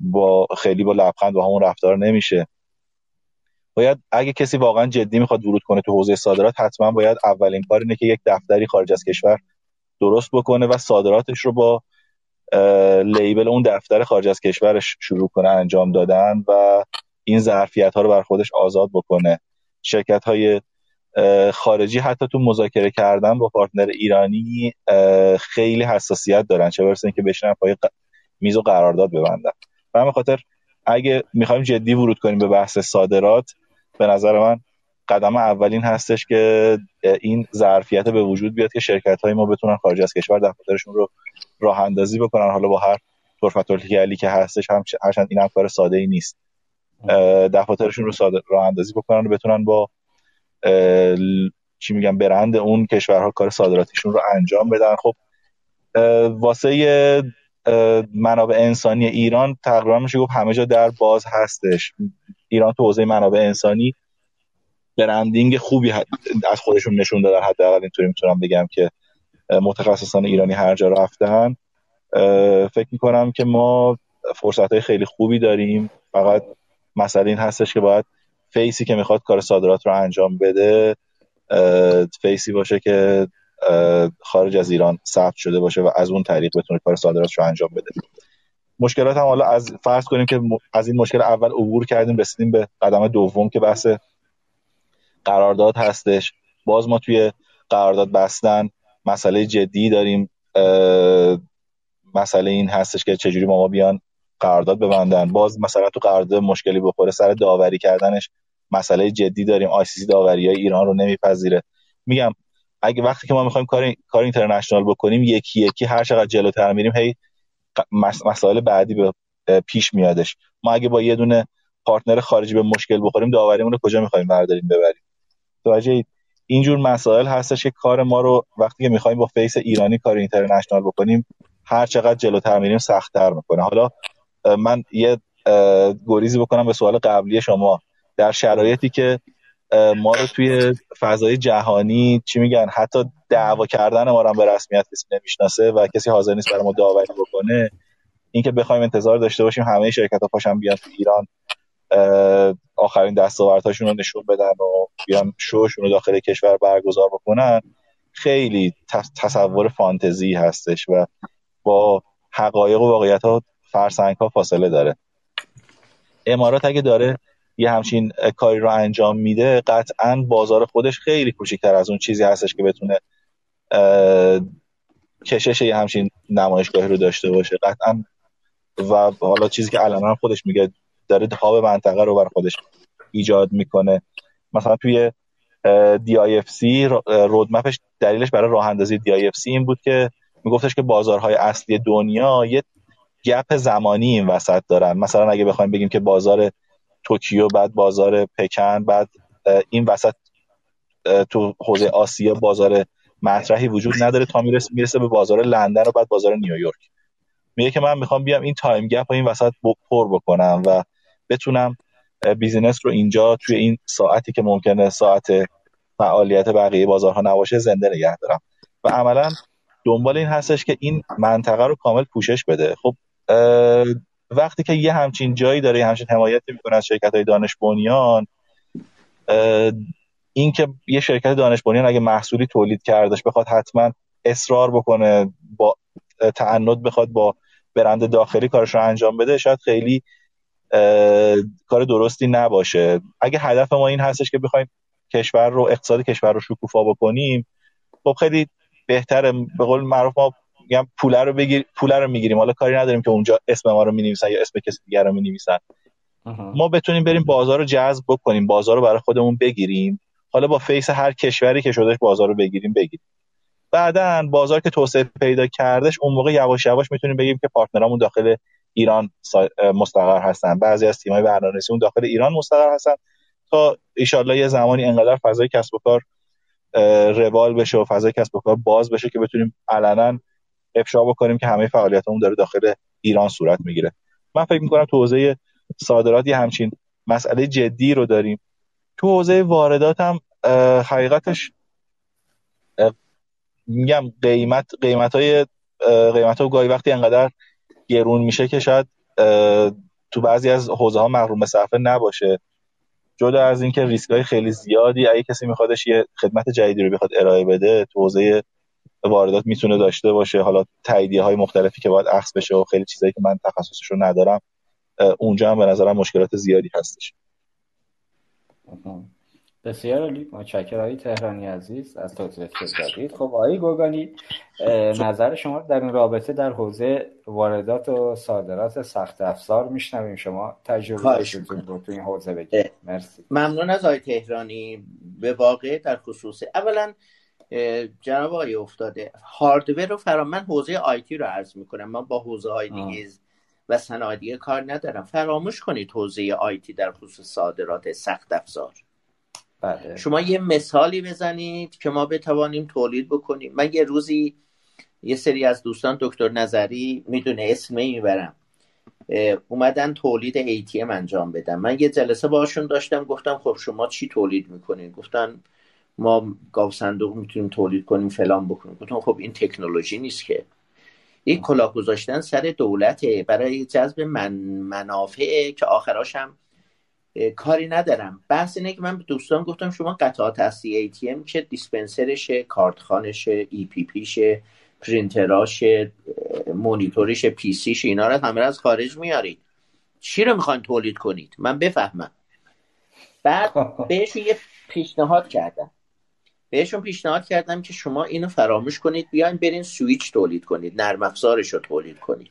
S5: با خیلی با لبخند با همون رفتار نمیشه. باید اگه کسی واقعا جدی می‌خواد ورود کنه تو حوزه صادرات حتما باید اولین کار اینه که یک دفتری خارج از کشور درست بکنه و صادراتش رو با لیبل اون دفتر خارج از کشورش شروع کنه انجام دادن و این ظرفیت ها رو بر خودش آزاد بکنه. شرکت های خارجی حتی تو مذاکره کردن با پارتنر ایرانی خیلی حساسیت دارن چه برسه که بشنن پای میز و قرارداد ببندن. و همه خاطر اگه می‌خوایم جدی ورود کنیم به بحث صادرات به نظر من قدم اولین هستش که این ظرفیت به وجود بیاد که شرکت های ما بتونن خارج از کشور دفترشون رو راه اندازی بکنن. حالا با هر طرفت علی که هستش هم هرچند این هم کار ساده ای نیست دفاترشون رو ساده راه اندازی بکنن و بتونن با چی میگم برند اون کشورها کار صادراتیشون رو انجام بدن. خب واسه منابع انسانی ایران تقریبا میشه گفت همه جا در باز هستش. ایران تو حوزه منابع انسانی برندینگ خوبی از خودشون نشون دادن. حداقل اینطوری می‌تونم بگم که متخصصان ایرانی هر جا رفتن. فکر می‌کنم که ما فرصت های خیلی خوبی داریم. فقط مسئله این هستش که باید فیسی که می‌خواد کار صادرات رو انجام بده فیسی باشه که خارج از ایران ثبت شده باشه و از اون طریق بتونه کار صادرات رو انجام بده. مشکلات هم حالا از فرض کنیم که از این مشکل اول عبور کردیم رسیدیم به قدم دوم که بحث قرارداد هستش. باز ما توی قرارداد بستن مسئله جدی داریم. مسئله این هستش که چجوری ما, بیان قرارداد ببندن. باز مثلا تو قرارداد مشکلی بخوره سر داوری کردنش مسئله جدی داریم. آی سی داوری های ایران رو نمیپذیره. میگم اگه وقتی که ما می‌خوایم کار کار اینترنشنال بکنیم یکی یکی هر چقدر جلوتر میریم هی مسائل بعدی به پیش میادش. ما اگه با یه دونه پارتنر خارجی به مشکل بخوریم داوریمون رو کجا می‌خوایم برداریم ببریم؟ توجه اینجور مسائل هستش که کار ما رو وقتی که می‌خوایم با face ایرانی کار international بکنیم هر چقدر جلوتر میریم سختتر می‌کنه. حالا من یه گریزی بکنم به سوال قبلی شما. در شرایطی که ما رو توی فضای جهانی چی میگن حتی دعوا کردن ما رو به رسمیت کسی نمی‌شناسه و کسی حاضر نیست برای ما داوری بکنه. اینکه بخوایم انتظار داشته باشیم همه شرکت ها پاشن بیان تو ایران آخرین دستاوردهاشون رو نشون بدن و بیان شوشون رو داخل کشور برگزار بکنن خیلی تصور فانتزی هستش و با حقایق و واقعیت ها فرسنگ ها فاصله داره. امارات اگه داره یه همچین کاری رو انجام میده قطعا بازار خودش خیلی کوچکتر از اون چیزی هستش که بتونه کشش یه همچین نمایشگاهی رو داشته باشه. قطعا و حالا چیزی که الان هم خودش میگه داره خواب منطقه رو بر خودش ایجاد می‌کنه. مثلا توی سی رودمپش دلیلش برای راه اندازی سی این بود که میگفتش که بازارهای اصلی دنیا یه گپ زمانی این وسط دارن. مثلا اگه بخوایم بگیم که بازار توکیو بعد بازار پکن بعد این وسط تو حوزه آسیا بازار مطرحی وجود نداره. تا می‌رسه می‌رسه به بازار لندن و بعد بازار نیویورک. میگه که من می‌خوام بیام این time gap این وسط پر بکنم و بتونم business رو اینجا توی این ساعتی که ممکنه ساعت فعالیت بقیه بازارها نباشه زنده نگه دارم. و عملا دنبال این هستش که این منطقه رو کامل پوشش بده. خب وقتی که یه همچین جایی داره یه همچین حمایتی می‌کنه از شرکت های دانش بنیان این که یه شرکت دانش بنیان اگه محصولی تولید کردش بخواد حتما اصرار بکنه با تعنت بخواد با برند داخلی کارش رو انجام بده شاید خیلی کار درستی نباشه. اگه هدف ما این هستش که بخوایم کشور رو اقتصاد کشور رو شکوفا بکنیم خب خیلی بهتره. به قول معروف ما میگم پوله رو بگیر پوله رو می‌گیریم. حالا کاری نداریم که اونجا اسم ما رو می‌نویسن یا اسم کسی دیگر رو می‌نویسن. ما بتونیم بریم بازار رو جذب بکنیم. بازار رو برای خودمون بگیریم. حالا با face هر کشوری که شدش بازار رو بگیریم بگیریم. بعدا بازار که توسعه پیدا کردش اون موقع یواش یواش می‌تونیم بگیم که partner امون داخل ایران مستقر هستن. بعضی از تیم‌های برنامه‌نویسی اون داخل ایران مستقر هستن تا ایشالله یه زمانی انقدر فضای کسب و کار روال بشه و فضای کسب و کار باز بشه که بتونیم علنا افشا بکنیم که همه فعالیتمون داره داخل ایران صورت می‌گیره. من فکر می‌کنم تو حوزه صادرات یه همچین مسئله جدی رو داریم. تو حوزه واردات هم حقیقتش میگم قیمت قیمت های قیمت ها گاهی وقتی انقدر گرون میشه که شاید تو بعضی از حوزه ها محروم صرفه نباشه. جدا از اینکه ریسک های خیلی زیادی اگه کسی میخوادش یه خدمت جدیدی رو بخواد ارائه بده تو حوزه واردات می‌تونه داشته باشه. حالا تاییدیه های مختلفی که باید اخذ بشه و خیلی چیزایی که من تخصصش رو ندارم اونجا هم به نظرم مشکلات زیادی هستش.
S8: بسیار عالی. متشکرم. آقای تهرانی عزیز از توضیحات که دادید. خب آقای گوگانی نظر شما در این رابطه در حوزه واردات و صادرات سخت افزار میشنویم. شما تجربه رو تو این حوزه بگید. مرسی.
S3: ممنون از آقای تهرانی. به واقع در خصوص اولا جناب آقای افتاده هاردور رو فرا من حوزه آیتی رو عرض می‌کنم. من با حوزه های دیگه و صنایع کار ندارم. فراموش کنید حوزه آیتی در خصوص صادرات سخت افزار. بله. شما یه مثالی بزنید که ما بتوانیم تولید بکنیم. من یه روزی یه سری از دوستان دکتر نظری می‌دونه اسم می‌برم. اومدن تولید ATM انجام بدن. من یه جلسه باشون داشتم گفتم خب شما چی تولید می‌کنید گفتن ما گاو صندوق می‌تونیم تولید کنیم فلان بکنیم. گفتم خب این تکنولوژی نیست که. این کلاه گذاشتن سر دولته. برای جذب من منافع که آخراش هم کاری ندارم. بحث اینه که من به دوستان گفتم شما قطعات اصلی ای که دیسپنسرشه کارتخانشه ای پی پیشه پرینتراشه مونیتورش پی سیش اینا رو همه از خارج میارید. چی رو می‌خواین تولید کنید؟ من بفهمم. بعد <laughs> بهشون یه پیشنهاد کردم. بهشون پیشنهاد کردم که شما اینو فراموش کنید بیاین برین سویچ تولید کنید نرم افزارش رو تولید کنید.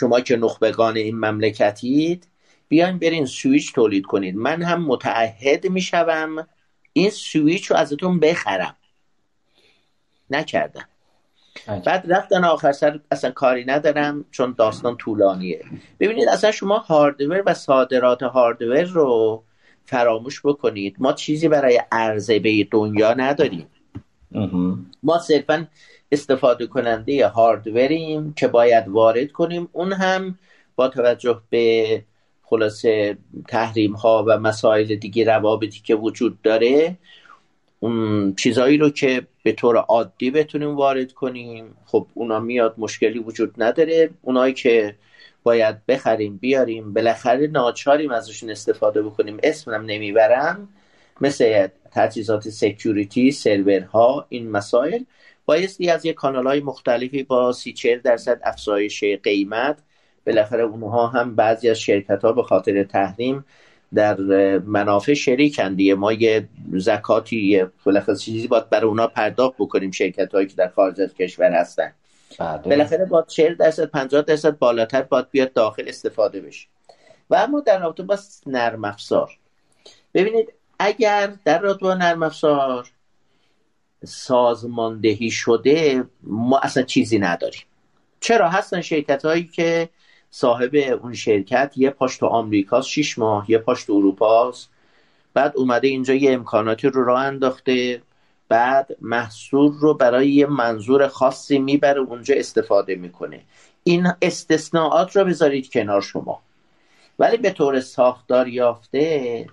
S3: شما که نخبگان این مملکتید بیاین برین سویچ تولید کنید. من هم متعهد می‌شوم این سویچ رو ازتون بخرم. نکردن. بعد رفتن آخر سر اصلا کاری ندارم چون داستان طولانیه. ببینید اصلا شما hardware و صادرات hardware رو فراموش بکنید. ما چیزی برای عرضه به دنیا نداریم. ما صرفا استفاده کننده هاردوریم که باید وارد کنیم. اون هم با توجه به خلاصه تحریم ها و مسائل دیگه روابطی که وجود داره اون چیزایی رو که به طور عادی بتونیم وارد کنیم. خب اونا میاد مشکلی وجود نداره. اونایی که باید بخریم بیاریم بالاخره ناچاریم ازشون استفاده بکنیم. اسمم نمی‌برم. مثل تجهیزات سکیوریتی سرورها این مسائل. بایستی از یک کانال های مختلفی با سی چهل درصد افزایش قیمت. بالاخره اونها هم بعضی از شرکت ها به خاطر تحریم در منافع شریکن دیگه ما یه زکاتی بالاخره چیزی باید برای اونا پرداخت بکنیم شرکت هایی که در خارج از کشور هستن. بالاخره با 40 درصد 50 درصد بالاتر باید بیاد داخل استفاده بشه. و اما در رابطه با نرم افزار. ببینید اگر در رابطه با نرم افزار سازماندهی شده ما اصلا چیزی نداریم. چرا؟ هستن شرکت هایی که صاحب اون شرکت یه پاش تو آمریکاست شیش ماه یه پاش تو اروپاست. بعد اومده اینجا یه امکاناتی رو راه انداخته. بعد محصول رو برای یه منظور خاصی می‌بره اونجا استفاده می‌کنه. این استثناءات رو بذارید کنار شما. ولی به طور ساختار یافته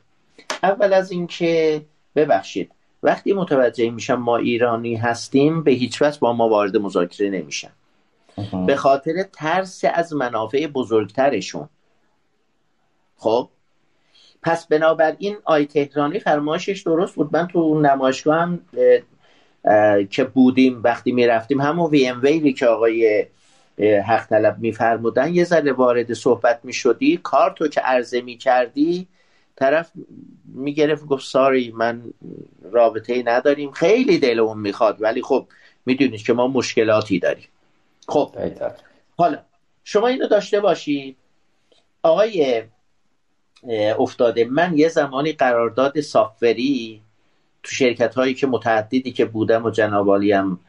S3: اول از اینکه ببخشید وقتی متوجه میشم ما ایرانی هستیم به هیچ وجه با ما وارد مذاکره نمیشن. به خاطر ترس از منافع بزرگترشون. خب؟ پس بنابراین آی تهرانی فرمایشش درست بود. من تو نمایشگاه هم که بودیم وقتی می‌رفتیم همون وی ام ویلی که آقای حق طلب میفرمودن یه ذره وارد صحبت می‌شدی. کارتو که عرضه می‌کردی طرف می‌گرفت گفت ساری من رابطه ای نداریم. خیلی دلمون می‌خواد ولی خب می‌دونید که ما مشکلاتی داریم. خب. حالا شما اینو داشته باشید. آقای افتاده. من یه زمانی قرارداد سافری تو شرکت هایی که متعددی که بودم و جنابالی هم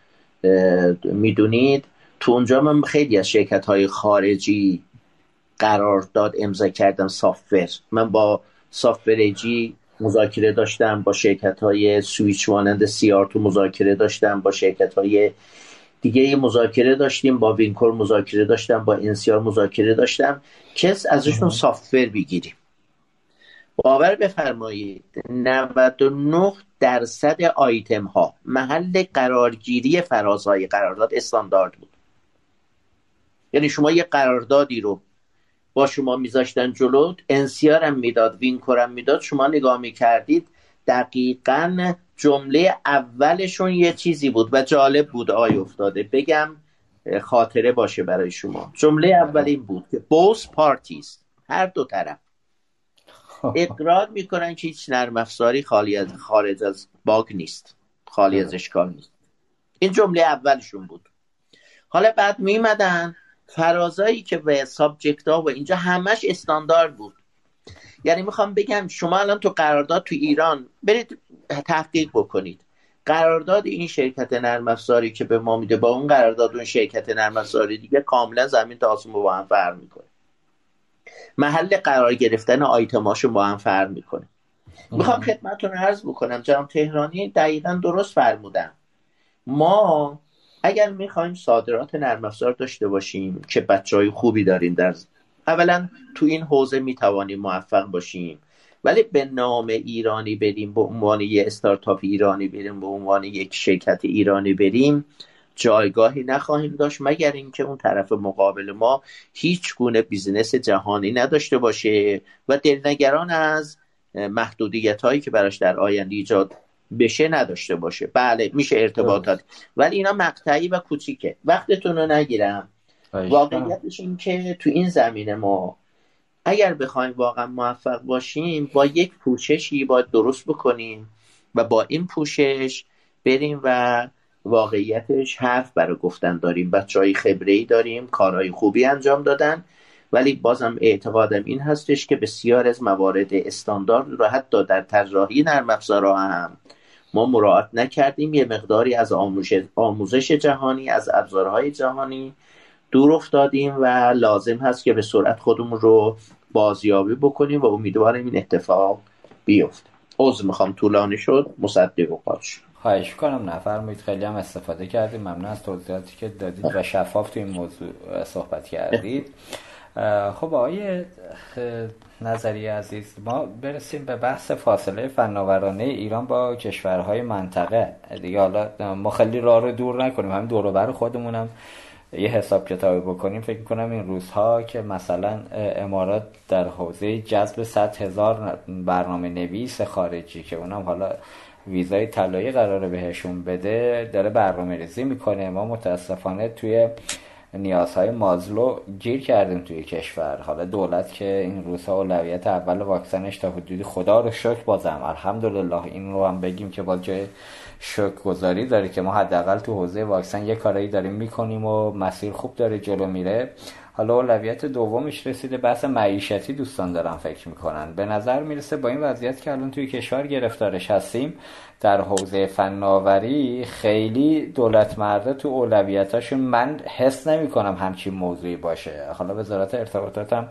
S3: می‌دونید تو اونجا من خیلی از شرکت های خارجی قرارداد امضا کردم سافر من با جی مذاکره داشتم با شرکت های سویچ مانند سیار تو مذاکره داشتم با شرکت های دیگه مذاکره داشتیم با Wincor مذاکره داشتم با NCR مذاکره داشتم. که ازشون software بگیریم. باور بفرمایید 99 درصد آیتم ها محل قرارگیری فرازهای قرارداد استاندارد بود. یعنی شما یه قراردادی رو با شما میذاشتن جلو NCR هم می‌داد Wincor هم می‌داد شما نگاه می‌کردید دقیقا جمله اولشون یه چیزی بود و جالب بود آی افتاده. بگم خاطره باشه برای شما. جمله اولین بود که both parties هر دو طرف اقرار می‌کنن که هیچ نرم افزاری خالی از خارج از باگ نیست. خالی از اشکال نیست. این جمله اولشون بود. حالا بعد میمدن فرازایی که به subject ها و اینجا همش استاندارد بود. یعنی می‌خوام بگم شما الان تو قرارداد تو ایران برید تحقیق بکنید. قرارداد این شرکت نرم افزاری که به ما میده با اون قرارداد اون شرکت نرم افزاری دیگه کاملا زمین تا آسمون با هم فرق می‌کنه. محل قرار گرفتن آیتماشو با هم فرق می‌کنه. می‌خوام خدمتتون عرض بکنم. جناب تهرانی دقیقا درست فرمودن. ما اگر می‌خوایم صادرات نرم افزار داشته باشیم که بچه های خوبی داریم در اولا تو این حوزه می‌توانیم موفق باشیم. ولی به نام ایرانی بریم به عنوان یه استارتاپ ایرانی بریم به عنوان یک شرکت ایرانی بریم جایگاهی نخواهیم داشت مگر اینکه اون طرف مقابل ما هیچ گونه business جهانی نداشته باشه و دلنگران از محدودیت هایی که براش در آینده ایجاد بشه نداشته باشه. بله میشه ارتباطات ولی اینا مقطعی و کوچیکه. وقتتون رو نگیرم. واقعیتش این که تو این زمینه ما اگر بخوایم واقعا موفق باشیم با یک پوششی باید درست بکنیم و با این پوشش بریم و واقعیتش حرف برای گفتن داریم. بچه های ای داریم کارهای خوبی انجام دادن. ولی بازم اعتقادم این هستش که بسیار از موارد استاندارد رو حتی در طراحی نرم افزارها هم ما مراعات نکردیم. یه مقداری از آموزش جهانی از ابزارهای جهانی دور افتادیم و لازم هست که به سرعت خودمون رو بازیابی بکنیم و امیدوارم این اتفاق بیفته. عضو می‌خوام طولانی شد. مصدق و قاش
S2: خواهش کنم نفرمایید. خیلی هم استفاده کردیم. ممنون از توضیحاتی که دادید و شفاف تو این موضوع صحبت کردید. خب آقای نظری عزیز ما برسیم به بحث فاصله فناورانه ایران با کشورهای منطقه. دیگه حالا ما خیلی راه رو دور نکنیم. هم دور بر خودمونم یه حساب کتابی بکنیم. فکر کنم این روزها که مثلا امارات در حوزه جذب 100 هزار برنامه نویس خارجی که اونم حالا ویزای طلایی قراره بهشون بده داره برنامه ریزی می‌کنه. ما متاسفانه توی نیازهای مازلو گیر کردیم توی کشور. حالا دولت که این روزها اولویت اول واکسنش تا حدودی خدا رو شکر بازم. الحمدلله این رو هم بگیم که با جای شکر گذاری داره که ما حداقل تو حوزه واکسن یه کارایی داریم می‌کنیم و مسیر خوب داره جلو میره. حالا اولویت دومش رسیده بحث معیشتی دوستان دارن فکر می‌کنن. به نظر می‌رسه با این وضعیت که الان توی کشور گرفتارش هستیم در حوزه فناوری خیلی دولت مرده تو اولویتاشون من حس نمی کنم همچین موضوعی باشه. حالا وزارت ارتباطات هم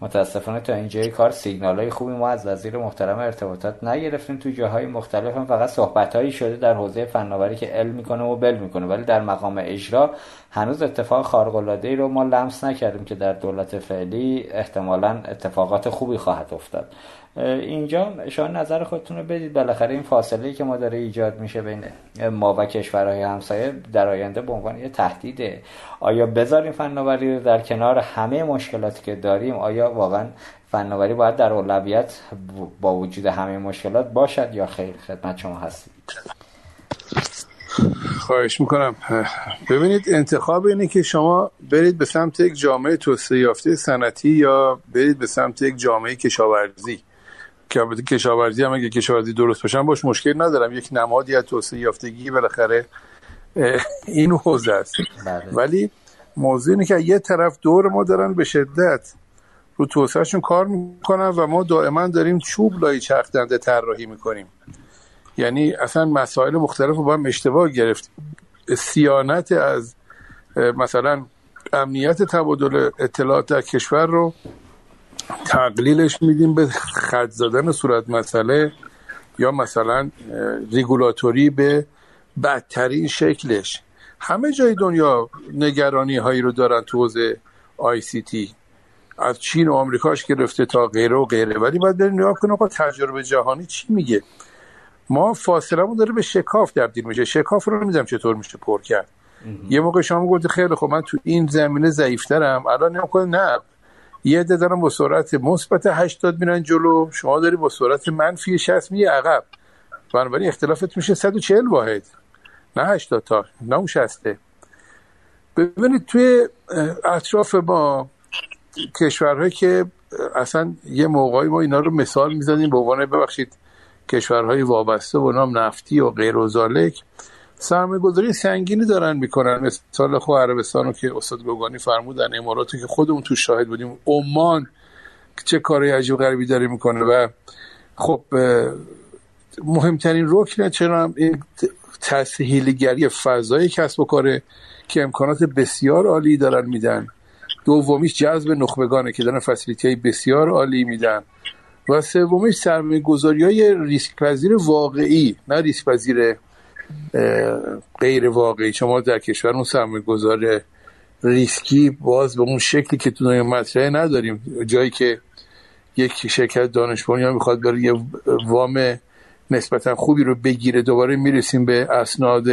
S2: متاسفانه تا اینجای کار سیگنال های خوبی ما از وزیر محترم ارتباطات نگرفتیم. تو جاهای مختلف هم فقط صحبت هایی شده در حوزه فناوری که علم می‌کنه و بل می‌کنه. ولی در مقام اجرا هنوز اتفاق خارق العاده ای رو ما لمس نکردیم که در دولت فعلی احتمالا اتفاقات خوبی خواهد افتاد. اینجا شما نظر خودتون رو بدید. بالاخره این فاصله که ما داره ایجاد میشه بین ما و کشورهای همسایه در آینده به عنوان یه تهدیده. آیا بذاریم فناوری رو در کنار همه مشکلاتی که داریم آیا واقعا فناوری باید در اولویت با وجود همه مشکلات باشد یا خیر؟ خدمت شما هستید.
S4: خواهش می‌کنم. ببینید انتخاب اینه که شما برید به سمت یک جامعه توسعه یافته صنعتی یا برید به سمت یک جامعه کشاورزی. که البته کشاورزی هم اگه کشاورزی درست باشن باش مشکل ندارم. یک نمادی از توسعه یافتگی بالاخره این حوزه است. بله. ولی موضوع اینه که یه طرف دور ما دارن به شدت رو توسعهشون کار می‌کنن و ما دائما داریم چوب لای چرخ دنده طراحی می‌کنیم. یعنی اصلا مسائل مختلف رو با هم اشتباه گرفتیم سیانت از مثلا امنیت تبادل اطلاعات در کشور رو تقلیلش میدیم به خط زدن صورت مسئله یا مثلا ریگولاتوری به بدترین شکلش. همه جای دنیا نگرانی هایی رو دارن تو حوزه آی سی تی. از چین و آمریکاش گرفته تا غیره و غیره. ولی باید بریم نگاه کنیم تجربه جهانی چی میگه؟ ما فاصلمون داره به شکاف تبدیل میشه. شکاف رو نمی‌دونم چطور میشه پر کرد. یه موقع شما گفتی خیلی خب من تو این زمینه ضعیفترم. الان نگاه نه. یه عده دارن با سرعت مثبت 80 میرن جلو. شما داری با سرعت منفی 60 می عقب. بنابراین اختلافت میشه 140 واحد. نه 80 تا نه اون 60 ببینید توی اطراف ما کشورهایی که اصلا یه موقعی ما اینا رو مثال می‌زنیم به عنوان ببخشید کشورهای وابسته و نام نفتی و غیر و زالک سرمایه گذاری سنگینی دارن می‌کنن. مثال خو عربستان رو که استاد گوگانی فرمودن اماراتی که خودمون تو شاهد بودیم. عمان چه کاری عجیب غریبی داره می‌کنه و خب مهمترین رکن چرا این تسهیلگری فضای کسب و کاره که امکانات بسیار عالی دارن میدن. دومیش جذب نخبگانه که دارن فسیلیتی های بسیار عالی میدن. و سومیش سرمایه گذاری های ریسک پذیر واقعی نه ریسک پذیر غیر واقعی. شما در کشور اون سرمایه گذار ریسکی باز به اون شکلی که تو دنیا مطرحه نداریم. جایی که یک شرکت دانش بنیان می‌خواد بره یه وام نسبتا خوبی رو بگیره دوباره می‌رسیم به اسناد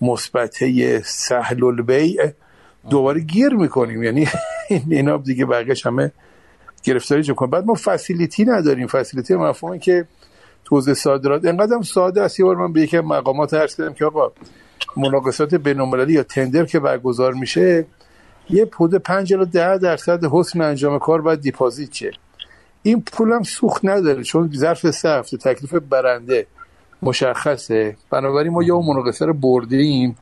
S4: مثبته سهل البیع دوباره گیر می‌کنیم. یعنی <laughs> اینا دیگه بقیش همه گرفتاری جو بعد ما فسیلیتی نداریم. فسیلیتی مفهومی که توزیع صادرات. انقدر ساده است. یه بار من به یکی مقامات عرض کردم که آقا مناقصات بین‌المللی یا تندر که برگزار میشه یه پود 5 الی 10 درصد حسن انجام کار باید دیپازیت چه این پول هم سوخت نداره چون ظرف سه هفته تکلیف برنده مشخصه. بنابراین ما یا اون مناقصه رو بردیم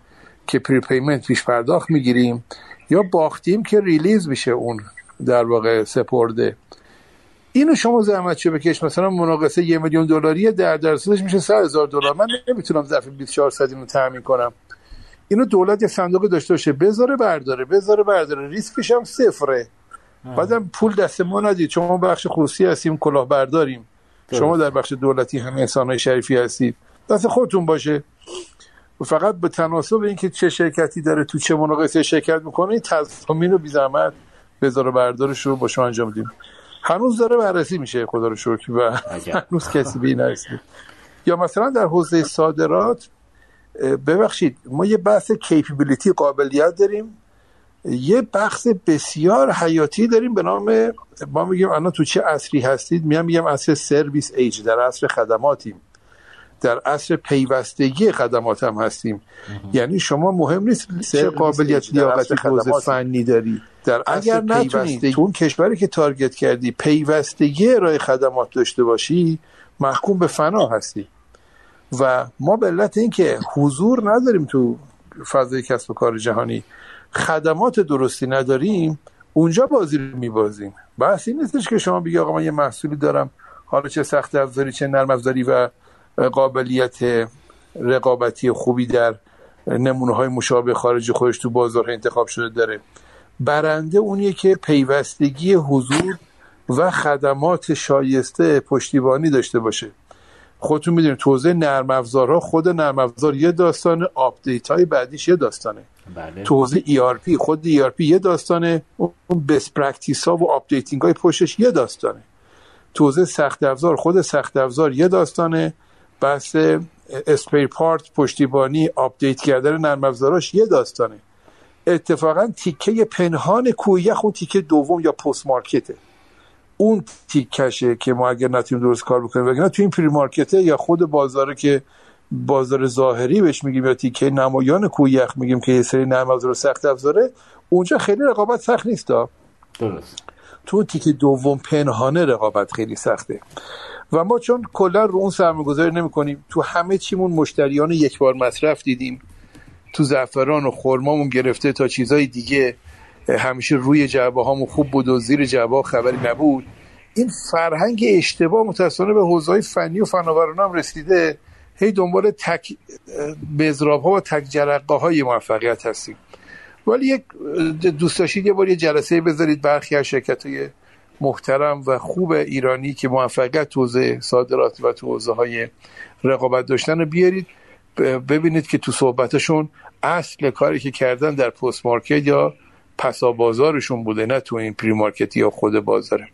S4: که prepayment پیش پرداخت می‌گیریم یا باختیم که release میشه اون در واقع سپرده. اینو شما زحمت چه بکش؟ مثلا مناقصه یه میلیون دلاری در درصدش میشه 100 هزار دلار. من نمی‌تونم ظرف 24 ساعت اینو تامین کنم. اینو دولت یه صندوق داشته باشه. بذاره برداره بذاره برداره. ریسکش هم صفره. بعدم پول دست ما ندید. چون ما بخش خصوصی هستیم کلاه برداریم شما در بخش دولتی همه انسان های شریفی هستید. دست خودتون باشه. و فقط به تناسب اینکه چه شرکتی داره تو چه مناقصه شرکت می‌کنه تضامین رو بی زحمت بذار بردارش رو با شما انجام دیم هنوز داره بررسی میشه خدا رو شکر و هنوز کسی به این یا مثلا در حوزه صادرات ببخشید ما یه بحث کیپیبیلیتی قابلیت داریم. یه بحث بسیار حیاتی داریم به نام ما میگیم الان تو چه عصری هستید؟ میگم میگم عصر سرویس ایج در عصر خدماتیم. در عصر پیوستگی خدمات هم هستیم یعنی شما مهم نیست چه قابلیت لیاقت حوزه فنی داری. در اگر نتونی. تو اون کشوری که تارگت کردی پیوستگی ارائه خدمات داشته باشی محکوم به فنا هستی. و ما به علت اینکه حضور نداریم تو فضای کسب و کار جهانی خدمات درستی نداریم اونجا بازی رو میبازیم. بحث این نیستش که شما بگی آقا من یه محصولی دارم حالا چه سخت افزاری چه نرم افزاری و قابلیت رقابتی خوبی در نمونه های مشابه خارج خودش تو بازار انتخاب شده داره. برنده اونیه که پیوستگی حضور و خدمات شایسته پشتیبانی داشته باشه. خودتون می‌دونید توزیع نرم افزارها خود نرم افزار یه داستان update های بعدیش یه داستانه. بله. توضیح ERP خود ERP یه داستانه اون best practice ها و updating های پشتش یه داستانه. توزیع سخت افزار خود سخت افزار یه داستانه. بحث spare part پشتیبانی update کردن نرم افزاراش یه داستانه. اتفاقا تیکه پنهان کوه یخ اون تیکه دوم یا post market ـه. اون تیکشه که ما اگر نتونیم درست کار بکنیم وگرنه تو این pre market ـه یا خود بازاره که بازار ظاهری بهش میگیم یا تیکه نمایان کویخ میگیم که یه سری نرم افزار سخت افزاره اونجا خیلی رقابت سخت نیست درست. تو تیکه دوم پنهانه رقابت خیلی سخته. و ما چون کلا رو اون سرمایه‌گذاری نمی‌کنیم تو همه چیمون مشتریان یک بار مصرف دیدیم. تو زعفران و خرمامون گرفته تا چیزای دیگه همیشه روی جعبه هامون خوب بود و زیر جعبه خبری نبود. این فرهنگ اشتباه متاسفانه به حوزه فنی و فناورانه هم رسیده. هی دنبال تک بزراب ها و تک جرقه های موفقیت هستیم. ولی یک دوست داشتید یه بار یه جلسه بذارید برخی از شرکت های محترم و خوب ایرانی که موفقیت توزه صادرات و تو های رقابت داشتن رو بیارید. ببینید که تو صحبتشون اصل کاری که کردن در پست مارکت یا پسا بازارشون بوده نه تو این پری مارکت یا خود بازاره.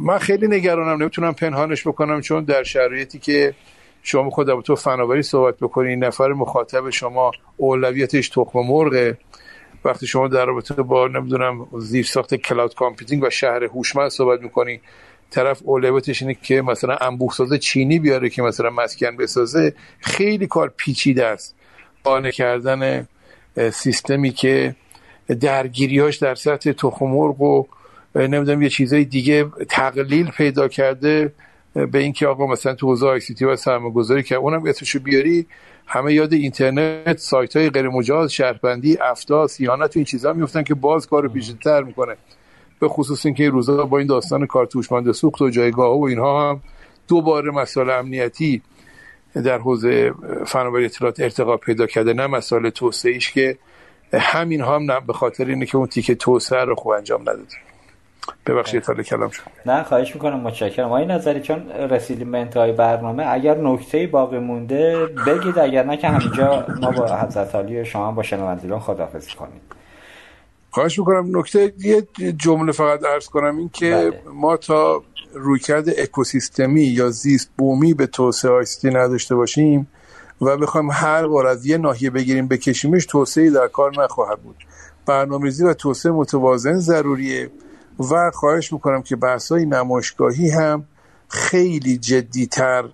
S4: من خیلی نگرانم نمی‌تونم پنهانش بکنم چون در شرایطی که شما خود تو فناوری صحبت بکنید نفر مخاطب شما اولویتش تخم مرغه وقتی شما در رابطه با نمی‌دونم زیر ساخت کلاود کامپیوتینگ و شهر هوشمند صحبت می‌کنی طرف اولویتش اینه که مثلا انبوه سازه چینی بیاره که مثلا مسکن بسازه. خیلی کار پیچیده است. قانع کردن سیستمی که درگیریاش در سطح تخم مرغ و نمی‌دونم یه چیزای دیگه تقلیل پیدا کرده به اینکه آقا مثلا تو حوزه آی سی تی و سرمایه‌گذاری که اونم اسمشو بیاری همه یاد اینترنت سایت های غیر مجاز شهربندی افتا سیانت و این چیزا میفتن که باز کار پیشتر می‌کنه. به خصوص اینکه این روزا با این داستان کارتوشمند سوخت و جایگاه و اینها هم دوباره مسائل امنیتی در حوزه فناوری اطلاعات ارتقا پیدا کرده نه مسائل توسعه ایش که همین هم نه به خاطر اینه که اون تیکه توسعه رو خوب انجام نداده. ببخشید تا کلام شد.
S8: نه خواهش می‌کنم متشکرم. این نظری چون رسیدیم به انتهای برنامه اگر نکته باقی مونده بگید. اگر نه که همینجا ما با حضرت علی شما با شنوندگان خداحافظی کنیم.
S4: خواهش می‌کنم. نکته یه جمله فقط عرض کنم این که بله. ما تا رویکرد اکوسیستمی یا زیست بومی به توسعه آیستی نداشته باشیم و بخوایم هر بار از یه ناحیه بگیریم بکشیمش توسعه در کار نخواهد بود. برنامه‌ریزی و توسعه متوازن ضروریه و خواهش می‌کنم که بحث‌های نمایشگاهی هم خیلی جدیتر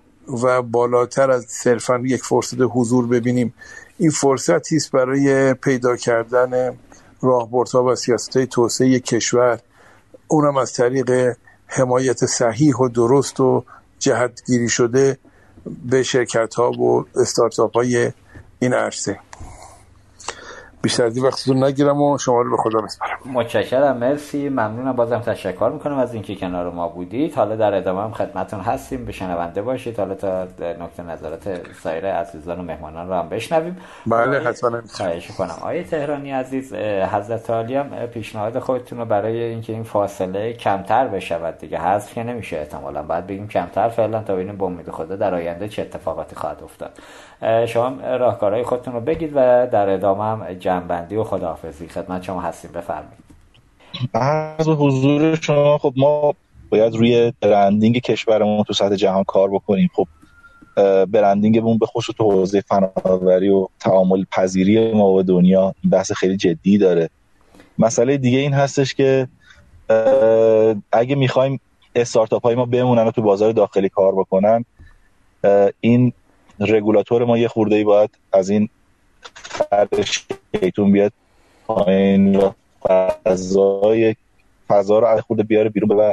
S4: و بالاتر از صرفا یک فرصت حضور ببینیم. این فرصتی است برای پیدا کردن راهبردها و سیاست توسعه کشور اونم از طریق حمایت صحیح و درست و جهتگیری شده به شرکت ها و استارتاپ های این عرصه. بیشتر از این وقتتون نگیرم و شما رو به خدا میسپارم.
S2: متشکرم مرسی. ممنونم. بازم تشکر می‌کنم از اینکه کنار ما بودید. حالا در ادامه هم خدمتون هستیم. به شنونده باشید. حالا تا نکته نظرات سایر عزیزان و مهمانان رو هم بشنویم.
S4: بله حتما.
S2: خواهش کنم آیه تهرانی عزیز حضرت عالی هم پیشنهاد خودتون رو برای اینکه این فاصله کمتر بشود. دیگه حذف که نمیشه. احتمالا بعد بگیم کمتر. فعلا تا ببینیم به امید خدا در آینده چه اتفاقاتی خواهد افتاد. شما راهکارهای خودتون رو بگید و در ادامه هم جنبندی و خداحافظی خدمت شما هستیم. بفرمایید.
S5: از حضور شما خب ما باید روی برندینگ کشورمون تو سطح جهان کار بکنیم. خب برندینگمون به خصوص تو حوزه فناوری و تعامل پذیری ما با دنیا بحث خیلی جدی داره. مسئله دیگه این هستش که اگه می‌خوایم استارتاپ های ما بمونن و تو بازار داخلی کار بکنن این رگولاتور ما یه خورده ای باید از این خرش شیطون بیاد پایین فضای فضا رو خورده بیاره بیرون و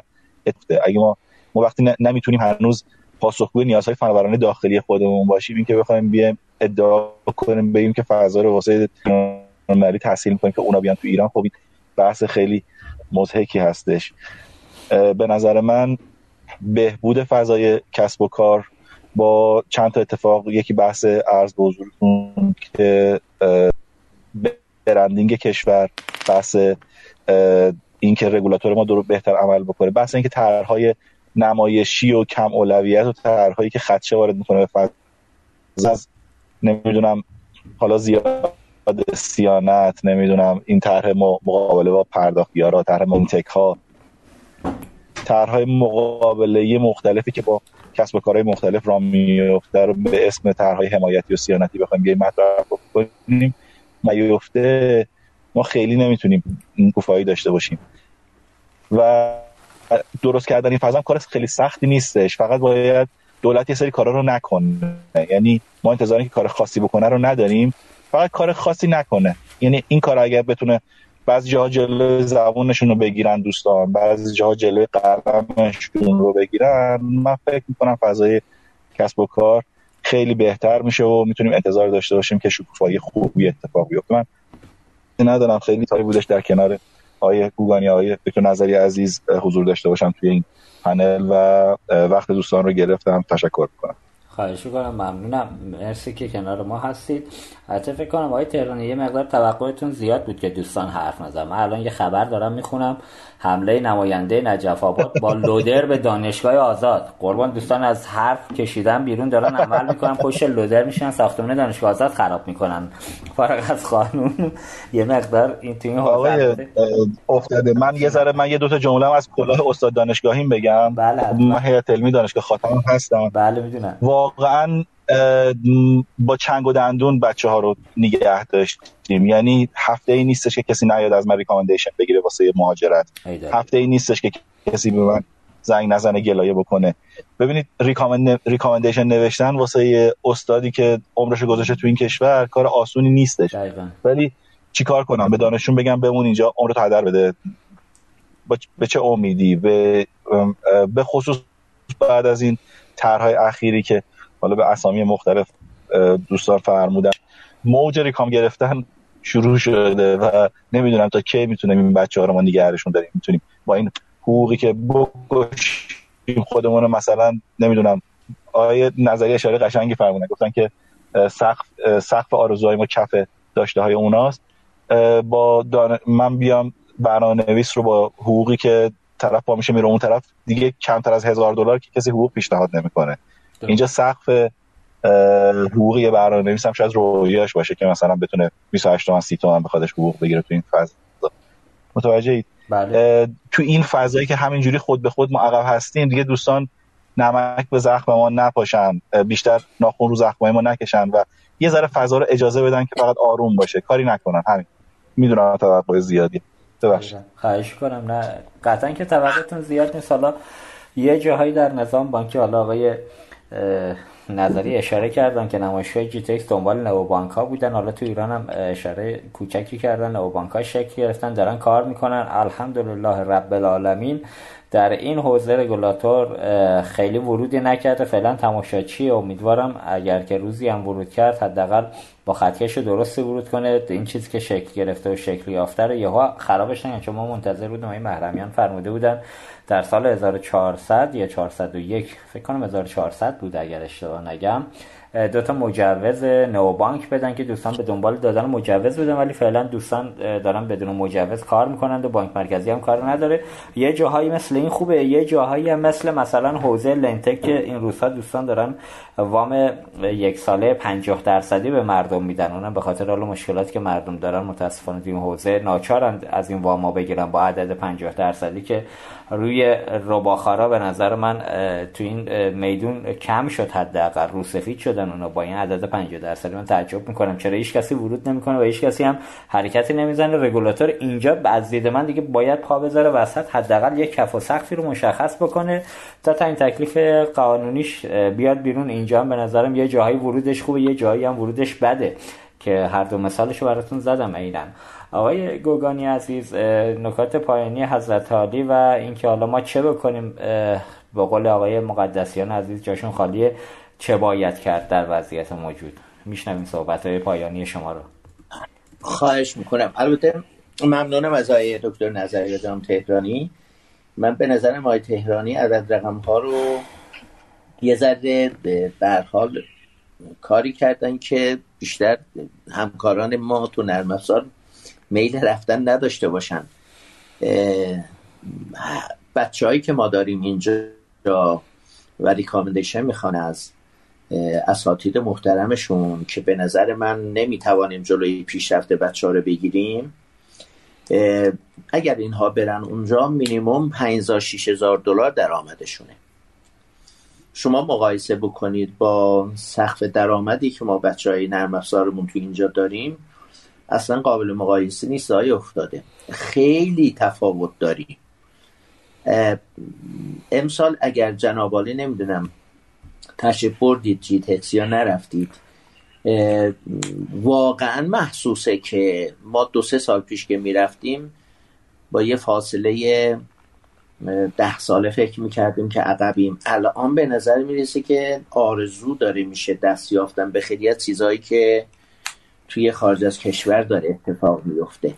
S5: اگه ما ما وقتی نمی‌تونیم هنوز پاسخگوی نیازهای فناورانه داخلی خودمون باشیم این که بخوایم بیایم ادعا کنیم بگیم که فضا رو واسه ملی تحصیل می‌کنیم که اونا بیان تو ایران خب بحث خیلی مضحکی هستش. به نظر من بهبود فضای کسب و کار با چند تا اتفاق یکی بحث ارز به حضورتون که برندینگ کشور بحث اینکه رگولاتور ما درو بهتر عمل بکنه بحث اینکه طرحهای نمایشی و کم اولویت و طرحهایی که خدشه وارد می‌کنه به نمی‌دونم حالا زیاد سیانت نمی‌دونم این طرح مقابله با پرداختیارا طرح مونتک ها طرحهای مقابله مختلفی که با کسب و کارهای مختلف را میفته رو به اسم طرحهای حمایتی و سیانتی بخوایم بیایم مطرح کنیم میفته ما خیلی نمی‌تونیم کوفایی داشته باشیم. و درست کردن این فضا کار خیلی سختی نیستش. فقط باید دولت یه سری کارا رو نکنه. یعنی ما انتظاری که کار خاصی بکنه رو نداریم. فقط کار خاصی نکنه. یعنی این کار اگر بتونه بعضی جاها جلو زبونشون رو بگیرن دوستان بعضی جاها جلو قلمشون رو بگیرن. من فکر می‌کنم فضای کسب و کار خیلی بهتر میشه و می‌تونیم انتظار داشته باشیم که شکوفایی خوبی اتفاق بیفته. من ندارم. خیلی تاری بودش در کنار آیه گوگانی آیه دکتر نظری عزیز حضور داشته باشم توی این پنل و وقت دوستان رو گرفتم. تشکر می‌کنم.
S2: خواهش کنم ممنونم. مرسی که کنار ما هستید. حتی فکر کنم آقای تهرانی یه مقدار توقعتون زیاد بود که دوستان حرف نزن الان یه خبر دارم می‌خونم. حمله نماینده نجف آباد با لودر به دانشگاه آزاد. قربان دوستان از حرف کشیدن بیرون دارن عمل می‌کنن پشت لودر میشن ساختمان دانشگاه آزاد خراب می‌کنن. فارغ از قانون یه مقدار این تو این
S5: افتاده. من یه ذره من یه دو تا جمله از کلاه استاد دانشگاهیم بگم.
S2: بله
S5: من هیئت علمی دانشگاه خاتم هستم.
S2: بله می‌دونم.
S5: واقعا با چنگ و دندون بچه ها رو نگه داشتیم. یعنی هفته ای نیستش که کسی نیاد از من ریکامندیشن بگیره واسه مهاجرت. هفته ای نیستش که کسی به من زنگ نزنه گلایه بکنه. ببینید ریکامندیشن نوشتن واسه استادی که عمرش گذاشته تو این کشور کار آسونی نیستش. ولی چیکار کنم؟ به دانشون بگم بمون اینجا عمرت هدر بده. به چه امیدی؟ به به خصوص بعد از این طرحهای اخیری که حالا به اسامی مختلف دوستان فرمودن. موج ریکام گرفتن شروع شده و نمی‌دونم تا کی می‌تونیم این بچه ها رو ما نگهرشون داریم. می‌تونیم با این حقوقی که بکشیم خودمون مثلا نمی‌دونم آیه نظری اشاره قشنگی فرمودن. گفتن که سقف سقف آرزوهای ما کف داشته های اوناست با من بیام برنامه نویس رو با حقوقی که طرف با میشه میره اون طرف دیگه کمتر از هزار دلار که کسی حقوق پیشنهاد نمی‌کنه. اینجا سقف حقوقی برنامه نویس هم شاید رویاش باشه که مثلا بتونه 28 تومن 30 تومن بخوادش حقوق بگیره تو این فضا. متوجه اید
S2: بله.
S5: تو این فضایی که همینجوری خود به خود ما عقب هستیم دیگه دوستان نمک به زخم ما نپاشن بیشتر ناخون رو زخم ما نکشن و یه ذره فضا رو اجازه بدن که فقط آروم باشه. کاری نکنن همین. می‌دونم توقع زیادی. ببخشید.
S2: خواهش کنم نه قطعا که توقعتون زیاد نیست. حالا یه جاهایی در نظام بانکی حالا آقای نظری اشاره کردن که نمایشگاه جی تکس دنبال نوبانک ها بودن. حالا تو ایران هم اشاره کوچکی کردن. نوبانک ها شکل گرفتن دارن کار می‌کنن. الحمدلله رب العالمین در این حوزه رگولاتور خیلی ورودی نکرده. فعلا تماشاچی امیدوارم اگر که روزی هم ورود کرد حداقل با خطکش درستی ورود کنه. این چیزی که شکل گرفته و شکل یافته رو یهو خرابش نگن چون ما منتظر بودیم این محرمیان فرموده بودن در سال 1400 یا 401 فکر کنم 1400 بود اگر اشتباه نگم. دو تا مجوز نوبانک بدن که دوستان به دنبال دادن مجوز بدن ولی فعلا دوستان دارن بدون مجوز کار می‌کنند و بانک مرکزی هم کار نداره. یه جاهایی مثل این خوبه یه جاهایی هم مثل مثلا حوزه لنتک که این روزها دوستان دارن وام یک ساله 50 درصدی به مردم میدن. اونم به خاطر حال مشکلاتی که مردم دارن متاسفانه این حوزه ناچارند از این واما بگیرن با عدد 50 درصدی که روی رباخارا به نظر من تو این میدون کم شد حداقل. رو سفید شدن اونا با این عدد 50 درصدی. من تعجب می‌کنم. چرا هیچ کسی ورود نمی‌کنه و هیچ کسی هم حرکتی نمی‌زنه. رگولاتور اینجا از دید من دیگه باید پا بذاره وسط حداقل یک کف و سقفی رو مشخص بکنه تا تا این تکلیف قانونیش بیاد بیرون. اینجا هم به نظرم یه جاهایی ورودش خوبه یه جایی هم ورودش بده که هر دو مثالشو براتون زدم عینا آقای گوگانی عزیز نکات پایانی حضرت عالی و اینکه حالا ما چه بکنیم به قول آقای مقدسیان عزیز جاشون خالیه. چه باید کرد در وضعیت موجود؟ میشنویم صحبت های پایانی شما رو.
S3: خواهش می‌کنم. البته ممنونم از آقای دکتر نظری جام تهرانی. من به نظرم آقای تهرانی عدد رقم ها رو یه ذره به حال کاری کردن که بیشتر همکاران ما تو نرم میل رفتن نداشته باشن. بچه هایی که ما داریم اینجا و ریکامندیشن می‌خوان از اساتید محترمشون که به نظر من نمی‌توانیم جلوی پیشرفت بچه ها رو بگیریم اگر اینها برن اونجا مینیموم 5000 6000 دلار درآمدشونه. شما مقایسه بکنید با سقف درآمدی که ما بچه های نرم افزارمون تو اینجا داریم اصلا قابل مقایسه نیست های افتاده. خیلی تفاوت داریم. امسال اگر جنابالی نمی‌دونم تشریف بردید جیت یا نرفتید. واقعا محسوسه که ما دو سه سال پیش که می‌رفتیم با یه فاصله ده ساله فکر می‌کردیم که عقبیم. الان به نظر می‌رسه که آرزو داره میشه دست یافتن به خیلی از چیزهایی که توی خارج از کشور داره اتفاق میفته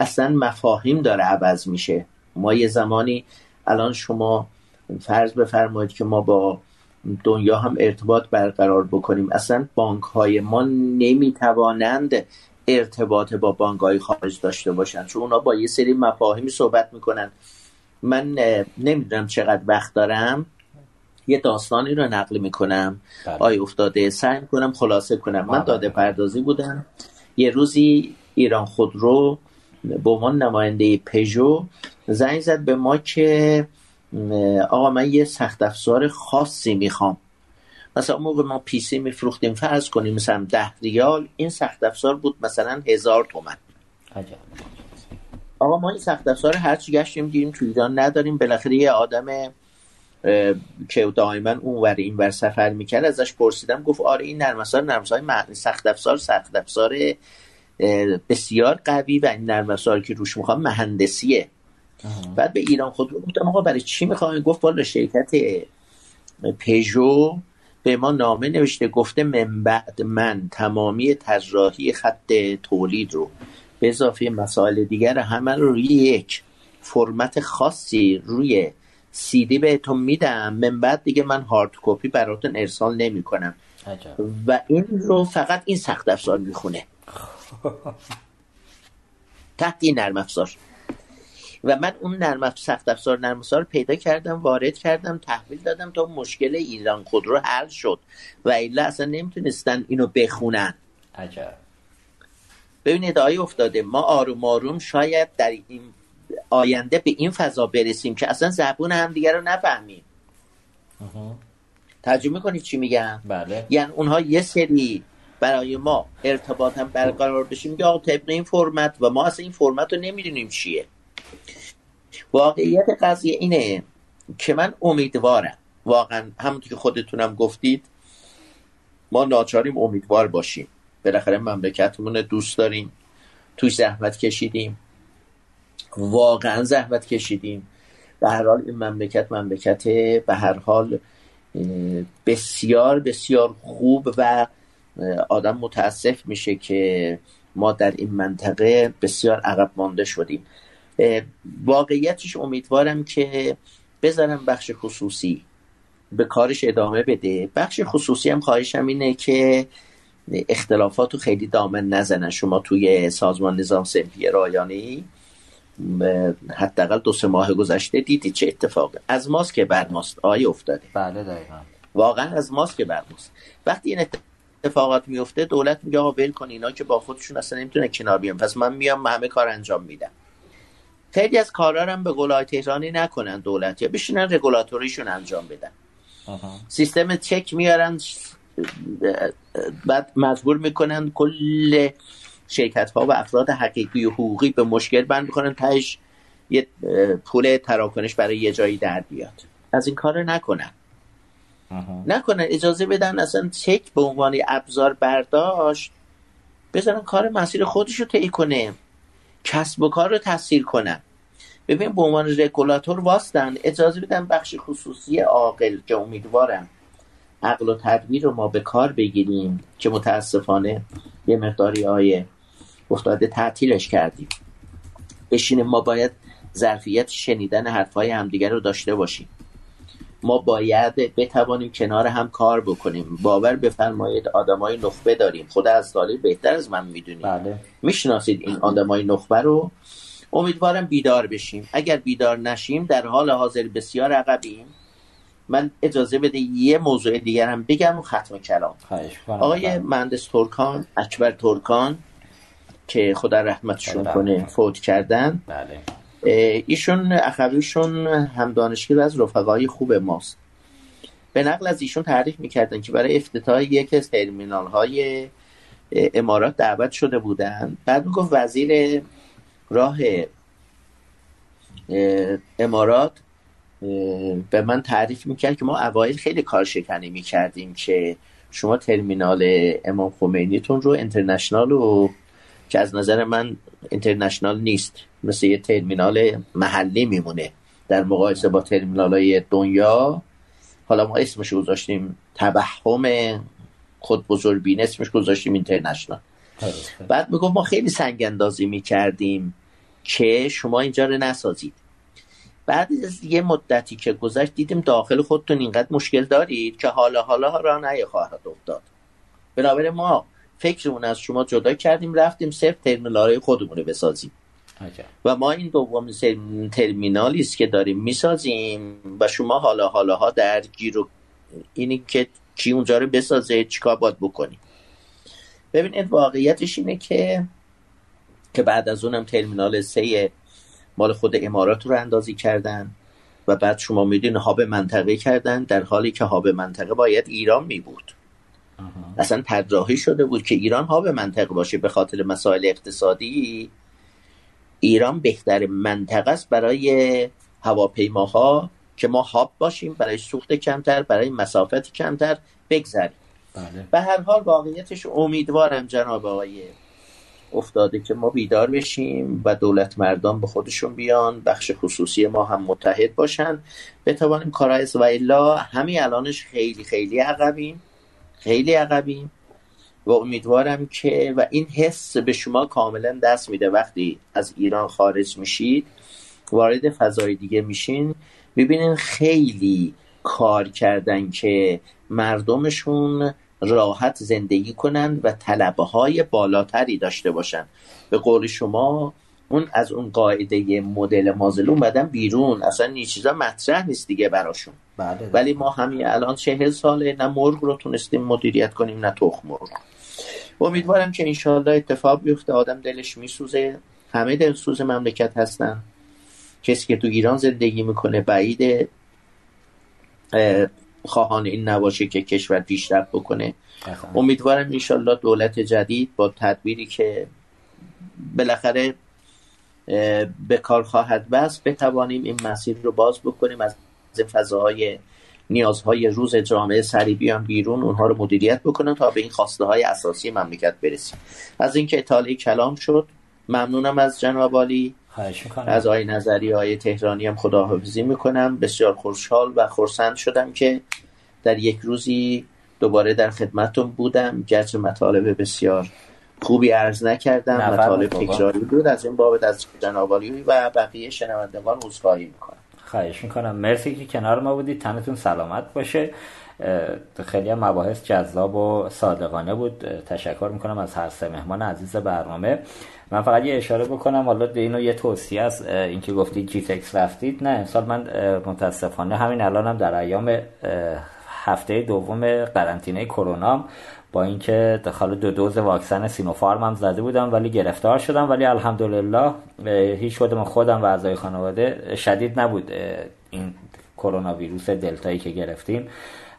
S3: اصلا مفاهیم داره عوض میشه. ما یه زمانی الان شما فرض بفرمایید که ما با دنیا هم ارتباط برقرار بکنیم. اصلا بانک های ما نمی‌توانند ارتباط با بانک های خارج داشته باشن چون اونا با یه سری مفاهیمی صحبت می‌کنن من نمی‌دونم چقدر وقت دارم. یه داستانی رو نقل می‌کنم. بله. آی افتاده سعی می‌کنم خلاصه کنم. من بله. داده پردازی بودم. یه روزی ایران خودرو به عنوان نماینده پژو زنگ زد به ما که آقا من یه سخت افزار خاصی می‌خوام. مثلا موقع ما پیسی میفروختیم فرض کنیم مثلا ده ریال این سخت افزار بود مثلا هزار تومن. آقا ما این سخت افزار هرچی گشتیم دیدیم تو ایران نداریم. بالاخره یه آدم که دائما اون ور این ور سفر می‌کرد ازش پرسیدم گفت آره این نرم افزار نرم سخت افزار سخت افزار بسیار قوی و این نرم افزار که روش می‌خوام مهندسیه. بعد به ایران خود گفتم آقا برای چی می‌خوام گفت والا شرکت پژو به ما نامه نوشته گفته من بعد من تمامی طراحی خط تولید رو به اضافه مسائل دیگر همه رو روی یک فرمت خاصی روی سیدی بهتون میدم. من بعد دیگه من هارد کپی براتون ارسال نمی کنم و این رو فقط این سخت افزار می‌خونه. <laughs> تحت این نرم افزار. و من اون نرم سخت افزار نرم افزار پیدا کردم وارد کردم تحویل دادم تا مشکل ایران خودرو حل شد. و الا اصلا نمی‌تونستن اینو بخونن. عجب. ببینید آیه افتاده. ما آروم آروم شاید در این آینده به این فضا برسیم که اصلا زبون همدیگه رو نفهمیم. ترجمه کنید چی میگم؟
S2: بله.
S3: یعنی اونها یه سری برای ما ارتباط هم برقرار بشیم که آقا طبق این فرمت و ما اصلا این فرمت رو نمی‌دونیم چیه. واقعیت قضیه اینه که من امیدوارم. واقعا همونطور که خودتونم گفتید ما ناچاریم امیدوار باشیم. بالاخره مملکتمون دوست داریم. توی زحمت کشیدیم. واقعا زحمت کشیدیم. به هر حال این مملکت مملکت به هر حال بسیار بسیار خوب و آدم متاسف میشه که ما در این منطقه بسیار عقب مانده شدیم. واقعیتش امیدوارم که بذارم بخش خصوصی به کارش ادامه بده. بخش خصوصی هم خواهشم اینه که اختلافات رو خیلی دامن نزنن. شما توی سازمان نظام سنفی رایانی حداقل دو سه ماه گذشته دیدی چه اتفاقه از ماست که بر ماست. آیه افتاده.
S8: بله دقیقا.
S3: واقعا از ماست که بر ماست. وقتی این اتفاقات میفته دولت میگه آقا ول کن اینا که با خودشون اصلا نمی‌تونه کنار بیان. پس من میام همه کار انجام میدم. خیلی از کارا هم به قول تهرانی نکنن دولت یا بشینن رگولاتوریشون انجام بدن. سیستم چک میارن بعد مجبور می‌کنن کل شرکت ها و افراد حقیقی و حقوقی به مشکل بند می‌کنن تاش یه پول تراکنش برای یه جایی در بیاد. از این کار نکنن. نکنن اجازه بدن اصلا چک به عنوان ابزار برداشت بزنن کار مسیر خودش رو طی کنه. کسب و کار رو تسهیل کنن. ببین به عنوان رگولاتور واستن اجازه بدن بخش خصوصی عاقل که امیدوارم عقل و تدبیر رو ما به کار بگیریم که متاسفانه یه مقداری آیه افتاده تعطیلش کردیم. بشینیم ما باید ظرفیت شنیدن حرفهای همدیگر رو داشته باشیم. ما باید بتوانیم کنار هم کار بکنیم. باور بفرمایید آدمای نخبه داریم. خدا از سالی بهتر از من می‌دونید
S8: بله.
S3: می‌شناسید این آدمای نخبه رو؟ امیدوارم بیدار بشیم. اگر بیدار نشیم در حال حاضر بسیار عقبیم. من اجازه بده یه موضوع دیگر هم بگم و ختم کلام. آقای مهندس ترکان اکبر ترکان که خدا رحمتشون کنه فوت کردن.
S8: بله.
S3: ایشون اخویشون هم دانشگاه از رفقای خوب ماست. به نقل از ایشون تعریف می‌کردن که برای افتتاح یک از ترمینال های امارات دعوت شده بودن. بعد می‌گفت وزیر راه امارات به من تعریف می‌کرد که ما اوایل خیلی کار شکنی می‌کردیم که شما ترمینال امام خمینیتون رو انترنشنال و که از نظر من اینترنشنال نیست. مثل یه ترمینال محلی میمونه. در مقایسه با ترمینال های دنیا حالا ما اسمش گذاشتیم تبهم خود بزرگبین اسمش گذاشتیم اینترنشنال. بعد می‌گفت ما خیلی سنگ اندازی می‌کردیم که شما اینجا رو نسازید. بعد از یه مدتی که گذشت دیدیم داخل خودتون اینقدر مشکل دارید که حالا حالا را خواهد افتاد. بنابراین ما فکرمون از شما جدا کردیم رفتیم صرف ترمینال خودمون رو بسازیم. و ما این دوم ترمینالی است که داریم می‌سازیم و شما حالا حالا ها در گیر و اینی که چی اونجا رو بسازه چیکار باید بکنیم. ببینید واقعیتش اینه که که بعد از اونم ترمینال سه مال خود امارات رو اندازی کردن و بعد شما میدین هاب منطقه کردن در حالی که هاب منطقه باید ایران می بود اصلا طراحی شده بود که ایران هاب منطقه باشه به خاطر مسائل اقتصادی. ایران بهتر منطقه است برای هواپیماها که ما هاب باشیم برای سوخت کمتر برای مسافت کمتر بگذریم.
S8: بله.
S3: به هر حال واقعیتش امیدوارم جناب آقای افتاده که ما بیدار بشیم و دولت مردان به خودشون بیان بخش خصوصی ما هم متحد باشن. بتوانیم کارهای و الا همین الانش خیلی خیلی عقبیم. خیلی عقبیم. و امیدوارم که و این حس به شما کاملا دست میده. وقتی از ایران خارج میشید وارد فضای دیگه میشین ببینین خیلی کار کردن که مردمشون راحت زندگی کنند و طلبه های بالاتری داشته باشن. به قول شما اون از اون قاعده مدل مازلون اومدن بیرون. اصلا این چیزا مطرح نیست دیگه براشون.
S8: بله
S3: ولی ما همین الان چهل ساله نه مرغ رو تونستیم مدیریت کنیم نه تخم مرغ امیدوارم که انشالله اتفاق بیفته. آدم دلش میسوزه. همه دلسوز مملکت هستن. کسی که تو ایران زندگی می‌کنه بعید خواهان این نباشه که کشور پیشرفت بکنه. امیدوارم انشالله دولت جدید با تدبیری که بالاخره به کار خواهد بست. بتوانیم این مسیر رو باز بکنیم. از این فضاهای نیازهای روز جامعه سری بیان بیرون اونها رو مدیریت بکنن تا به این خواسته های اساسی مملکت برسیم. از اینکه اطاله کلام شد ممنونم از جناب عالی. از آقای نظری های تهرانی هم خداحافظی می‌کنم. بسیار خوشحال و خورسند شدم که در یک روزی دوباره در خدمتتون بودم. گرچه مطالب بسیار خوبی عرض نکردم مطالب تکراری بود. از این بابت از جناب و بقیه شنوندگان عذرخواهی می‌کنم.
S2: خواهش می‌کنم. مرسی که کنار ما بودید. تنتون سلامت باشه. خیلی هم مباحث جذاب و صادقانه بود. تشکر می‌کنم از هر سه مهمان عزیز برنامه. من فقط یه اشاره بکنم. حالا اینو یه توصیه است. اینکه گفتید جی تکس رفتید. نه امسال من متاسفانه همین الانم هم در ایام هفته دوم قرنطینه کرونا با اینکه داخل دو دوز واکسن سینوفارم هم زده بودم ولی گرفتار شدم. ولی الحمدلله هیچ کدوم خودم و اعضای خانواده شدید نبود این کرونا ویروس دلتایی که گرفتیم.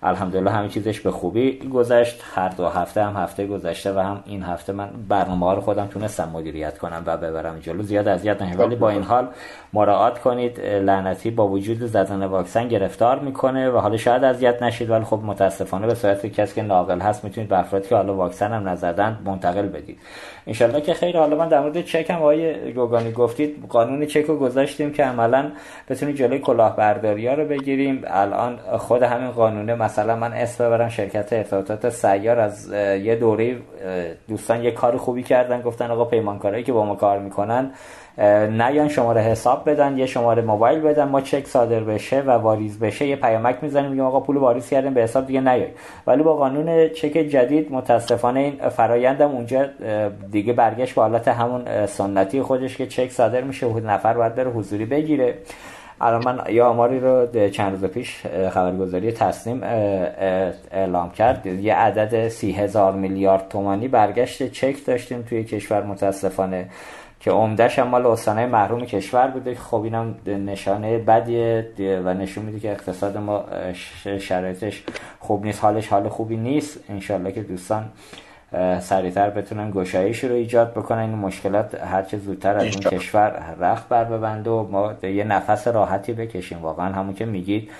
S2: الحمدلله همه چیزش به خوبی گذشت. هر دو هفته هم هفته گذشته و هم این هفته من برنامه ها رو خودم تونستم مدیریت کنم و ببرم جلو. زیاد اذیت نشه ولی با این حال مراعات کنید. لعنتی با وجود زدن واکسن گرفتار می‌کنه و حالا شاید اذیت نشید ولی خب متاسفانه به صورت کسی که ناقل هست می‌تونید به افرادی که حالا واکسن هم نزدن منتقل بدید. انشالله که خیر. حالا من در مورد چک هم آقای گوگانی گفتید. قانون چک رو گذاشتیم که عملا بتونید جلوی کلاهبرداری ها رو بگیریم. الان خود همین قانونه مثلا من اسم ببرم شرکت ارتباطات سیار از یه دوره دوستان یه کار خوبی کردن گفتن آقا پیمانکارایی که با ما کار می‌کنن نیان شماره حساب بدن یه شماره موبایل بدن ما چک صادر بشه و واریز بشه یه پیامک می‌زنیم میگیم آقا پول واریز کردیم به حساب دیگه نیای ولی با قانون چک جدید متاسفانه این فرایندم اونجا دیگه برگشت به حالت همون سنتی خودش که چک صادر میشه و نفر باید بره حضوری بگیره. الان من یا آماری رو چند روز پیش خبرگزاری تصنیم اعلام کرد. یه عدد سی هزار میلیارد تومانی برگشت چک داشتیم توی کشور متاسفانه که عمدهش هم مال استانهای محروم کشور بوده. خب اینم نشانه بدیه و نشون میده که اقتصاد ما شرایطش خوب نیست حالش حال خوبی نیست. انشالله که دوستان سریعتر بتونن گشایش رو ایجاد بکنن. این مشکلات هرچه زودتر از این کشور رخت بر ببنده و ما یه نفس راحتی بکشیم. واقعا همون که میگید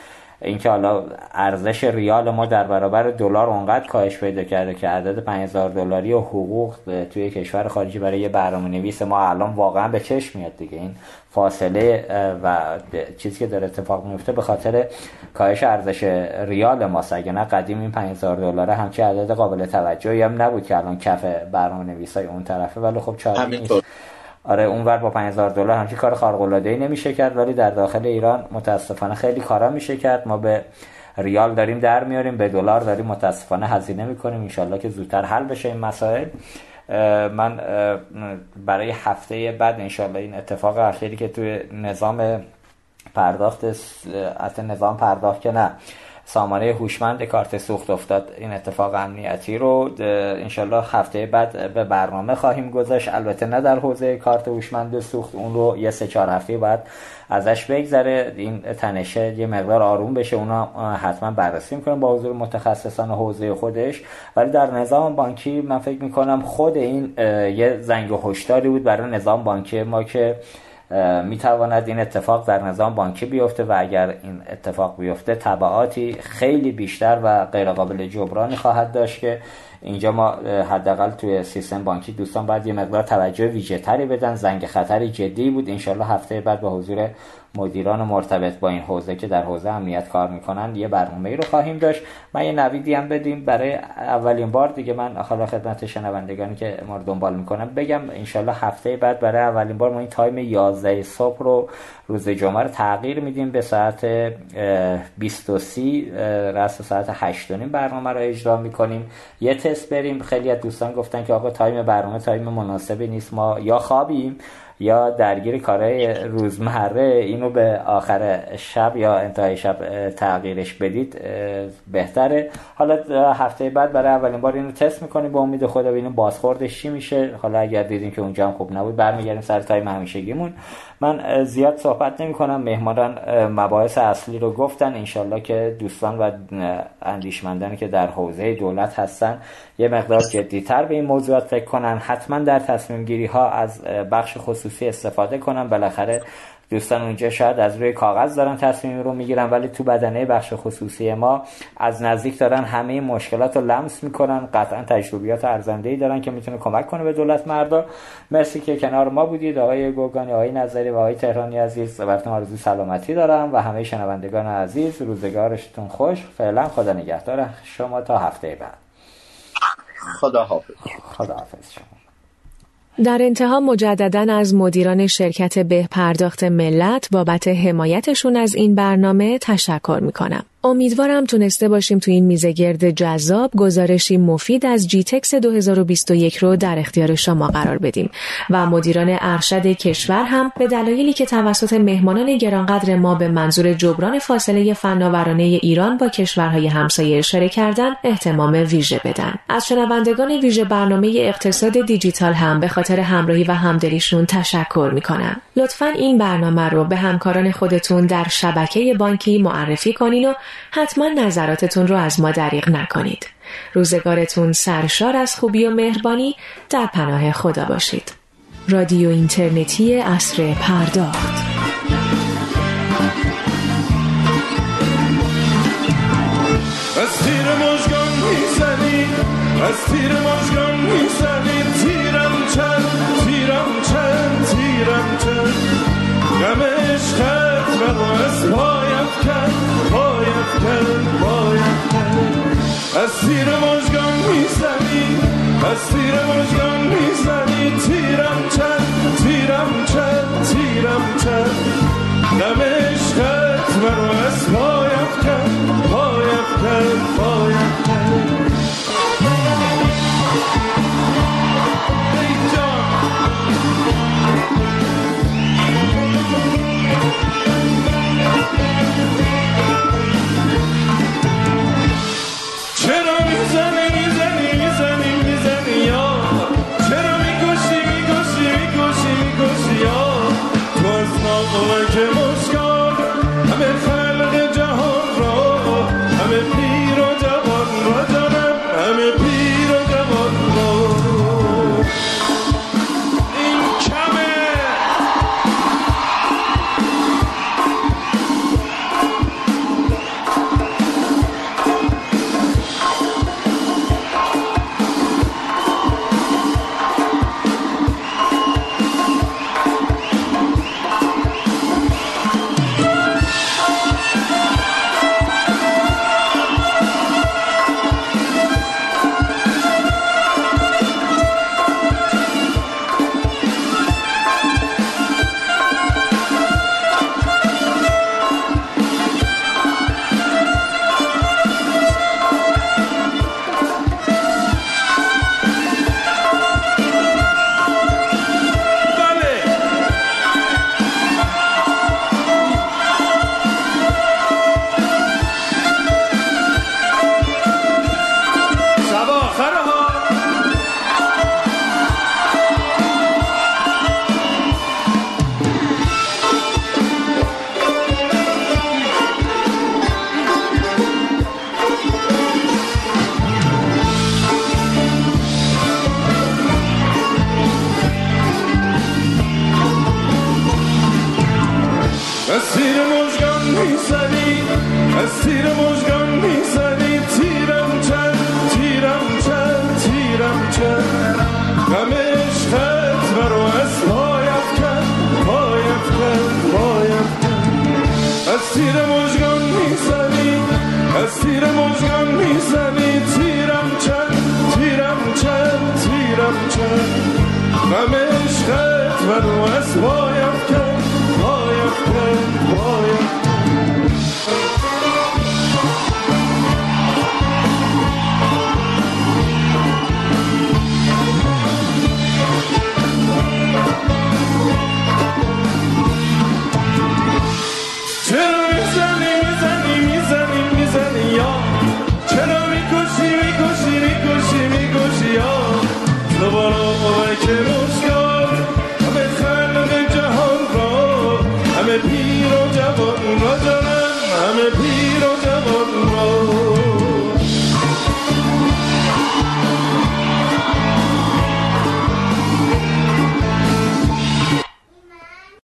S2: اینکه حالا ارزش ریال ما در برابر دلار اونقدر کاهش پیدا کرده که عدد 5000 دلاری و حقوق توی کشور خارجی برای یه برنامه نویس ما الان واقعا به چشم میاد دیگه. این فاصله و چیزی که داره اتفاق میفته به خاطر کاهش ارزش ریال ما اگه نه قدیم این 5000 دلار همچه عدد قابل توجهی هم نبود که الان کف برنامه نویسای اون طرفه. ولی خب چاره آره اونور با 5000 دلار همچین کار خارق العاده ای نمیشه کرد ولی در داخل ایران متاسفانه خیلی کارا میشه کرد. ما به ریال داریم در میاریم به دلار داریم متاسفانه هزینه می‌کنیم. انشالله که زودتر حل بشه این مسائل. من برای هفته بعد انشالله این اتفاق اخیری که توی نظام پرداخت حتی نظام پرداخت که نه. سامانه هوشمند کارت سوخت افتاد. این اتفاق امنیتی رو انشالله هفته بعد به برنامه خواهیم گذاشت. البته نه در حوزه کارت هوشمند سوخت اون رو یه سه چهار هفته بعد ازش بگذره. این تنشه یه مقدار آروم بشه اونا حتما بررسی می‌کنم با حضور متخصصان حوزه خودش. ولی در نظام بانکی من فکر می‌کنم خود این یه زنگ هشداری بود برای نظام بانکی. ما که می‌تواند این اتفاق در نظام بانکی بیفته و اگر این اتفاق بیفته تبعاتی خیلی بیشتر و غیرقابل جبرانی خواهد داشت که اینجا ما حداقل توی سیستم بانکی دوستان باید یه مقدار توجه ویژه تری بدن. زنگ خطری جدی بود. انشالله هفته بعد با حضور مدیران مرتبط با این حوزه که در حوزه امنیت کار می‌کنن یه برنامه رو خواهیم داشت. من یه نویدی هم بدیم. برای اولین بار دیگه من حالا خدمت شنوندگانی که ما رو دنبال می‌کنن بگم انشالله هفته بعد برای اولین بار ما این time 11 صبح رو روز جمعه رو تغییر میدیم به ساعت 20 رأس ساعت 8 برنامه رو اجرا می‌کنیم. یه تست بریم. خیلی از دوستان گفتن که آقا time برنامه time مناسبی نیست. ما یا خوابیم یا درگیر کارهای روزمره اینو به آخر شب یا انتهای شب تغییرش بدید بهتره. حالا هفته بعد برای اولین بار اینو تست می‌کنیم با امید خدا ببینیم بازخوردش چی میشه. حالا اگر دیدیم که اونجا هم خوب نبود برمیگردیم سر تایم همیشگیمون. من زیاد صحبت نمی کنم مهمانان مباحث اصلی رو گفتن. انشالله که دوستان و اندیشمندانی که در حوزه دولت هستن یه مقدار جدیتر به این موضوعات فکر کنن. حتما در تصمیم گیری ها از بخش خصوصی استفاده کنن. بالاخره
S8: دوستان اونجا شاید از روی کاغذ دارن تصمیم رو می‌گیرن ولی تو بدنه بخش خصوصی ما از نزدیک دارن همه مشکلات رو لمس می‌کنن. قطعا تجربیات ارزنده ای دارن که می‌تونه کمک کنه به دولت مردا. مرسی که کنار ما بودید. آقای گوگانی آقای نظری و آقای تهرانی عزیز. براتون آرزوی سلامتی دارم و همه شنوندگان عزیز روزگارشتون خوش. فعلا خدا نگهدار شما تا هفته بعد.
S3: خدا حافظ
S8: خدا حافظ شما.
S1: در انتها مجددا از مدیران شرکت به پرداخت ملت بابت حمایتشون از این برنامه تشکر می کنم. امیدوارم تونسته باشیم تو این میزگرد جذاب گزارشی مفید از جیتکس 2021 رو در اختیار شما قرار بدیم. و مدیران ارشد کشور هم به دلایلی که توسط مهمانان گرانقدر ما به منظور جبران فاصله فناورانه ایران با کشورهای همسایه اشاره کردن احتمام ویژه بدن. از شنوندگان ویژه برنامه اقتصاد دیجیتال هم به خاطر همراهی و همدلیشون تشکر می‌کنم. لطفا این برنامه رو به همکاران خودتون در شبکه بانکی معرفی کنین و حتما نظراتتون رو از ما دریغ نکنید. روزگارتون سرشار از خوبی و مهربانی در پناه خدا باشید. رادیو اینترنتی اصر پرداخت
S7: از تیر مجگان می‌زنی از تیر مجگان می‌زنی تیرم چند تیرم چند تیرم چند غم عشقت منو از پایت کرد کرد از تیر مجگان می‌زنی از تیر مجگان می‌زنی تیرم چند تیرم چند تیرم چند غم عشقت منو از پایت کرد پایت کرد چرا می‌زنی می‌زنی